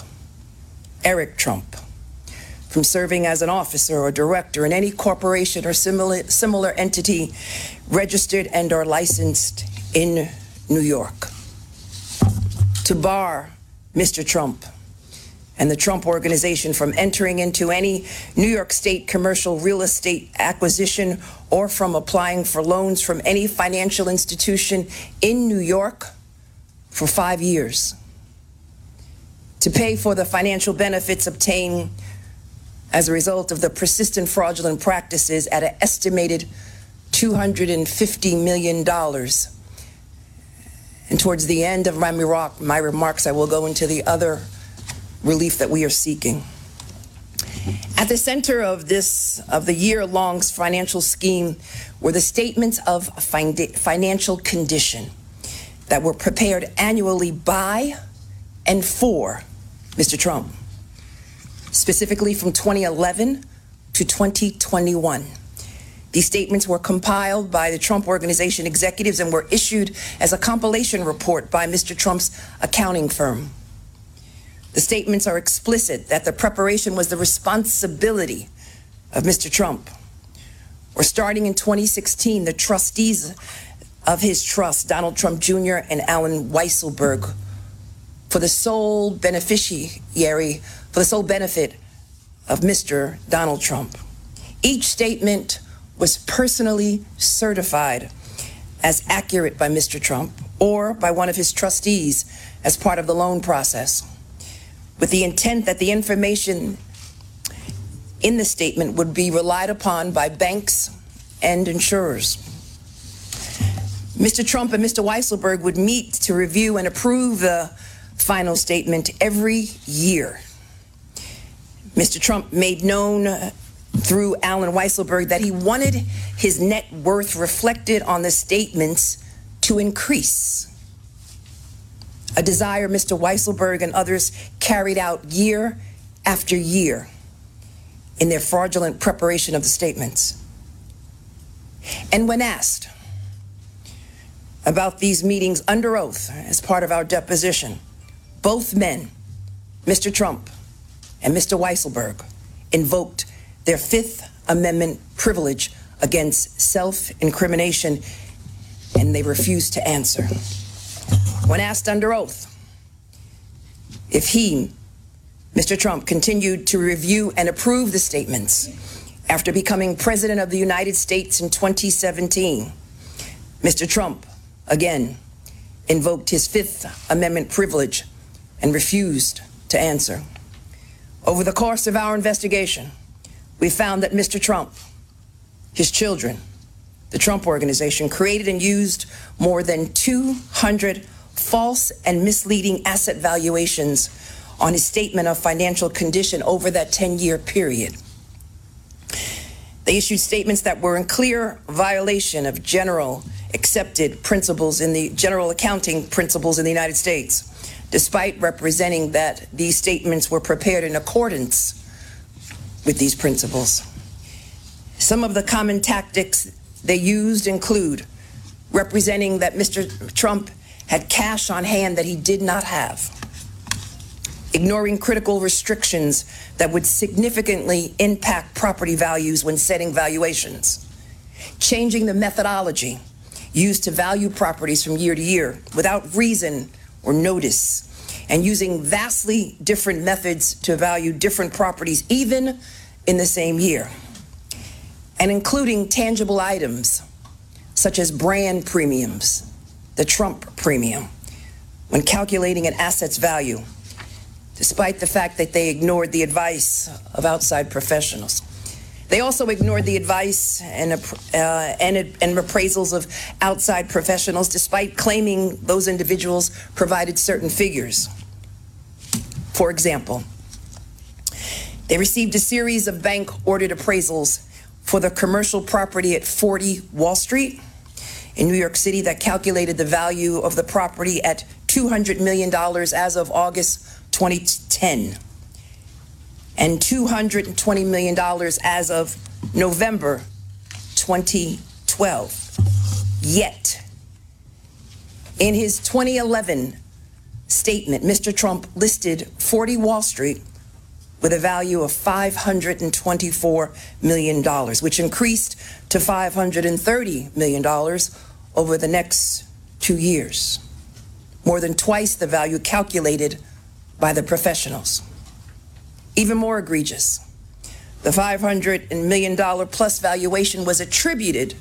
Eric Trump, from serving as an officer or director in any corporation or similar, similar entity registered and or licensed in New York. To bar Mr. Trump and the Trump Organization from entering into any New York State commercial real estate acquisition or from applying for loans from any financial institution in New York for five years. To pay for the financial benefits obtained as a result of the persistent fraudulent practices at an estimated $250 million. And towards the end of my, my remarks, I will go into the other relief that we are seeking. At the center of this, of the year-long financial scheme, were the statements of fin- financial condition that were prepared annually by and for Mr. Trump, specifically from 2011 to 2021. These statements were compiled by the Trump Organization executives and were issued as a compilation report by Mr. Trump's accounting firm. The statements are explicit that the preparation was the responsibility of Mr. Trump. Or starting in 2016, the trustees of his trust, Donald Trump Jr. and Allen Weisselberg, for the sole beneficiary, for the sole benefit of Mr. Donald Trump. Each statement was personally certified as accurate by Mr. Trump or by one of his trustees as part of the loan process, with the intent that the information in the statement would be relied upon by banks and insurers. Mr. Trump and Mr. Weisselberg would meet to review and approve the final statement every year. Mr. Trump made known through Allen Weisselberg that he wanted his net worth reflected on the statements to increase. A desire Mr. Weisselberg and others carried out year after year in their fraudulent preparation of the statements. And when asked about these meetings under oath as part of our deposition, both men, Mr. Trump and Mr. Weisselberg, invoked their Fifth Amendment privilege against self incrimination and they refused to answer. When asked under oath if he, Mr. Trump, continued to review and approve the statements after becoming President of the United States in 2017, Mr. Trump again invoked his Fifth Amendment privilege and refused to answer. Over the course of our investigation, we found that Mr. Trump, his children, the Trump Organization created and used more than 200 false and misleading asset valuations on his statement of financial condition over that 10 year period. They issued statements that were in clear violation of general accepted principles in the general accounting principles in the United States, despite representing that these statements were prepared in accordance with these principles. Some of the common tactics they used include representing that Mr. Trump had cash on hand that he did not have, ignoring critical restrictions that would significantly impact property values when setting valuations, changing the methodology used to value properties from year to year without reason or notice, and using vastly different methods to value different properties, even in the same year, and including tangible items such as brand premiums, the Trump premium, when calculating an asset's value, despite the fact that they ignored the advice of outside professionals. They also ignored the advice and, uh, and, and appraisals of outside professionals, despite claiming those individuals provided certain figures. For example, they received a series of bank ordered appraisals for the commercial property at 40 Wall Street in New York City that calculated the value of the property at $200 million as of August 2010 and $220 million as of November 2012. Yet, in his 2011 statement, Mr. Trump listed 40 Wall Street with a value of $524 million, which increased to $530 million over the next two years, more than twice the value calculated by the professionals. Even more egregious, the $500 million plus valuation was attributed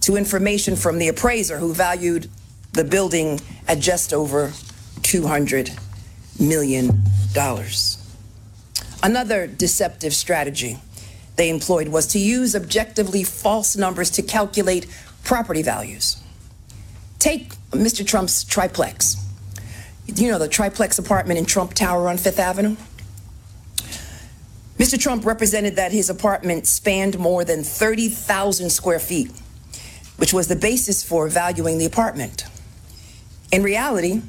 to information from the appraiser who valued the building at just over $200 million. Another deceptive strategy they employed was to use objectively false numbers to calculate property values. Take Mr. Trump's triplex. You know, the triplex apartment in Trump Tower on Fifth Avenue? Mr. Trump represented that his apartment spanned more than 30,000 square feet, which was the basis for valuing the apartment. In reality,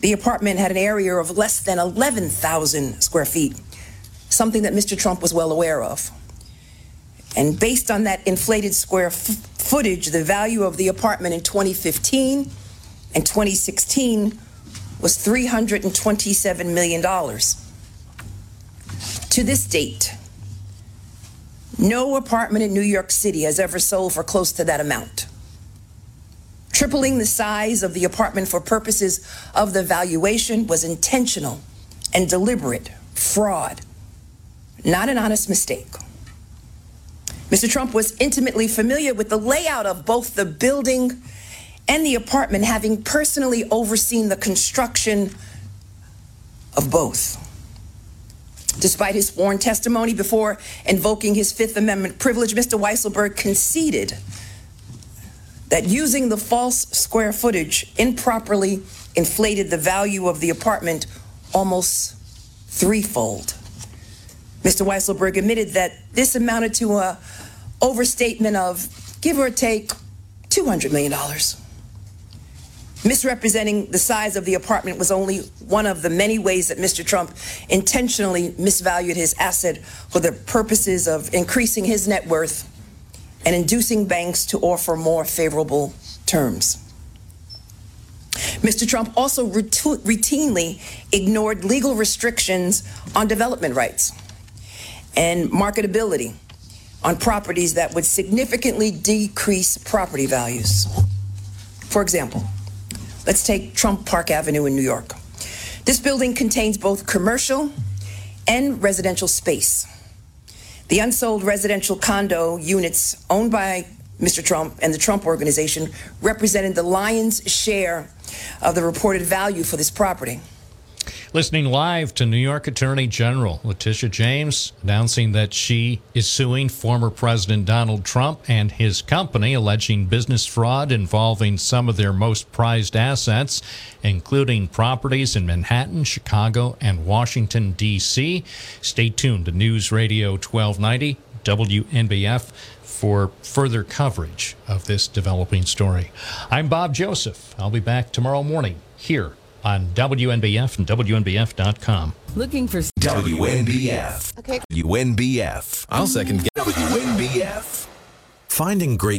the apartment had an area of less than 11,000 square feet, something that Mr. Trump was well aware of. And based on that inflated square f- footage, the value of the apartment in 2015 and 2016 was $327 million. To this date, no apartment in New York City has ever sold for close to that amount. Tripling the size of the apartment for purposes of the valuation was intentional and deliberate fraud, not an honest mistake. Mr. Trump was intimately familiar with the layout of both the building and the apartment, having personally overseen the construction of both. Despite his sworn testimony before invoking his Fifth Amendment privilege, Mr. Weisselberg conceded that using the false square footage improperly inflated the value of the apartment almost threefold. Mr. Weisselberg admitted that this amounted to a overstatement of give or take $200 million. Misrepresenting the size of the apartment was only one of the many ways that Mr. Trump intentionally misvalued his asset for the purposes of increasing his net worth and inducing banks to offer more favorable terms. Mr. Trump also routinely ignored legal restrictions on development rights and marketability on properties that would significantly decrease property values. For example, let's take Trump Park Avenue in New York. This building contains both commercial and residential space. The unsold residential condo units owned by Mr. Trump and the Trump Organization represented the lion's share of the reported value for this property. Listening live to New York Attorney General Letitia James announcing that she is suing former President Donald Trump and his company, alleging business fraud involving some of their most prized assets, including properties in Manhattan, Chicago, and Washington, D.C. Stay tuned to News Radio 1290, WNBF, for further coverage of this developing story. I'm Bob Joseph. I'll be back tomorrow morning here on WNBF and WNBF.com. Looking for WNBF. Okay. WNBF. I'll second guess. WNBF. Finding great